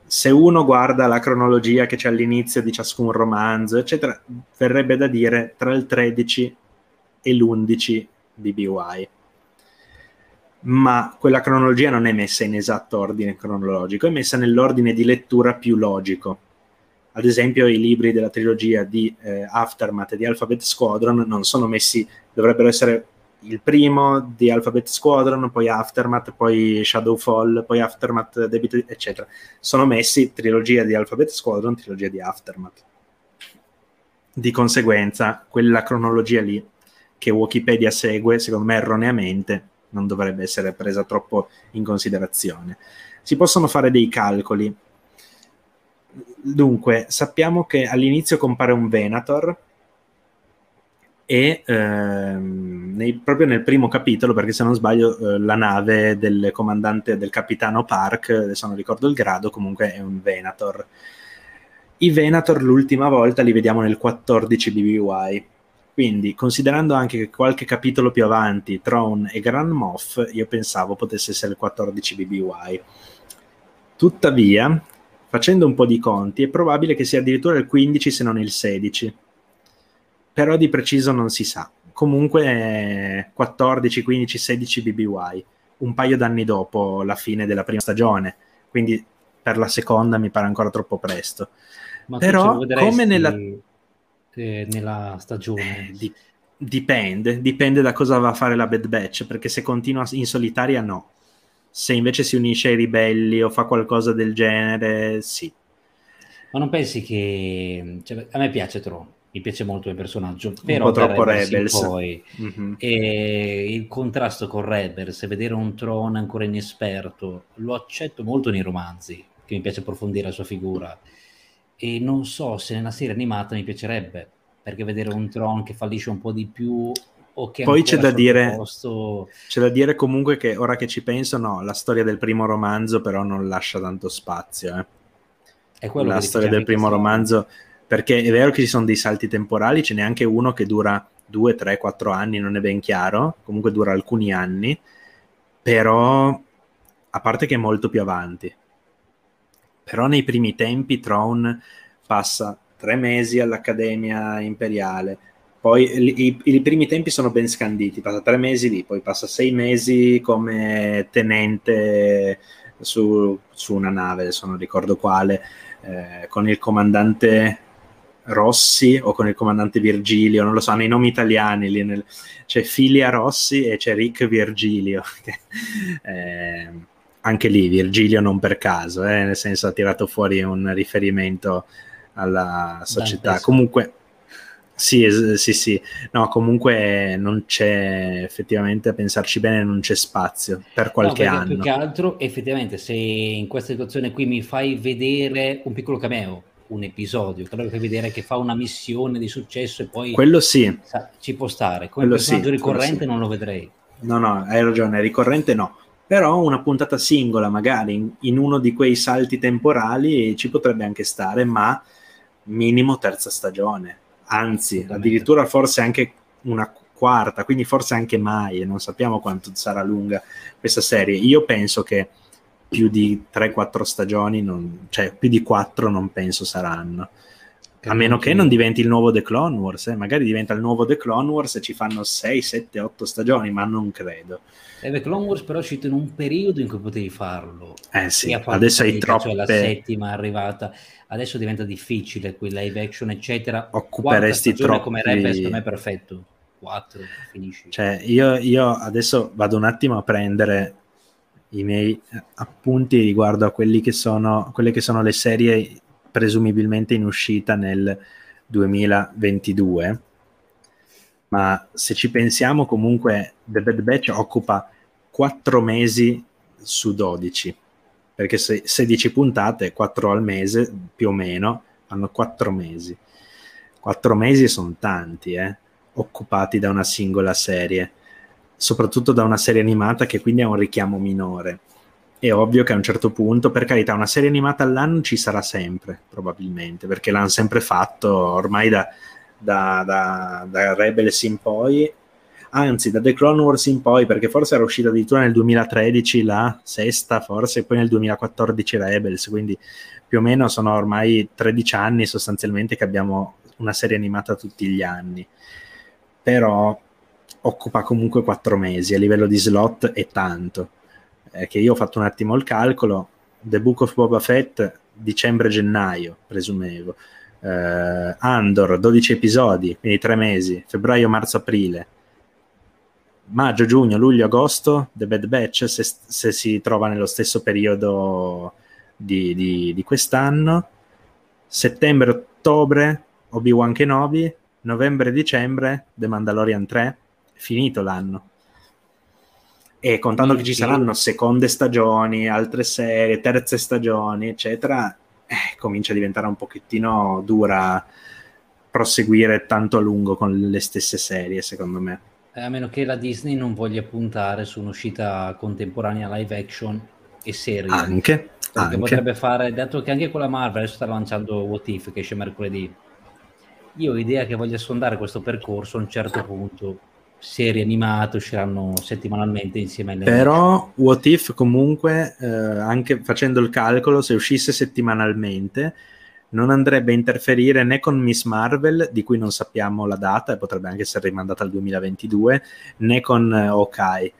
se uno guarda la cronologia che c'è all'inizio di ciascun romanzo, eccetera, verrebbe da dire tra il 13 e l'11 BBY. Ma quella cronologia non è messa in esatto ordine cronologico, è messa nell'ordine di lettura più logico. Ad esempio, i libri della trilogia di eh, Aftermath e di Alphabet Squadron non sono messi, dovrebbero essere il primo di Alphabet Squadron, poi Aftermath, poi Shadowfall, poi Aftermath, Debit, eccetera. Sono messi trilogia di Alphabet Squadron, trilogia di Aftermath. Di conseguenza, quella cronologia lì che Wikipedia segue, secondo me erroneamente, non dovrebbe essere presa troppo in considerazione. Si possono fare dei calcoli. Dunque, sappiamo che all'inizio compare un Venator, e ehm, nei, proprio nel primo capitolo, perché se non sbaglio eh, la nave del comandante del capitano Park, adesso non ricordo il grado, comunque è un Venator. I Venator l'ultima volta li vediamo nel 14 BBY, quindi considerando anche che qualche capitolo più avanti Tron e Grand Moff, io pensavo potesse essere il 14 BBY. Tuttavia, facendo un po' di conti, è probabile che sia addirittura il 15 se non il 16 però di preciso non si sa. Comunque 14, 15, 16 BBY, un paio d'anni dopo la fine della prima stagione, quindi per la seconda mi pare ancora troppo presto. Ma però come nella... Eh, nella stagione? Eh, di... Dipende, dipende da cosa va a fare la Bad Batch, perché se continua in solitaria no. Se invece si unisce ai ribelli o fa qualcosa del genere, sì. Ma non pensi che... Cioè, a me piace troppo mi piace molto il personaggio, però un po' troppo Rebels. Poi, mm-hmm. e il contrasto con Rebels, vedere un Tron ancora inesperto, lo accetto molto nei romanzi, che mi piace approfondire la sua figura, e non so se nella serie animata mi piacerebbe, perché vedere un Tron che fallisce un po' di più o che poi c'è da, dire, posto... c'è da dire comunque che ora che ci penso, no, la storia del primo romanzo però non lascia tanto spazio. Eh. È quello la storia del primo romanzo perché è vero che ci sono dei salti temporali, ce n'è anche uno che dura 2, 3, 4 anni, non è ben chiaro, comunque dura alcuni anni, però a parte che è molto più avanti. Però nei primi tempi Tron passa tre mesi all'Accademia Imperiale, poi i, i, i, primi tempi sono ben scanditi, passa tre mesi lì, poi passa sei mesi come tenente su, su una nave, adesso non ricordo quale, eh, con il comandante Rossi o con il comandante Virgilio, non lo so, hanno i nomi italiani, lì nel... c'è Filia Rossi e c'è Rick Virgilio. [laughs] eh, anche lì Virgilio non per caso, eh, nel senso ha tirato fuori un riferimento alla società. Dai, comunque, sì, sì, sì, no, comunque non c'è effettivamente a pensarci bene, non c'è spazio per qualche no, anno. Più che altro, effettivamente, se in questa situazione qui mi fai vedere un piccolo cameo un episodio, quello che vedere che fa una missione di successo e poi quello sì. Sa, ci può stare. Come quello personaggio sì, ricorrente sì. non lo vedrei. No, no, hai ragione, ricorrente no. Però una puntata singola, magari in, in uno di quei salti temporali, ci potrebbe anche stare, ma minimo terza stagione. Anzi, addirittura forse anche una quarta, quindi forse anche mai, e non sappiamo quanto sarà lunga questa serie. Io penso che più di 3-4 stagioni, non, cioè più di 4 non penso saranno. A meno che non diventi il nuovo The Clone Wars, eh? magari diventa il nuovo The Clone Wars e ci fanno 6, 7, 8 stagioni, ma non credo. E The Clone Wars però è uscito in un periodo in cui potevi farlo. Eh sì, adesso hai troppe... Cioè la settima è arrivata, adesso diventa difficile, qui live action eccetera. Occuperesti troppo. Come Rebels non è perfetto. 4, finisci. Cioè, io, io adesso vado un attimo a prendere i miei appunti riguardo a quelli che sono, quelle che sono le serie presumibilmente in uscita nel 2022 ma se ci pensiamo comunque The Bad Batch occupa 4 mesi su 12 perché se 16 puntate 4 al mese più o meno fanno 4 mesi. 4 mesi sono tanti eh, occupati da una singola serie soprattutto da una serie animata che quindi ha un richiamo minore è ovvio che a un certo punto, per carità, una serie animata all'anno ci sarà sempre, probabilmente, perché l'hanno sempre fatto ormai da, da, da, da Rebels in poi, anzi da The Clone Wars in poi, perché forse era uscita addirittura nel 2013 la sesta, forse, e poi nel 2014 Rebels, quindi più o meno sono ormai 13 anni sostanzialmente che abbiamo una serie animata tutti gli anni. Però occupa comunque 4 mesi, a livello di slot è tanto. Eh, che io ho fatto un attimo il calcolo, The Book of Boba Fett dicembre-gennaio, presumevo. Eh, Andor 12 episodi, quindi 3 mesi, febbraio, marzo, aprile, maggio, giugno, luglio, agosto, The Bad Batch, se, se si trova nello stesso periodo di, di, di quest'anno, settembre, ottobre, Obi-Wan Kenobi, novembre, dicembre, The Mandalorian 3, finito l'anno. E contando che ci saranno seconde stagioni, altre serie, terze stagioni, eccetera, eh, comincia a diventare un pochettino dura proseguire tanto a lungo con le stesse serie, secondo me. Eh, a meno che la Disney non voglia puntare su un'uscita contemporanea live action e serie. Anche. Anche. potrebbe fare, dato che anche con la Marvel adesso sta lanciando What If che esce mercoledì. Io ho idea che voglia sondare questo percorso a un certo punto serie animate usciranno settimanalmente insieme alle però What If comunque eh, anche facendo il calcolo se uscisse settimanalmente non andrebbe a interferire né con Miss Marvel di cui non sappiamo la data e potrebbe anche essere rimandata al 2022 né con eh, Hawkeye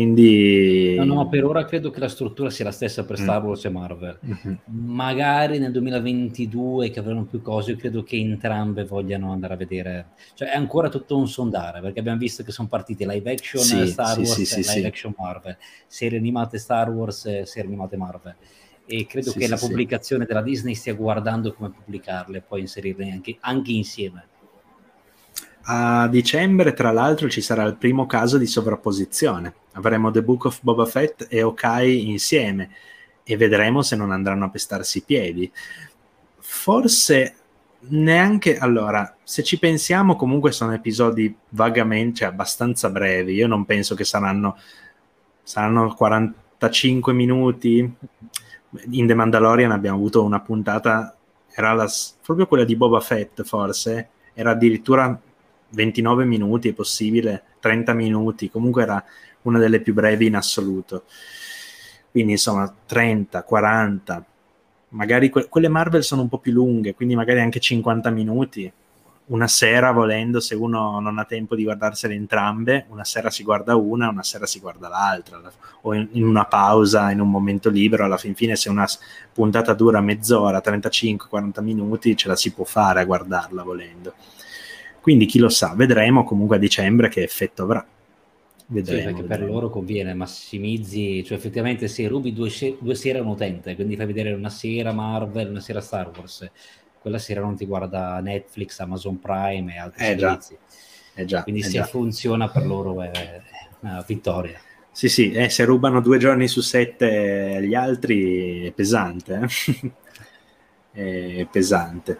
quindi... No, no, per ora credo che la struttura sia la stessa per mm. Star Wars mm. e Marvel. Mm-hmm. Magari nel 2022 che avranno più cose, credo che entrambe vogliano andare a vedere. Cioè è ancora tutto un sondare, perché abbiamo visto che sono partiti live action sì, Star sì, Wars sì, e live action Marvel, serie animate Star Wars e serie animate Marvel. E credo che la pubblicazione della Disney stia guardando come pubblicarle e poi inserirle anche, anche insieme. A dicembre, tra l'altro, ci sarà il primo caso di sovrapposizione. Avremo The Book of Boba Fett e Okai insieme e vedremo se non andranno a pestarsi i piedi. Forse neanche allora, se ci pensiamo, comunque sono episodi vagamente, cioè abbastanza brevi. Io non penso che saranno, saranno 45 minuti. In The Mandalorian abbiamo avuto una puntata, era la, proprio quella di Boba Fett, forse era addirittura 29 minuti è possibile, 30 minuti, comunque era una delle più brevi in assoluto. Quindi insomma 30, 40, magari que- quelle Marvel sono un po' più lunghe, quindi magari anche 50 minuti. Una sera volendo, se uno non ha tempo di guardarsene entrambe, una sera si guarda una, una sera si guarda l'altra, o in, in una pausa, in un momento libero, alla fin fine se una puntata dura mezz'ora, 35-40 minuti, ce la si può fare a guardarla volendo quindi chi lo sa, vedremo comunque a dicembre che effetto avrà. Vedremo, sì, perché vedremo. per loro conviene, massimizzi, cioè effettivamente se rubi due, due sere a un utente, quindi fai vedere una sera Marvel, una sera Star Wars, quella sera non ti guarda Netflix, Amazon Prime e altri eh servizi. Già. Eh già, quindi eh se già. funziona per loro è una vittoria. Sì, sì, eh, se rubano due giorni su sette gli altri è pesante. Eh? [laughs] è pesante.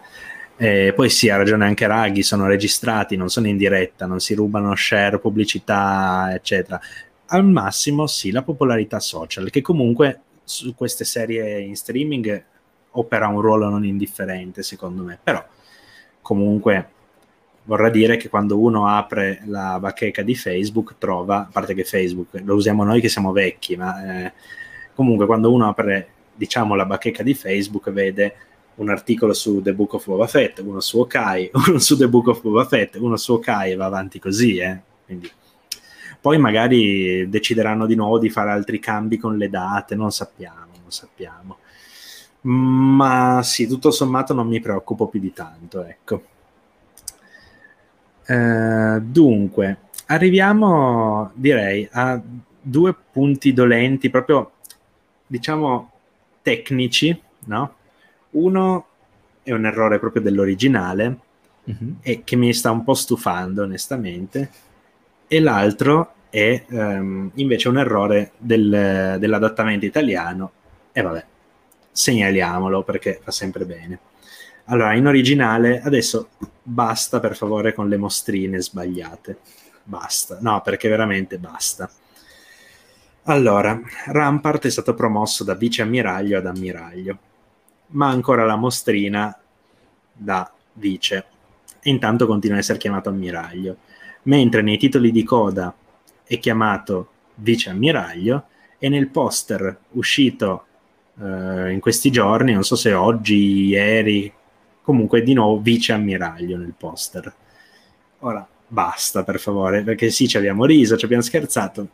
Eh, poi sì, ha ragione anche Raghi, sono registrati, non sono in diretta, non si rubano share, pubblicità, eccetera. Al massimo sì, la popolarità social, che comunque su queste serie in streaming opera un ruolo non indifferente, secondo me. Però comunque vorrà dire che quando uno apre la bacheca di Facebook trova, a parte che Facebook lo usiamo noi che siamo vecchi, ma eh, comunque quando uno apre diciamo la bacheca di Facebook vede un articolo su The Book of Boba Fett, uno su Okai, [laughs] uno su The Book of Boba Fett, uno su Okai e va avanti così, eh. Quindi, poi magari decideranno di nuovo di fare altri cambi con le date, non sappiamo, non sappiamo. Ma sì, tutto sommato non mi preoccupo più di tanto, ecco. Eh, dunque, arriviamo, direi, a due punti dolenti, proprio, diciamo, tecnici, no? Uno è un errore proprio dell'originale uh-huh. e che mi sta un po' stufando onestamente e l'altro è um, invece un errore del, dell'adattamento italiano e vabbè segnaliamolo perché fa sempre bene. Allora in originale adesso basta per favore con le mostrine sbagliate. Basta. No perché veramente basta. Allora Rampart è stato promosso da vice ammiraglio ad ammiraglio ma ancora la mostrina da vice. E intanto continua a essere chiamato ammiraglio. Mentre nei titoli di coda è chiamato vice ammiraglio e nel poster uscito eh, in questi giorni, non so se oggi, ieri, comunque di nuovo vice ammiraglio nel poster. Ora basta per favore, perché sì, ci abbiamo riso, ci abbiamo scherzato.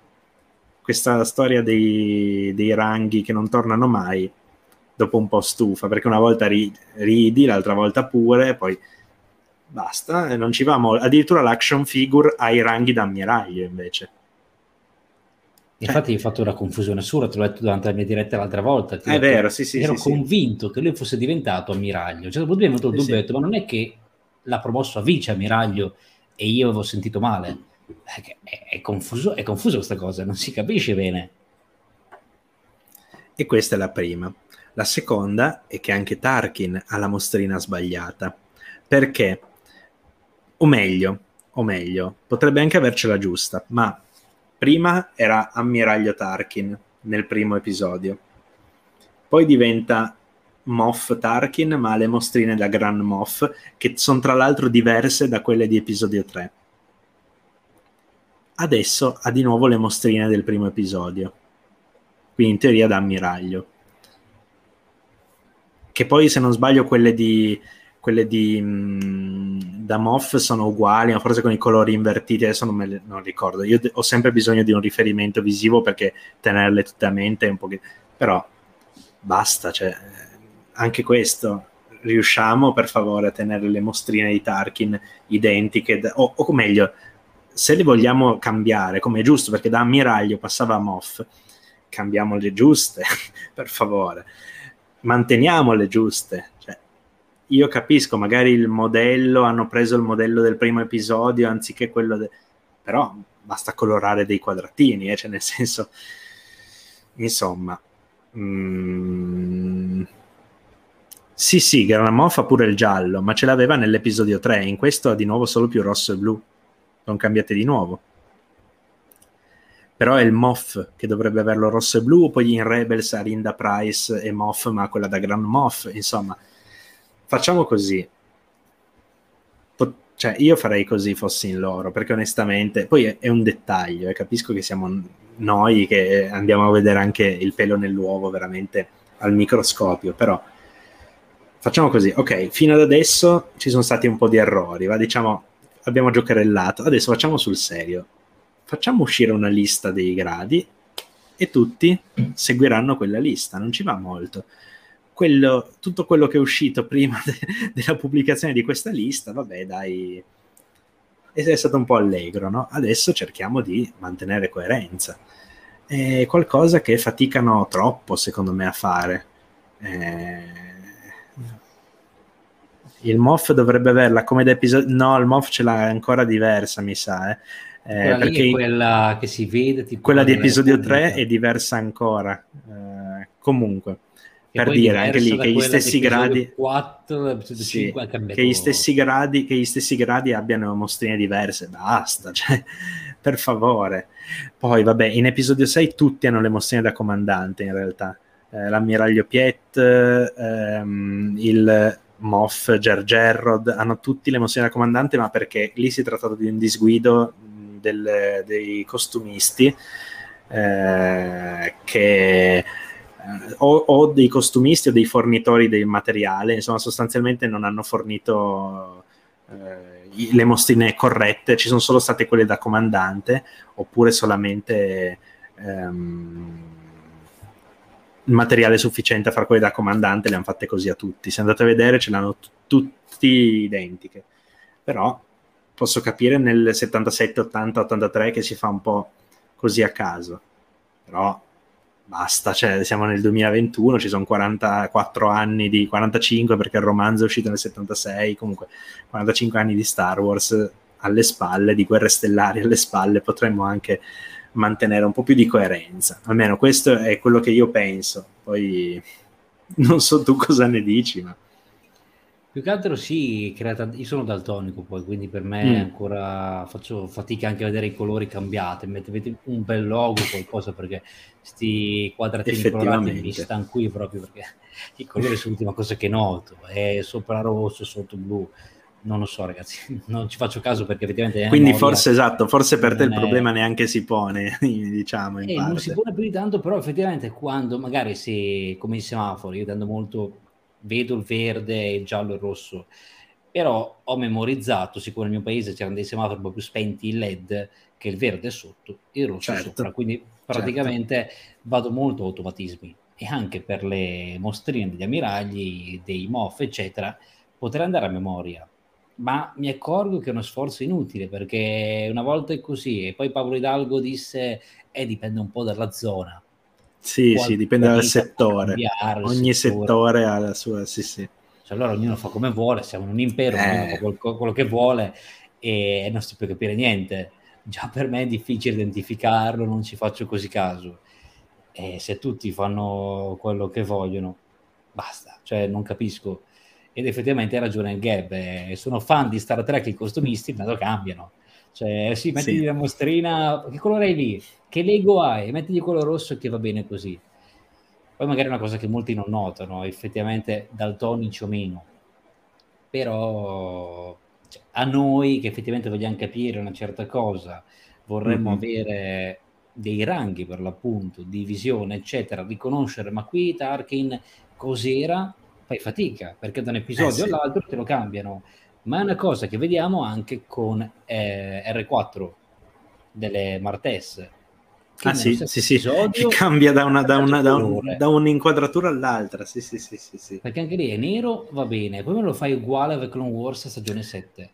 Questa storia dei, dei ranghi che non tornano mai dopo un po' stufa, perché una volta ri- ridi, l'altra volta pure, poi basta, non ci va molto. Addirittura l'action figure ha i ranghi d'ammiraglio invece. Infatti hai fatto una confusione assurda, te l'ho detto durante la mia diretta l'altra volta. È vero, sì, sì. Ero sì, convinto sì. che lui fosse diventato ammiraglio. Cioè, dopo mi è venuto il dubbio, sì. detto, ma non è che l'ha promosso a vice ammiraglio e io avevo sentito male. È, è, confuso, è confuso questa cosa, non si capisce bene. E questa è la prima. La seconda è che anche Tarkin ha la mostrina sbagliata. Perché? O meglio, o meglio, potrebbe anche avercela giusta, ma prima era ammiraglio Tarkin nel primo episodio. Poi diventa Moff Tarkin, ma le mostrine da Gran Moff, che sono tra l'altro diverse da quelle di episodio 3. Adesso ha di nuovo le mostrine del primo episodio, quindi in teoria da ammiraglio che poi se non sbaglio quelle di quelle di mh, mm, da Moff sono uguali, ma forse con i colori invertiti, adesso non me le non ricordo. Io de- ho sempre bisogno di un riferimento visivo perché tenerle tutte a mente è un po' che... però basta, cioè anche questo riusciamo per favore a tenere le mostrine di Tarkin identiche da- o, o meglio se le vogliamo cambiare come è giusto perché da ammiraglio passava a Moff cambiamole giuste [laughs] per favore manteniamole giuste. Cioè, io capisco, magari il modello, hanno preso il modello del primo episodio anziché quello... De... Però basta colorare dei quadratini, eh? cioè nel senso... Insomma... Mm... Sì, sì, Granamò fa pure il giallo, ma ce l'aveva nell'episodio 3, in questo ha di nuovo solo più rosso e blu. Sono cambiate di nuovo però è il Moff che dovrebbe averlo rosso e blu, poi in Rebels ha Linda Price e Moff, ma quella da Grand Moff, insomma, facciamo così. Pot- cioè, io farei così fossi in loro, perché onestamente, poi è, è un dettaglio, e eh, capisco che siamo noi che andiamo a vedere anche il pelo nell'uovo veramente al microscopio, però facciamo così, ok, fino ad adesso ci sono stati un po' di errori, va? diciamo, abbiamo giocherellato, adesso facciamo sul serio facciamo uscire una lista dei gradi e tutti seguiranno quella lista, non ci va molto. Quello, tutto quello che è uscito prima [laughs] de- della pubblicazione di questa lista, vabbè, dai, è stato un po' allegro, no? Adesso cerchiamo di mantenere coerenza. È qualcosa che faticano troppo, secondo me, a fare. Eh... Il MOF dovrebbe averla come da episodio. No, il MOF ce l'ha ancora diversa, mi sa. Eh. Eh, perché quella che si vede. Tipo quella di episodio 3 è diversa ancora. Eh, comunque, e per dire anche lì che gli stessi gradi. 4, sì, 5, che, gli stessi gradi, che gli stessi gradi abbiano mostrine diverse, basta, [laughs] cioè, per favore. Poi, vabbè, in episodio 6 tutti hanno le mostrine da comandante in realtà. Eh, l'ammiraglio Piet, ehm, il Moff, Ger Gerrod, hanno tutti le mostrine da comandante, ma perché lì si è trattato di un disguido del, dei costumisti eh, che o, o, dei costumisti o dei fornitori del materiale, insomma sostanzialmente non hanno fornito eh, le mostrine corrette, ci sono solo state quelle da comandante oppure solamente ehm, materiale sufficiente a fare quelle da comandante, le hanno fatte così a tutti. Se andate a vedere ce l'hanno t- tutti identiche, però posso capire nel 77, 80, 83 che si fa un po' così a caso, però basta, cioè siamo nel 2021, ci sono 44 anni di 45 perché il romanzo è uscito nel 76, comunque 45 anni di Star Wars alle spalle, di guerre stellari alle spalle, potremmo anche mantenere un po' più di coerenza. Almeno questo è quello che io penso. Poi non so tu cosa ne dici, ma più che altro sì, creata... io sono daltonico poi, quindi per me mm. ancora faccio fatica anche a vedere i colori cambiati, mettete un bel logo, qualcosa, perché questi quadratini colorati mi stanno qui proprio perché [laughs] i colori sono l'ultima cosa che noto, è sopra rosso, sotto blu, non lo so ragazzi, [laughs] non ci faccio caso perché effettivamente... Quindi forse esatto, forse per te il è... problema neanche si pone, [laughs] diciamo. Eh, non si pone più di tanto, però effettivamente quando magari si, come i semafori, io tendo molto vedo il verde, il giallo e il rosso, però ho memorizzato, siccome nel mio paese c'erano dei semafori più spenti in LED, che il verde è sotto e il rosso certo. sopra, quindi praticamente certo. vado molto automatismi. E anche per le mostrine degli ammiragli, dei MOF, eccetera, potrei andare a memoria, ma mi accorgo che è uno sforzo inutile perché una volta è così. E poi Paolo Hidalgo disse eh dipende un po' dalla zona sì, sì, dipende dal settore. Ogni settore. ha la sua, sì, sì. Cioè, allora ognuno fa come vuole, siamo un impero, eh. ognuno fa quello, quello che vuole e non si può capire niente. Già per me è difficile identificarlo, non ci faccio così caso. E se tutti fanno quello che vogliono, basta, cioè non capisco. Ed effettivamente ha ragione il Gab, eh, sono fan di Star Trek, i costumisti, ma lo cambiano. Cioè, sì, metti sì. la mostrina, che colore hai lì? Che Lego hai? Mettigli quello rosso che va bene così. Poi magari è una cosa che molti non notano, effettivamente daltonici o meno. Però cioè, a noi che effettivamente vogliamo capire una certa cosa, vorremmo mm-hmm. avere dei ranghi per l'appunto, di visione, eccetera, riconoscere, ma qui Tarkin cos'era? Fai fatica, perché da un episodio eh sì. all'altro te lo cambiano. Ma è una cosa che vediamo anche con eh, R4 delle Martes, ah sì, sì, sì, che cambia da, una, da, una, da, un, da, un'inquadratura all'altra, sì, sì, sì, sì, sì. Perché anche lì è nero, va bene, poi me lo fai uguale a Clone Wars stagione 7. Che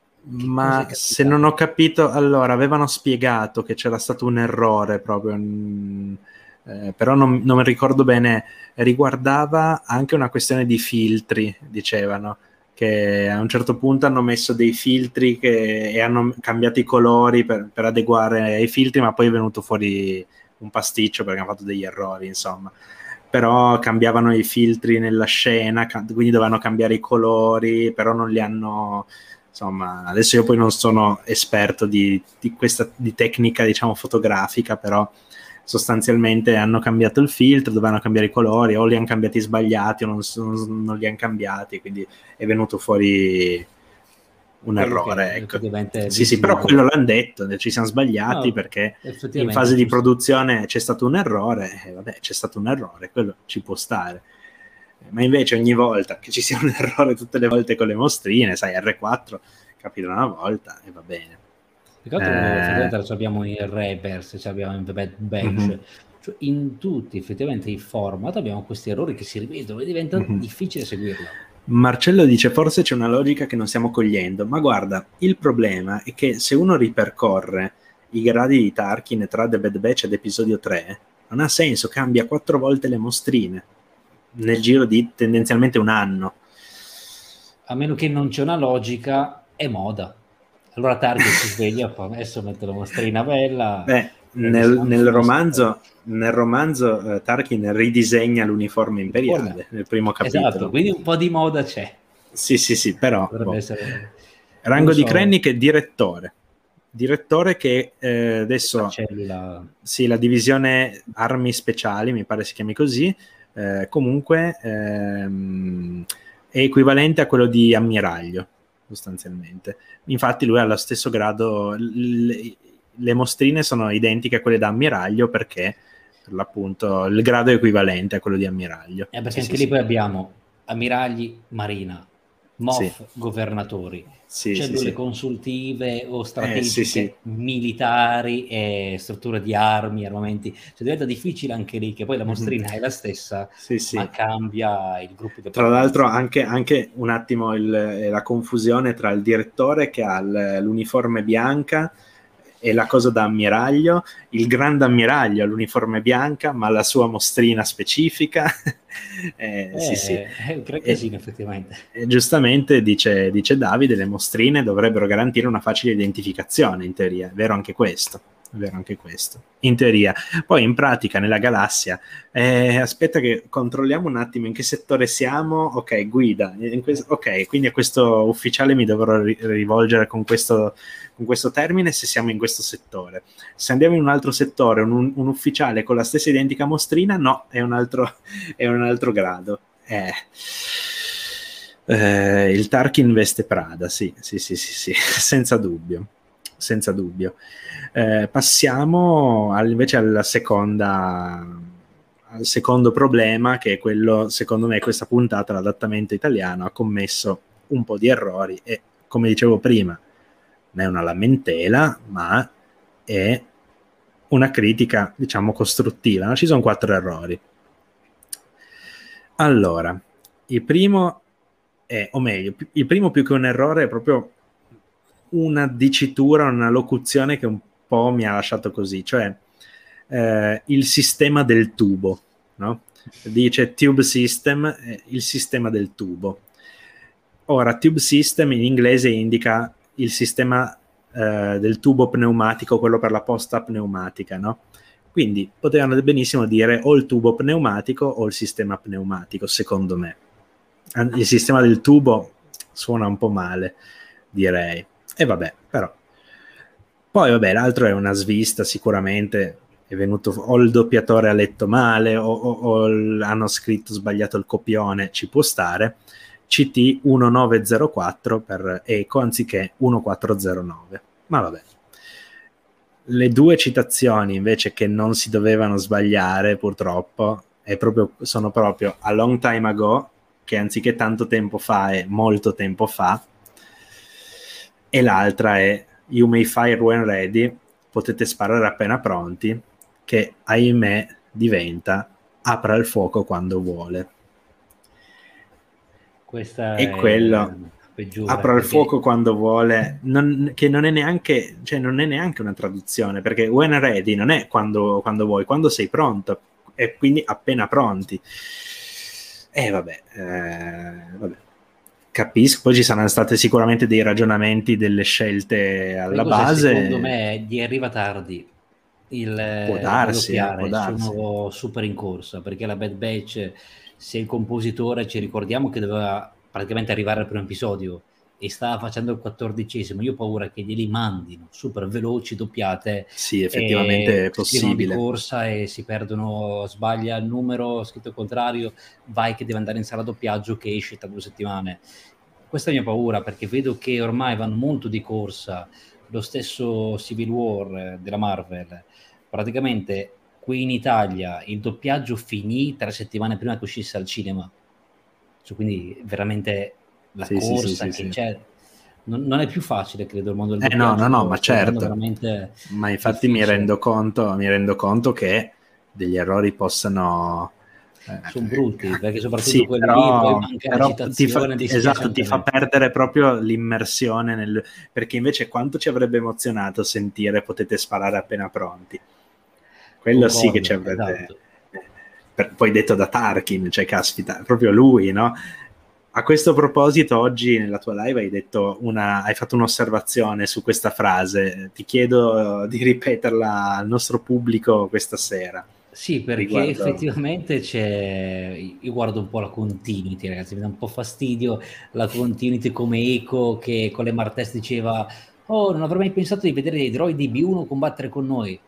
Ma se non ho capito, allora, avevano spiegato che c'era stato un errore proprio, in, eh, però non, non mi ricordo bene, riguardava anche una questione di filtri, dicevano che a un certo punto hanno messo dei filtri che, e hanno cambiato i colori per, per, adeguare ai filtri, ma poi è venuto fuori un pasticcio perché hanno fatto degli errori, insomma. Però cambiavano i filtri nella scena, quindi dovevano cambiare i colori, però non li hanno... Insomma, adesso io poi non sono esperto di, di questa di tecnica, diciamo, fotografica, però sostanzialmente hanno cambiato il filtro, dovevano cambiare i colori, o li hanno cambiati sbagliati o non, non, non li hanno cambiati, quindi è venuto fuori un errore. Ecco. Sì, sì, però quello l'hanno detto, ci siamo sbagliati no, perché in fase di produzione c'è stato un errore, e vabbè, c'è stato un errore, quello ci può stare. Ma invece ogni volta che ci sia un [laughs] errore, tutte le volte con le mostrine, sai, R4, capito una volta e va bene. Più che altro eh... abbiamo in Reverse, abbiamo in Bad Batch, mm-hmm. cioè, in tutti effettivamente i format abbiamo questi errori che si rivedono e diventa mm-hmm. difficile seguirlo. Marcello dice forse c'è una logica che non stiamo cogliendo, ma guarda, il problema è che se uno ripercorre i gradi di Tarkin tra The Bad Batch ed episodio 3, non ha senso, cambia quattro volte le mostrine nel giro di tendenzialmente un anno. A meno che non c'è una logica, è moda. Allora Target si sveglia, fa adesso mette la mostrina bella. Beh, nel, nel, romanzo, nel romanzo uh, Tarkin ridisegna l'uniforme imperiale Forma. nel primo capitolo. Esatto, quindi un po' di moda c'è. Sì, sì, sì, però... Boh. Essere... Rango so. di Krennic è direttore. Direttore che eh, adesso... La... Sì, la divisione armi speciali, mi pare si chiami così, eh, comunque ehm, è equivalente a quello di ammiraglio sostanzialmente. Infatti lui ha lo stesso grado, le, le mostrine sono identiche a quelle da ammiraglio perché per l'appunto il grado equivalente a quello di ammiraglio. Eh, perché sì, anche sì, lì sì. poi abbiamo ammiragli, marina, MOF, governatori, cellule sì, consultive o strategiche eh, sì, militari e strutture di armi, armamenti. Cioè diventa difficile anche lì, che poi la mostrina mm-hmm. è la stessa, ma cambia il gruppo di Tra l'altro anche, anche un attimo il, la confusione tra il direttore che ha l'uniforme bianca e la cosa da ammiraglio, il grande ammiraglio ha l'uniforme bianca, ma la sua mostrina specifica. eh, [laughs] eh, sì, sì. È un casino, effettivamente. E giustamente dice, dice Davide, le mostrine dovrebbero garantire una facile identificazione, in teoria, è vero anche questo è vero anche questo, in teoria. Poi in pratica nella galassia, eh, aspetta che controlliamo un attimo in che settore siamo, ok, guida, questo, ok, quindi a questo ufficiale mi dovrò ri- rivolgere con questo, con questo, termine se siamo in questo settore. Se andiamo in un altro settore, un, un ufficiale con la stessa identica mostrina, no, è un altro, [laughs] è un altro grado. Eh. Eh, il Tarkin veste Prada, sì, sì, sì, sì, sì, [laughs] senza dubbio, senza dubbio. Eh, passiamo al, invece alla seconda, al secondo problema, che è quello, secondo me, questa puntata, l'adattamento italiano, ha commesso un po' di errori e, come dicevo prima, non è una lamentela, ma è una critica, diciamo, costruttiva. No? Ci sono quattro errori. Allora, il primo è, o meglio, il primo più che un errore è proprio una dicitura, una locuzione che un po' mi ha lasciato così, cioè eh, il sistema del tubo, no? Dice tube system, eh, il sistema del tubo. Ora, tube system in inglese indica il sistema eh, del tubo pneumatico, quello per la posta pneumatica, no? Quindi potevano benissimo dire o il tubo pneumatico o il sistema pneumatico, secondo me. Il sistema del tubo suona un po' male, direi. E vabbè, però poi, vabbè, l'altro è una svista, sicuramente è venuto o il doppiatore ha letto male o, o, o hanno scritto sbagliato il copione, ci può stare. CT 1904 per Eco anziché 1409. Ma vabbè. Le due citazioni invece che non si dovevano sbagliare, purtroppo, proprio, sono proprio a long time ago, che anziché tanto tempo fa è molto tempo fa, e l'altra è You may fire when ready, potete sparare appena pronti, che ahimè diventa apra il fuoco quando vuole. Questa e quello apra il fuoco quando vuole, non, che non è, neanche, cioè non è neanche una traduzione, perché when ready non è quando, quando vuoi, quando sei pronto, e quindi appena pronti. E eh, vabbè, eh, vabbè capisco, poi ci saranno state sicuramente dei ragionamenti, delle scelte alla base. Secondo me gli arriva tardi il può darsi, può darsi. il nuovo super in corsa, perché la Bad Batch, se il compositore ci ricordiamo che doveva praticamente arrivare al primo episodio e stava facendo il quattordicesimo, io ho paura che glieli mandino super veloci, doppiate. Sì, effettivamente è possibile. di corsa e si perdono, sbaglia il numero, scritto il contrario, vai che deve andare in sala doppiaggio che esce tra due settimane. Questa è la mia paura perché vedo che ormai vanno molto di corsa, lo stesso Civil War eh, della Marvel, praticamente qui in Italia il doppiaggio finì tre settimane prima che uscisse al cinema. Cioè, quindi veramente la sì, corsa sì, sì, che c'è. Non, non, è più facile, credo, il mondo del eh, no, no, no, ma certo. Ma infatti mi rendo, conto, mi rendo conto che degli errori possano... Eh, sono brutti, perché soprattutto sì, quelli però, lì manca ti fa, esatto, ti fa perdere proprio l'immersione nel, perché invece quanto ci avrebbe emozionato sentire potete sparare appena pronti quello Concordo, sì che ci avrebbe esatto. per, poi detto da Tarkin cioè caspita proprio lui no a questo proposito, oggi nella tua live hai, detto una, hai fatto un'osservazione su questa frase. Ti chiedo di ripeterla al nostro pubblico questa sera. Sì, perché riguardo... effettivamente c'è. Io guardo un po' la continuity, ragazzi, mi dà un po' fastidio la continuity come Eco che con le Martes diceva: Oh, non avrei mai pensato di vedere dei droidi B1 combattere con noi.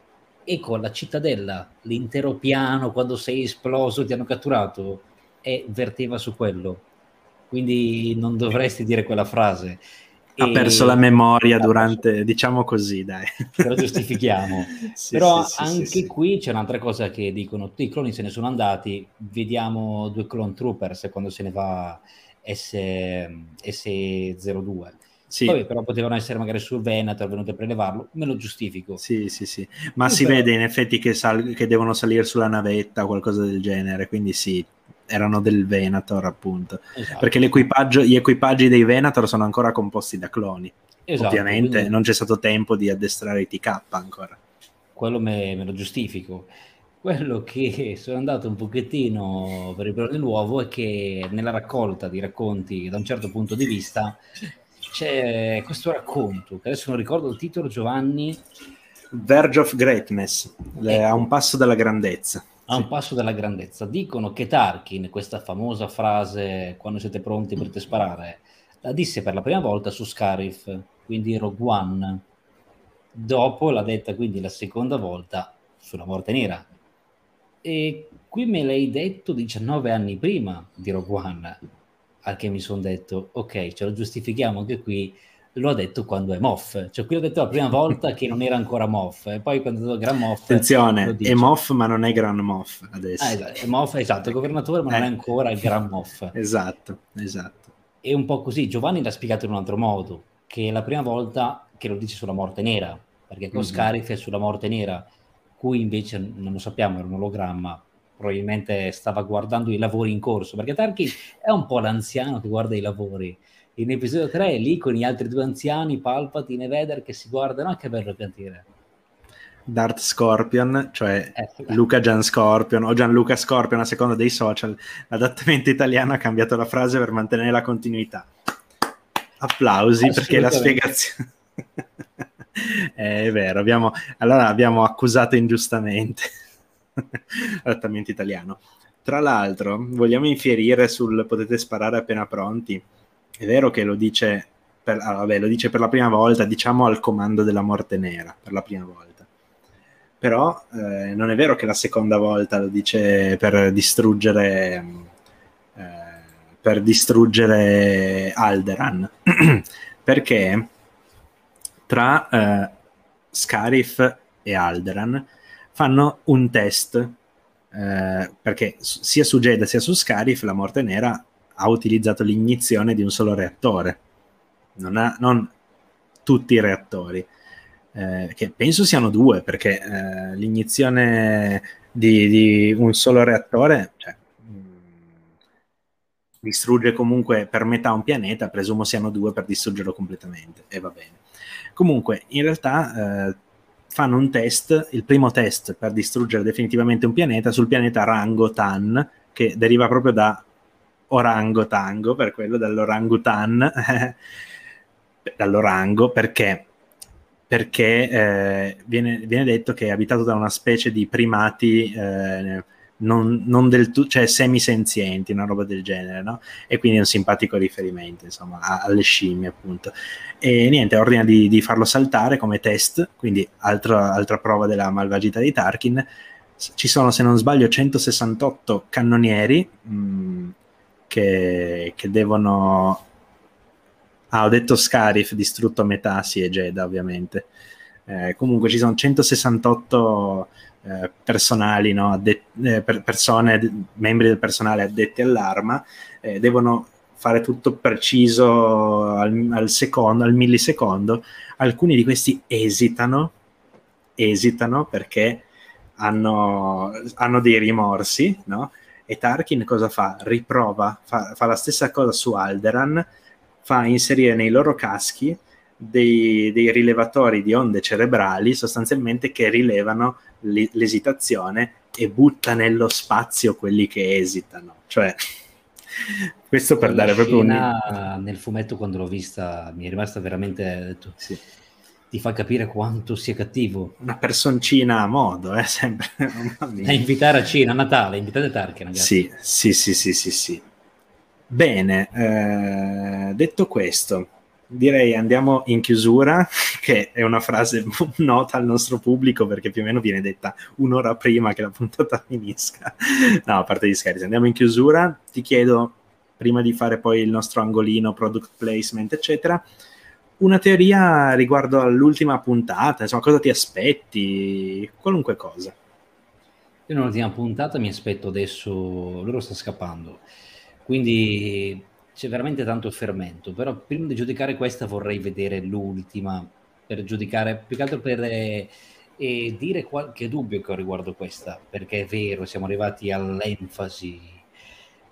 Eco, la cittadella, l'intero piano, quando sei esploso, ti hanno catturato, e verteva su quello quindi non dovresti dire quella frase. ha perso la memoria durante, diciamo così, dai. Lo giustifichiamo. [laughs] sì, Però sì, anche sì, qui c'è un'altra cosa che dicono, tutti i cloni se ne sono andati, vediamo due clone troopers quando se ne va S, S02. Sì. Poi però potevano essere magari sul Veneto, venuti a prelevarlo, me lo giustifico. Sì, sì, sì. Ma si però... vede in effetti che, sal- che devono salire sulla navetta o qualcosa del genere, quindi sì, erano del Venator appunto esatto. perché gli equipaggi dei Venator sono ancora composti da cloni esatto, ovviamente quindi... non c'è stato tempo di addestrare i TK ancora quello me, me, lo giustifico quello che sono andato un pochettino per il pelo dell'uovo è che nella raccolta di racconti da un certo punto di vista c'è questo racconto che adesso non ricordo il titolo Giovanni Verge of Greatness eh. a un passo dalla grandezza a un passo dalla grandezza. Dicono che Tarkin, questa famosa frase quando siete pronti per te sparare, la disse per la prima volta su Scarif, quindi Rogue One. Dopo l'ha detta quindi la seconda volta sulla Morte Nera. E qui me l'hai detto 19 anni prima di Rogue One, al che mi sono detto, ok, ce lo giustifichiamo anche qui, lo ha detto quando è Moff, cioè qui l'ho detto la prima volta che non era ancora Moff, e poi quando è detto Gran Moff... Attenzione, è Moff ma non è Gran Moff adesso. Ah, esatto, è Moff, esatto, è governatore ma eh. non è eh. ancora il Gran Moff. [laughs] esatto, esatto. È un po' così, Giovanni l'ha spiegato in un altro modo, che è la prima volta che lo dice sulla morte nera, perché con mm-hmm. Scarif è sulla morte nera, cui invece non lo sappiamo, era un ologramma, probabilmente stava guardando i lavori in corso, perché Tarkin è un po' l'anziano che guarda i lavori, in episodio 3 lì con gli altri due anziani, Palpatine e Vader, che si guardano, ah che bello piantire. Darth Scorpion, cioè eh, Luca Gian Scorpion o Gianluca Scorpion a seconda dei social, l'adattamento italiano ha cambiato la frase per mantenere la continuità. Applausi perché la spiegazione... [laughs] è vero, abbiamo, allora abbiamo accusato ingiustamente [laughs] l'adattamento italiano. Tra l'altro, vogliamo infierire sul potete sparare appena pronti è vero che lo dice per, ah, vabbè, lo dice per la prima volta, diciamo al comando della morte nera, per la prima volta. Però eh, non è vero che la seconda volta lo dice per distruggere, eh, per distruggere Alderan, [clears throat] perché tra eh, Scarif e Alderan fanno un test, eh, perché sia su Jeddah sia su Scarif la morte nera ha utilizzato l'iniezione di un solo reattore, non, ha, non tutti i reattori, eh, che penso siano due, perché eh, l'iniezione di, di, un solo reattore cioè, mh, distrugge comunque per metà un pianeta, presumo siano due per distruggerlo completamente, e va bene. Comunque, in realtà... Fanno un test, il primo test per distruggere definitivamente un pianeta sul pianeta Rango Tan, che deriva proprio da orangotango, per quello dell'orangutan, [laughs] dall'orango, perché? Perché eh, viene, viene, detto che è abitato da una specie di primati eh, non, non, del tutto, cioè semisenzienti, una roba del genere, no? E quindi è un simpatico riferimento, insomma, a, alle scimmie, appunto. E niente, ordina di, di farlo saltare come test, quindi altra, altra prova della malvagità di Tarkin. Ci sono, se non sbaglio, 168 cannonieri, mh, mm, che, che devono... Ah, ho detto Scarif, distrutto a metà, sì, è Jeddah ovviamente. Eh, comunque ci sono 168 eh, personali, no, addet- eh, per persone, membri del personale addetti all'arma, eh, devono fare tutto preciso al, al, secondo, al millisecondo. Alcuni di questi esitano, esitano perché hanno, hanno dei rimorsi, no? E Tarkin cosa fa? Riprova, fa, fa la stessa cosa su Alderan, fa inserire nei loro caschi dei, dei, rilevatori di onde cerebrali sostanzialmente che rilevano l'esitazione e butta nello spazio quelli che esitano. Cioè, [laughs] questo per dare proprio un... Nel fumetto quando l'ho vista mi è rimasta veramente... Detto, sì ti fa capire quanto sia cattivo. Una personcina a modo, eh, [laughs] sempre. da invitare a cena, a Natale, invitate Tarkin, ragazzi. Sì, sì, sì, sì, sì, sì. Bene, eh, detto questo, direi andiamo in chiusura, [laughs] che è una frase [laughs] nota al nostro pubblico perché più o meno viene detta un'ora prima che la puntata [laughs] finisca. No, a parte gli scherzi, andiamo in chiusura. Ti chiedo, prima di fare poi il nostro angolino, product placement, eccetera, una teoria riguardo all'ultima puntata, insomma, cosa ti aspetti, qualunque cosa. Io nell'ultima puntata mi aspetto adesso, loro sta scappando, quindi c'è veramente tanto fermento, però prima di giudicare questa vorrei vedere l'ultima, per giudicare, più che altro per eh, eh, dire qualche dubbio che ho riguardo questa, perché è vero, siamo arrivati all'enfasi,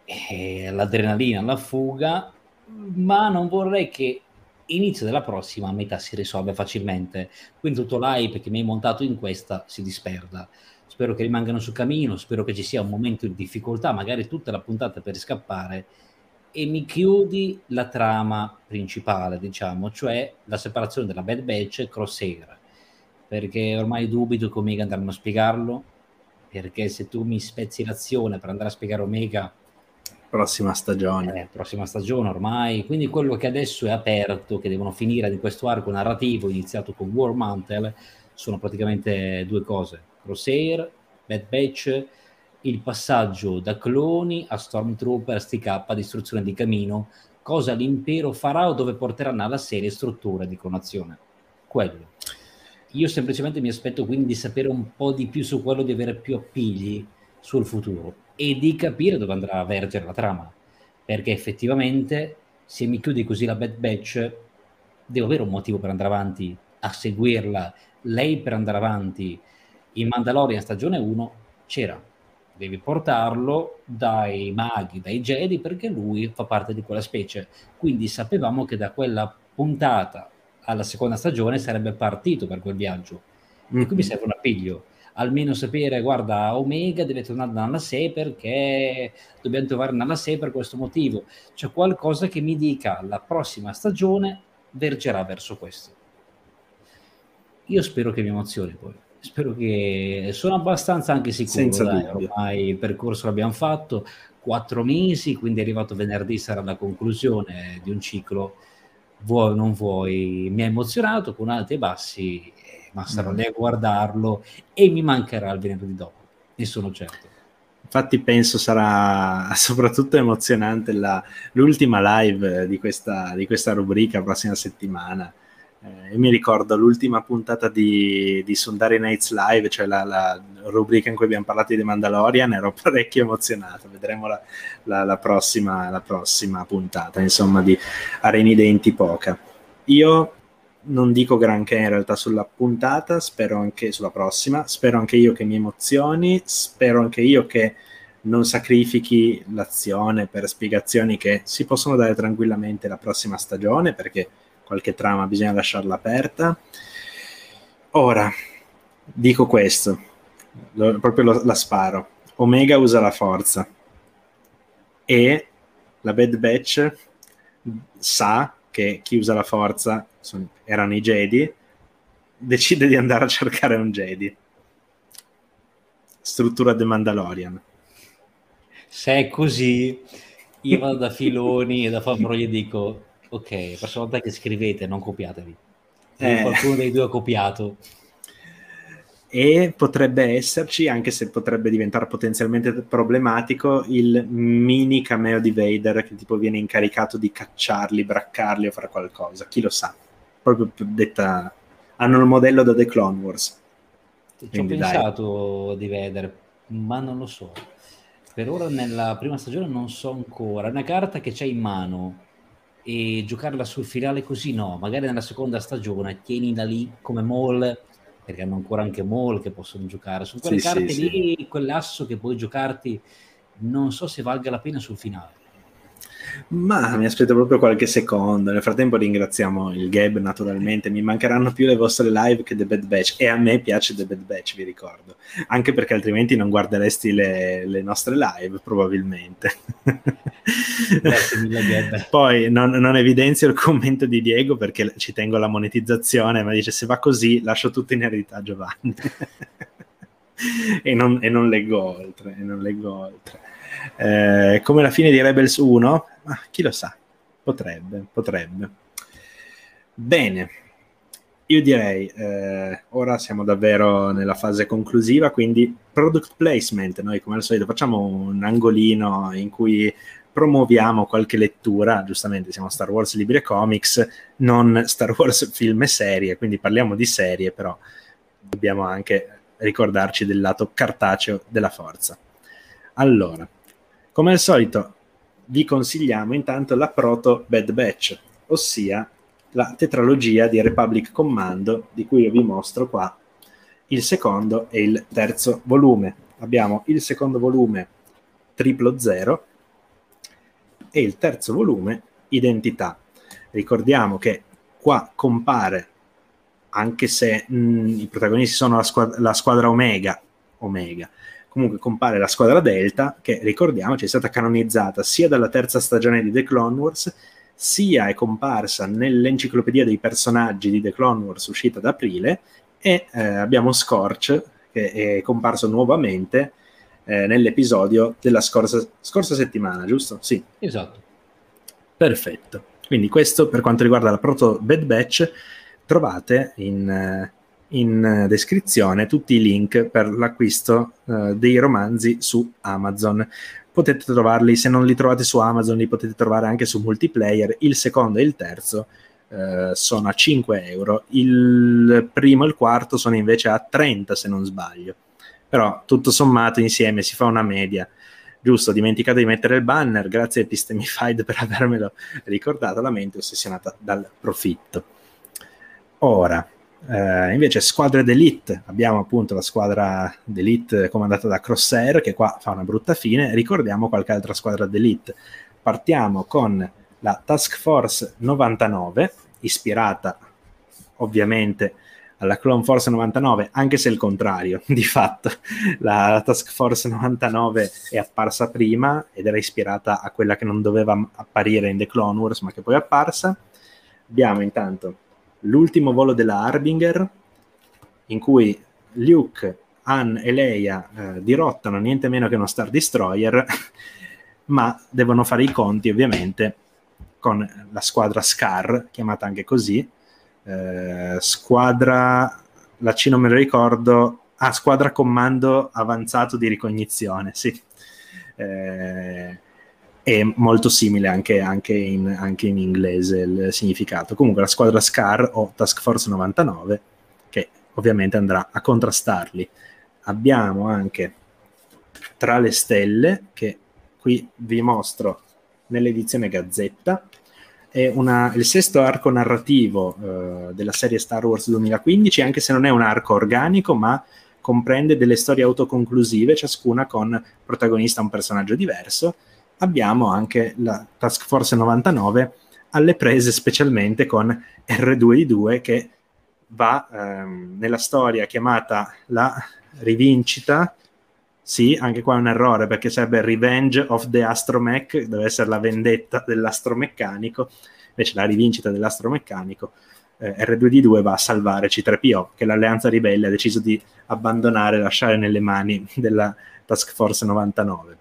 eh, all'adrenalina, alla fuga, ma non vorrei che inizio della prossima a metà si risolve facilmente, quindi tutto l'hype che mi hai montato in questa si disperda. Spero che rimangano sul cammino, spero che ci sia un momento di difficoltà, magari tutta la puntata per scappare e mi chiudi la trama principale, diciamo, cioè la separazione della Bad Batch e Crosshair, perché ormai dubito che Omega andranno a spiegarlo, perché se tu mi spezzi l'azione per andare a spiegare Omega... Prossima stagione. Eh, prossima stagione ormai, quindi quello che adesso è aperto, che devono finire di questo arco narrativo iniziato con War Mantle, sono praticamente due cose, Crosshair, Bad Batch il passaggio da cloni a Stormtrooper, STK, distruzione di Camino, cosa l'impero farà o dove porteranno alla serie struttura di clonazione. Quello. Io semplicemente mi aspetto quindi di sapere un po' di più su quello, di avere più appigli sul futuro e di capire dove andrà a vergere la trama. Perché effettivamente, se mi chiudi così la Bad Batch, devo avere un motivo per andare avanti a seguirla. Lei per andare avanti in Mandalorian stagione 1 c'era, devi portarlo dai maghi, dai Jedi, perché lui fa parte di quella specie. Quindi sapevamo che da quella puntata alla seconda stagione sarebbe partito per quel viaggio. Mm-hmm. E qui mi serve un appiglio. Almeno sapere, guarda, Omega deve tornare Nala 6 perché dobbiamo trovare Nala 6 per questo motivo. C'è qualcosa che mi dica la prossima stagione vergerà verso questo. Io spero che mi emozioni poi spero che sono abbastanza anche sicuro Senza dai, ormai il percorso l'abbiamo fatto quattro mesi quindi è arrivato venerdì sarà la conclusione di un ciclo. Vuoi o non vuoi mi ha emozionato con alti e bassi ma sarò mm. lì a guardarlo e mi mancherà il venerdì dopo ne sono certo. Infatti penso sarà [laughs] soprattutto emozionante la, l'ultima live di questa, di questa rubrica prossima settimana eh, mi ricordo l'ultima puntata di, di Sundari Nights Live, cioè la, la, rubrica in cui abbiamo parlato di Mandalorian, ero [laughs] parecchio emozionato. Vedremo la, la, la prossima, prossima, puntata, insomma, di Areni Denti Poca. Io non dico granché in realtà sulla puntata, spero anche sulla prossima, spero anche io che mi emozioni, spero anche io che non sacrifichi l'azione per spiegazioni che si possono dare tranquillamente la prossima stagione, perché qualche trama bisogna lasciarla aperta. Ora, dico questo, lo, proprio lo, la sparo. Omega usa la forza e la Bad Batch sa che chi usa la forza sono, erano i Jedi, decide di andare a cercare un Jedi. Struttura The Mandalorian. Se è così, io vado da Filoni e da Favro gli dico ok, la prossima volta che scrivete non copiatevi. Eh. Qualcuno dei due ha copiato. E potrebbe esserci, anche se potrebbe diventare potenzialmente problematico, il mini cameo di Vader che tipo viene incaricato di cacciarli, braccarli o fare qualcosa. Chi lo sa? Proprio detta... Hanno il modello da The Clone Wars. Ci ho pensato dai. di Vader, ma non lo so. Per ora nella prima stagione non so ancora. È una carta che c'è in mano e giocarla sul finale così no, magari nella seconda stagione tieni da lì come Maul perché hanno ancora anche Maul che possono giocare. Su quelle sì, carte sì, lì, sì. quell'asso che puoi giocarti non so se valga la pena sul finale ma mi aspetto proprio qualche secondo. Nel frattempo ringraziamo il Gab naturalmente. Mi mancheranno più le vostre live che The Bad Batch. E a me piace The Bad Batch, vi ricordo. Anche perché altrimenti non guarderesti le, le nostre live, probabilmente. [laughs] Grazie mille, Gab. Poi non, non, evidenzio il commento di Diego perché ci tengo alla monetizzazione, ma dice se va così lascio tutto in eredità a Giovanni. [laughs] e, non, e non leggo oltre. E non leggo oltre eh, come la fine di Rebels 1, ma chi lo sa, potrebbe, potrebbe. Bene, io direi, eh, ora siamo davvero nella fase conclusiva, quindi product placement, noi come al solito facciamo un angolino in cui promuoviamo qualche lettura, giustamente siamo Star Wars Libri e Comics, non Star Wars film e serie, quindi parliamo di serie, però dobbiamo anche ricordarci del lato cartaceo della forza. Allora, come al solito, vi consigliamo intanto la Proto Bad Batch, ossia la tetralogia di Republic Commando, di cui io vi mostro qua il secondo e il terzo volume. Abbiamo il secondo volume triplo zero e il terzo volume Identità. Ricordiamo che qua compare, anche se mh, i protagonisti sono la squadra, la squadra Omega, Omega, comunque compare la squadra Delta, che ricordiamoci è stata canonizzata sia dalla terza stagione di The Clone Wars, sia è comparsa nell'enciclopedia dei personaggi di The Clone Wars uscita ad aprile, e eh, abbiamo Scorch, che è comparso nuovamente eh, nell'episodio della scorsa, scorsa settimana, giusto? Sì. Esatto. Perfetto. Quindi questo per quanto riguarda la Proto Bad Batch, trovate in, eh, in descrizione tutti i link per l'acquisto uh, dei romanzi su Amazon. Potete trovarli, se non li trovate su Amazon, li potete trovare anche su multiplayer, il secondo e il terzo uh, sono a 5 euro, il primo e il quarto sono invece a 30 se non sbaglio però tutto sommato insieme si fa una media. Giusto, dimenticato di mettere il banner, grazie a Epistemified per avermelo ricordato, la mente ossessionata dal profitto. Ora, eh, invece squadre d'elite, abbiamo appunto la squadra d'elite comandata da Crosshair, che qua fa una brutta fine, ricordiamo qualche altra squadra d'elite. Partiamo con la Task Force 99, ispirata ovviamente alla Clone Force 99, anche se il contrario, [laughs] di fatto. La Task Force 99 è apparsa prima ed era ispirata a quella che non doveva apparire in The Clone Wars, ma che poi è apparsa. Abbiamo intanto l'ultimo volo della Harbinger, in cui Luke, Han e Leia eh, dirottano niente meno che uno Star Destroyer, [laughs] ma devono fare i conti ovviamente con la squadra Scar, chiamata anche così, eh, squadra, la C non me lo ricordo, ah, squadra comando avanzato di ricognizione, sì. Eh, è molto simile anche, anche, in, anche, in, inglese il significato. Comunque la squadra SCAR o Task Force 99, che ovviamente andrà a contrastarli. Abbiamo anche Tra le stelle, che qui vi mostro nell'edizione Gazzetta, è una, il sesto arco narrativo eh, della serie Star Wars 2015, anche se non è un arco organico, ma comprende delle storie autoconclusive, ciascuna con protagonista un personaggio diverso. Abbiamo anche la Task Force 99 alle prese specialmente con R2D2 che va ehm, nella storia chiamata la rivincita sì, anche qua è un errore perché sarebbe Revenge of the Astromech, deve essere la vendetta dell'astromeccanico, invece la rivincita dell'astromeccanico. Eh, R2D2 va a salvare C3PO, che l'alleanza ribelle ha deciso di abbandonare lasciare nelle mani della Task Force 99.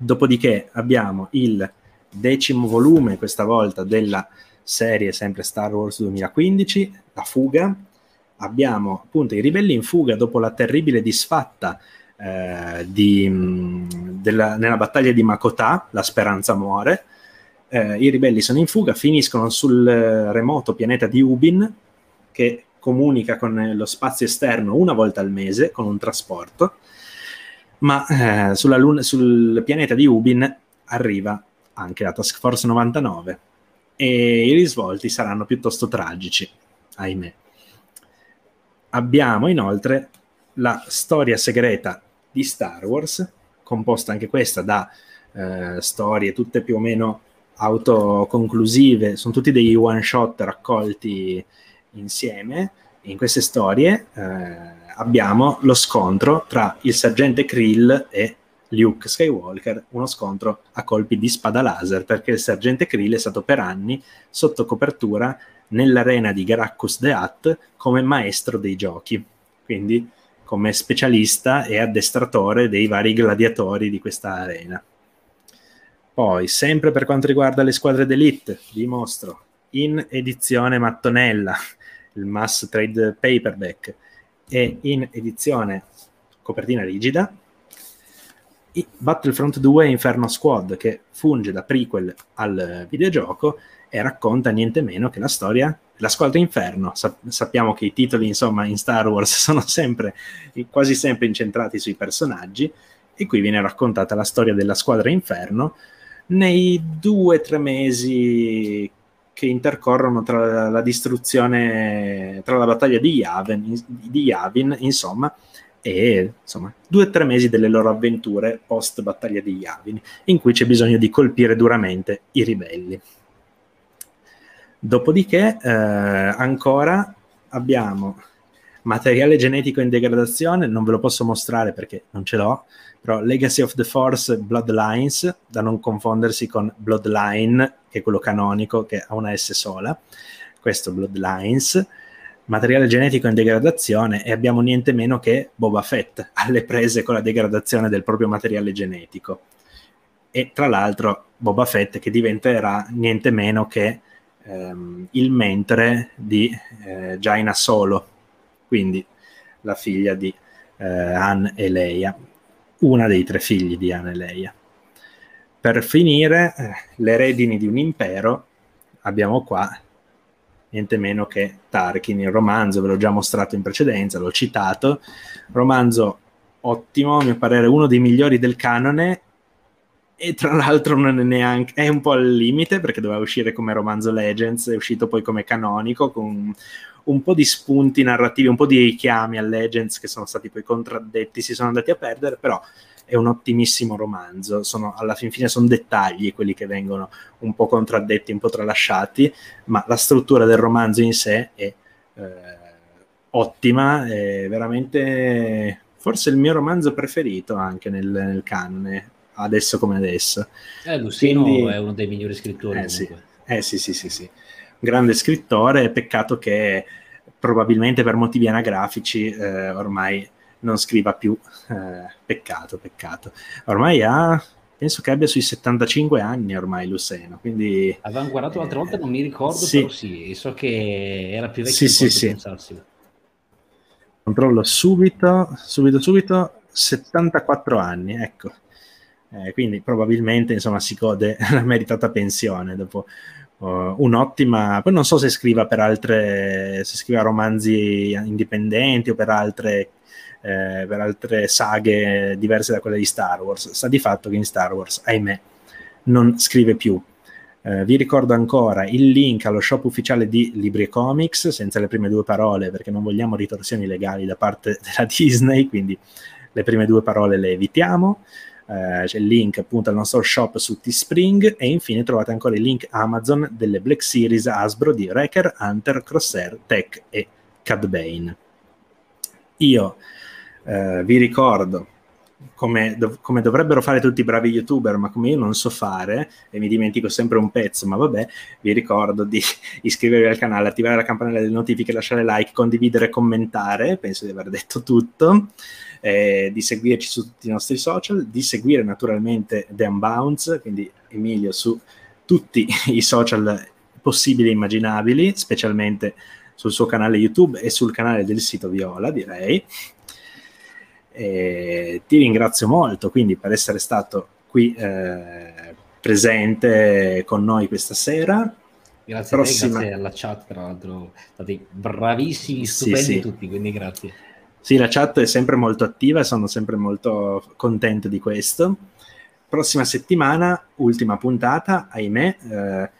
Dopodiché abbiamo il decimo volume, questa volta, della serie sempre Star Wars 2015, La fuga. Abbiamo appunto i ribelli in fuga dopo la terribile disfatta eh, di, della, nella battaglia di Makota, la speranza muore, eh, i ribelli sono in fuga, finiscono sul remoto pianeta di Ubin, che comunica con lo spazio esterno una volta al mese con un trasporto, ma eh, luna, sul pianeta di Ubin arriva anche la Task Force 99 e i risvolti saranno piuttosto tragici, ahimè. Abbiamo inoltre la storia segreta di Star Wars, composta anche questa da eh, storie tutte più o meno autoconclusive, sono tutti dei one shot raccolti insieme. In queste storie eh, abbiamo lo scontro tra il sergente Krill e Luke Skywalker, uno scontro a colpi di spada laser, perché il sergente Krill è stato per anni sotto copertura nell'arena di Garacchus the Hutt come maestro dei giochi. Quindi come specialista e addestratore dei vari gladiatori di questa arena. Poi, sempre per quanto riguarda le squadre d'elite, vi mostro in edizione mattonella il Mass Trade Paperback e in edizione copertina rigida. Battlefront 2 Inferno Squad, che funge da prequel al videogioco e racconta niente meno che la storia della squadra Inferno. Sa- sappiamo che i titoli, insomma, in Star Wars [laughs] sono sempre, quasi sempre incentrati sui personaggi, e qui viene raccontata la storia della squadra Inferno. Nei due o tre mesi che intercorrono tra la distruzione, tra la battaglia di Yavin, di Yavin insomma, e insomma, due o tre mesi delle loro avventure post battaglia di Yavin, in cui c'è bisogno di colpire duramente i ribelli. Dopodiché, eh, ancora abbiamo materiale genetico in degradazione, non ve lo posso mostrare perché non ce l'ho, però Legacy of the Force Bloodlines, da non confondersi con Bloodline, che è quello canonico, che ha una S sola, questo Bloodlines, materiale genetico in degradazione e abbiamo niente meno che Boba Fett alle prese con la degradazione del proprio materiale genetico. E tra l'altro Boba Fett che diventerà niente meno che ehm, il mentre di eh, Jaina Solo, quindi la figlia di eh, Han e Leia, una dei tre figli di Han e Leia. Per finire, eh, le redini di un impero, abbiamo qua niente meno che Tarkin, il romanzo, ve l'ho già mostrato in precedenza, l'ho citato, romanzo ottimo, a mio parere uno dei migliori del canone e tra l'altro non è neanche è un po' al limite perché doveva uscire come romanzo Legends, è uscito poi come canonico con un po' di spunti narrativi, un po' di richiami a Legends che sono stati poi contraddetti, si sono andati a perdere, però è un ottimissimo romanzo, sono, alla fin fine sono dettagli quelli che vengono un po' contraddetti, un po' tralasciati, ma la struttura del romanzo in sé è eh, ottima, è veramente forse il mio romanzo preferito anche nel, nel canone, adesso come adesso. Eh, Lucino Quindi, è uno dei migliori scrittori. Eh sì, eh sì, sì, sì, sì. Grande scrittore, peccato che probabilmente per motivi anagrafici eh, ormai non scriva più. Eh, peccato, peccato. Ormai ha, penso che abbia sui 75 anni ormai Luceno, quindi... Avevamo guardato l'altra volta, non mi ricordo, sì. però sì, so che era più vecchio sì, sì, sì. Controllo subito, subito, subito, 74 anni, ecco. Eh, quindi probabilmente insomma si gode [laughs] la meritata pensione dopo uh, un'ottima poi non so se scriva per altre se scriva romanzi indipendenti o per altre eh, per altre saghe diverse da quelle di Star Wars. Sta di fatto che in Star Wars, ahimè, non scrive più. Eh, vi ricordo ancora il link allo shop ufficiale di Libri Comics, senza le prime due parole, perché non vogliamo ritorsioni legali da parte [laughs] della Disney, quindi le prime due parole le evitiamo. Uh, c'è il link appunto al nostro shop su Teespring e infine trovate ancora il link Amazon delle Black Series Hasbro di Wrecker, Hunter, Crosshair, Tech e Cad Bane. Io eh, vi ricordo come, dov- come, dovrebbero fare tutti i bravi youtuber, ma come io non so fare e mi dimentico sempre un pezzo, ma vabbè, vi ricordo di [laughs] iscrivervi al canale, attivare la campanella delle notifiche, lasciare like, condividere, commentare, penso di aver detto tutto, eh, di seguirci su tutti i nostri social, di seguire naturalmente The Unbounce, quindi Emilio su tutti [laughs] i social possibili e immaginabili, specialmente sul suo canale YouTube e sul canale del sito Viola, direi. E ti ringrazio molto quindi per essere stato qui eh, presente con noi questa sera. Grazie Prossima... a te, grazie alla chat, tra l'altro, state bravissimi, stupendi sì, sì. tutti, quindi grazie. Sì, la chat è sempre molto attiva e sono sempre molto contento di questo. Prossima settimana, ultima puntata, ahimè, eh,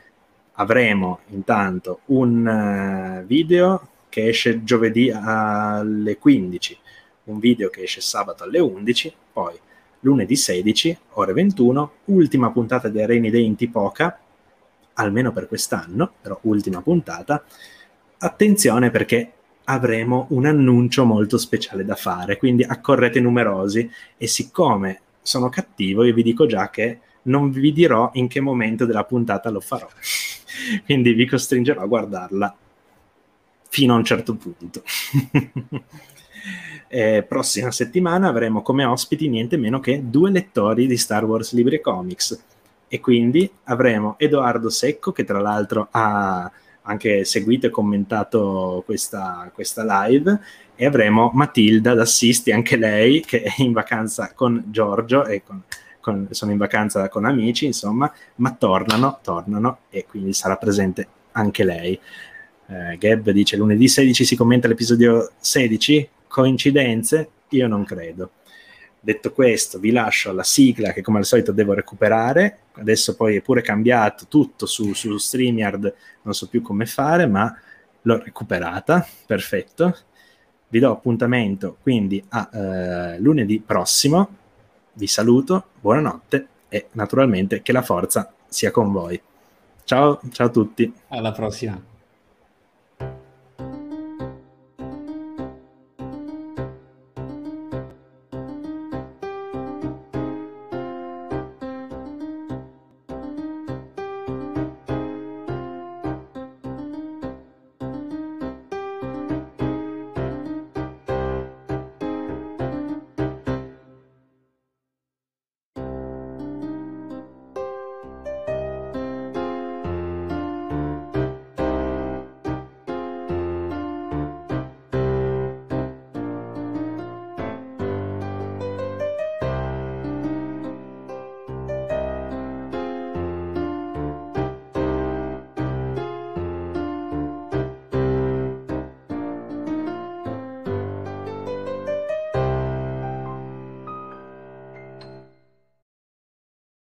avremo intanto un uh, video che esce giovedì alle 15 un video che esce sabato alle 11, poi lunedì 16, ore 21, ultima puntata di Rainy Day in Tipoca, almeno per quest'anno, però ultima puntata. Attenzione perché avremo un annuncio molto speciale da fare, quindi accorrete numerosi e siccome sono cattivo io vi dico già che non vi dirò in che momento della puntata lo farò, [laughs] quindi vi costringerò a guardarla fino a un certo punto. [laughs] eh, prossima settimana avremo come ospiti niente meno che due lettori di Star Wars Libri e Comics. E quindi avremo Edoardo Secco, che tra l'altro ha anche seguito e commentato questa, questa live e avremo Matilda d'Assisti, anche lei, che è in vacanza con Giorgio e con, con, sono in vacanza con amici, insomma, ma tornano, tornano e quindi sarà presente anche lei. Eh, Gab dice lunedì 16 si commenta l'episodio 16, coincidenze? Io non credo. Detto questo, vi lascio alla sigla che come al solito devo recuperare. Adesso poi è pure cambiato tutto su, su StreamYard, non so più come fare, ma l'ho recuperata. Perfetto. Vi do appuntamento quindi a eh, lunedì prossimo. Vi saluto, buonanotte e naturalmente che la forza sia con voi. Ciao, ciao a tutti. Alla prossima.